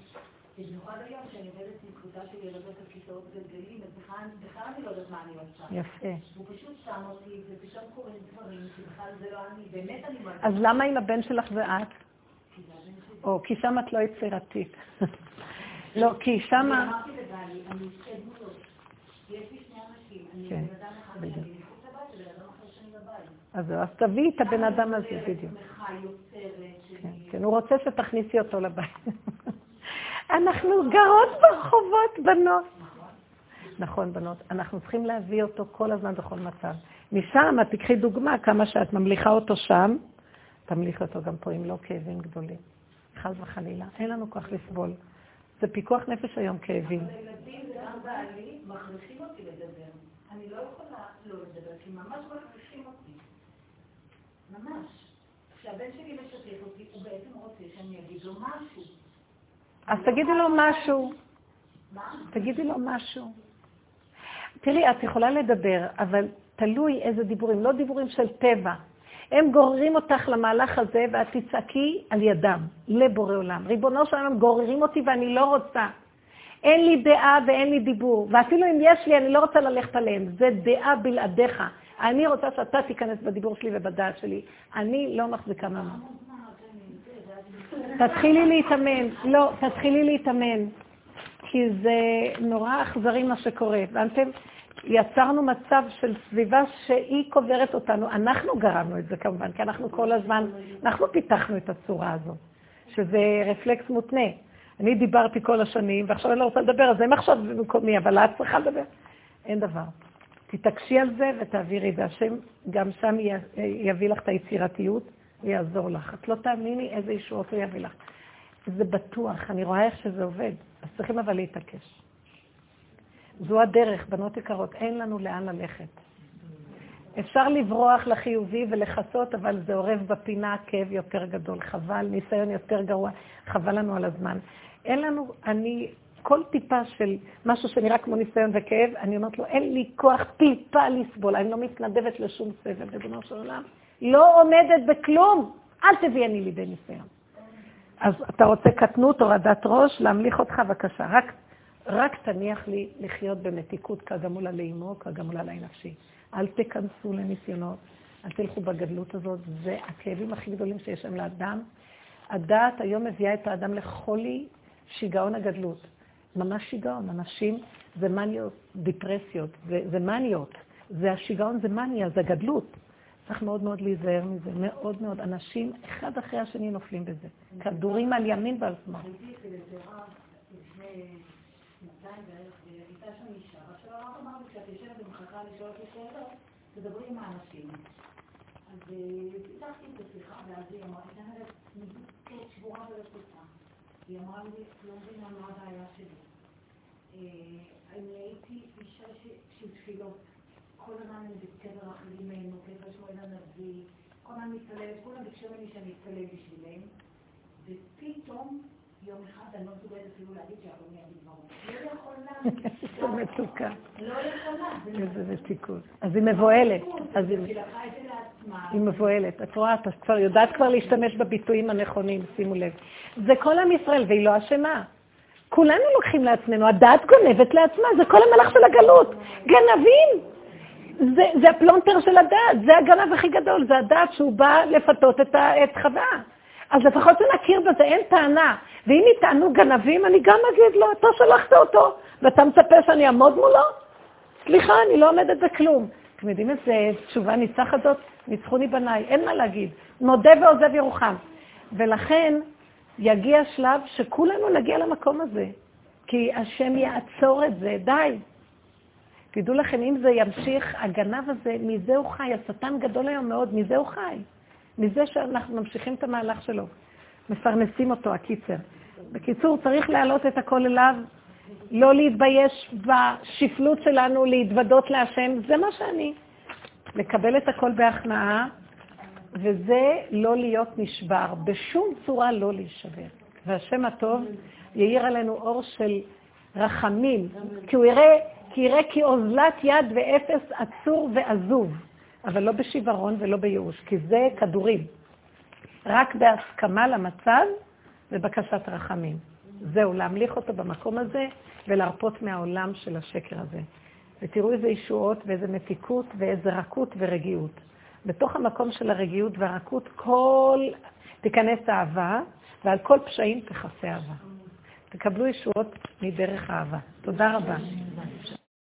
במיוחד היום שאני עובדת עם קבוצה של ילדות על כיסאות גלגלים, אז בכלל אני לא יודעת מה אני עושה. יפה. הוא פשוט שם אותי, ופתאום קורים דברים, שבכלל זה לא אני, באמת אני לא... אז למה עם הבן שלך זה שלי. או, כי שם את לא יצירתית. לא, כי שם... אני אמרתי לבעלי, אני שאני בבית. אז זהו, אז תביאי את הבן אדם הזה, בדיוק. כן. כן, הוא רוצה שתכניסי אותו לבית. אנחנו גרות ברחובות, בנות. נכון, בנות. אנחנו צריכים להביא אותו כל הזמן בכל מצב. משם, את תקחי דוגמה, כמה שאת ממליכה אותו שם, תמליכי אותו גם פה, אם לא כאבים גדולים. חס וחלילה. אין לנו כוח לסבול. זה פיקוח נפש היום, כאבים. הילדים וגם בעלי מכריחים אותי לדבר. אני לא יכולה לא לדבר, כי ממש מכריחים אותי. ממש. כשהבן שלי משתף אותי, הוא בעצם רוצה שאני אגיד לו משהו. אז תגידי לו משהו. מה? תגידי לו משהו. תראי, את יכולה לדבר, אבל תלוי איזה דיבורים, לא דיבורים של טבע. הם גוררים אותך למהלך הזה, ואת תצעקי על ידם, לבורא עולם. ריבונו של עולם, גוררים אותי ואני לא רוצה. אין לי דעה ואין לי דיבור, ואפילו אם יש לי, אני לא רוצה ללכת עליהם. זה דעה בלעדיך. אני רוצה שאתה תיכנס בדיבור שלי ובדעת שלי. אני לא מחזיקה מעמד. תתחילי להתאמן. לא, תתחילי להתאמן. כי זה נורא אכזרי מה שקורה. הבנתם? יצרנו מצב של סביבה שהיא קוברת אותנו. אנחנו גרמנו את זה כמובן, כי אנחנו כל הזמן, אנחנו פיתחנו את הצורה הזאת, שזה רפלקס מותנה. אני דיברתי כל השנים, ועכשיו אני לא רוצה לדבר, אז הם עכשיו במקומי, אבל את צריכה לדבר. אין דבר. תתעקשי על זה ותעבירי, והשם גם שם יביא לך את היצירתיות ויעזור לך. את לא תאמיני איזה ישועות הוא יביא לך. זה בטוח, אני רואה איך שזה עובד. אז צריכים אבל להתעקש. זו הדרך, בנות יקרות, אין לנו לאן ללכת. אפשר לברוח לחיובי ולכסות, אבל זה אורב בפינה כאב יותר גדול, חבל, ניסיון יותר גרוע, חבל לנו על הזמן. אין לנו, אני, כל טיפה של משהו שנראה כמו ניסיון וכאב, אני אומרת לו, אין לי כוח טיפה לסבול, אני לא מתנדבת לשום סבל, ריבונו של עולם. לא עומדת בכלום, אל תביאני לידי ניסיון. אז אתה רוצה קטנות, הורדת ראש, להמליך אותך, בבקשה. רק, רק תניח לי לחיות במתיקות כגמול עלי אמו, כגמול עלי נפשי. אל תיכנסו לניסיונות, אל תלכו בגדלות הזאת, זה הכאבים הכי גדולים שיש שם לאדם. הדעת היום מביאה את האדם לחולי שיגעון הגדלות. ממש שיגעון, אנשים זה מניות, דיפרסיות, זה, זה מניות. זה השיגעון, זה מניה, זה גדלות. צריך מאוד מאוד להיזהר מזה, מאוד מאוד. אנשים, אחד אחרי השני נופלים בזה. כדורים על ימין ועל שמאל. שנתיים בערך, והייתה שם אישה, עכשיו הרב אמר לי, כשאת יושבת ומחכה לשאול אותי שאלות, תדברי עם האנשים. אז אה, פיתחתי את השיחה, ואז היא אמרה, הייתה נראית מדוכאת, שבורה ולפוצה. היא אמרה לי, לא מבינה מה הבעיה שלי. אה, אני הייתי אישה של תפילות. כל הזמן אני בקבר אחרים ממנו, קבר שמואל הנביא, כל הזמן מתפללת, כולם ביקשו ממני שאני אתפלל בשבילם. ופתאום, יום אחד, אני לא מסוגלת אפילו להגיד שאדוני יגיד דברים. לא יכולה. לא יכולה. זה איזה מתיקות. אז היא מבוהלת. אז היא... היא לקחה את זה לעצמה. היא מבוהלת. את רואה, את כבר יודעת כבר להשתמש בביטויים הנכונים, שימו לב. זה כל עם ישראל, והיא לא אשמה. כולנו לוקחים לעצמנו, הדעת גונבת לעצמה, זה כל המלאך של הגלות. גנבים! זה, זה הפלונטר של הדעת, זה הגנב הכי גדול, זה הדעת שהוא בא לפתות את חווה. אז לפחות שנכיר בזה, אין טענה. ואם יטענו גנבים, אני גם אגיד לו, אתה שלחת אותו, ואתה מצפה שאני אעמוד מולו? סליחה, אני לא עומדת בכלום. אתם יודעים איזה תשובה ניצחת זאת? ניצחוני בניי, אין מה להגיד. מודה ועוזב ירוחם. ולכן יגיע שלב שכולנו נגיע למקום הזה, כי השם יעצור את זה, די. תדעו לכם, אם זה ימשיך, הגנב הזה, מזה הוא חי, השטן גדול היום מאוד, מזה הוא חי. מזה שאנחנו ממשיכים את המהלך שלו. מפרנסים אותו, הקיצר. בקיצור, צריך להעלות את הכל אליו, לא להתבייש בשפלות שלנו, להתוודות להשם, זה מה שאני. לקבל את הכל בהכנעה, וזה לא להיות נשבר, בשום צורה לא להישבר. והשם הטוב יאיר עלינו אור של רחמים, כי הוא יראה, כי יראה כי אוזלת יד ואפס עצור ועזוב, אבל לא בשיוורון ולא בייאוש, כי זה כדורים. רק בהסכמה למצב ובקשת רחמים. זהו, להמליך אותו במקום הזה ולהרפות מהעולם של השקר הזה. ותראו איזה ישועות ואיזה מתיקות ואיזה רכות ורגיעות. בתוך המקום של הרגיעות והרכות, כל... תיכנס אהבה, ועל כל פשעים תכסה אהבה. תקבלו ישועות מדרך אהבה. תודה רבה.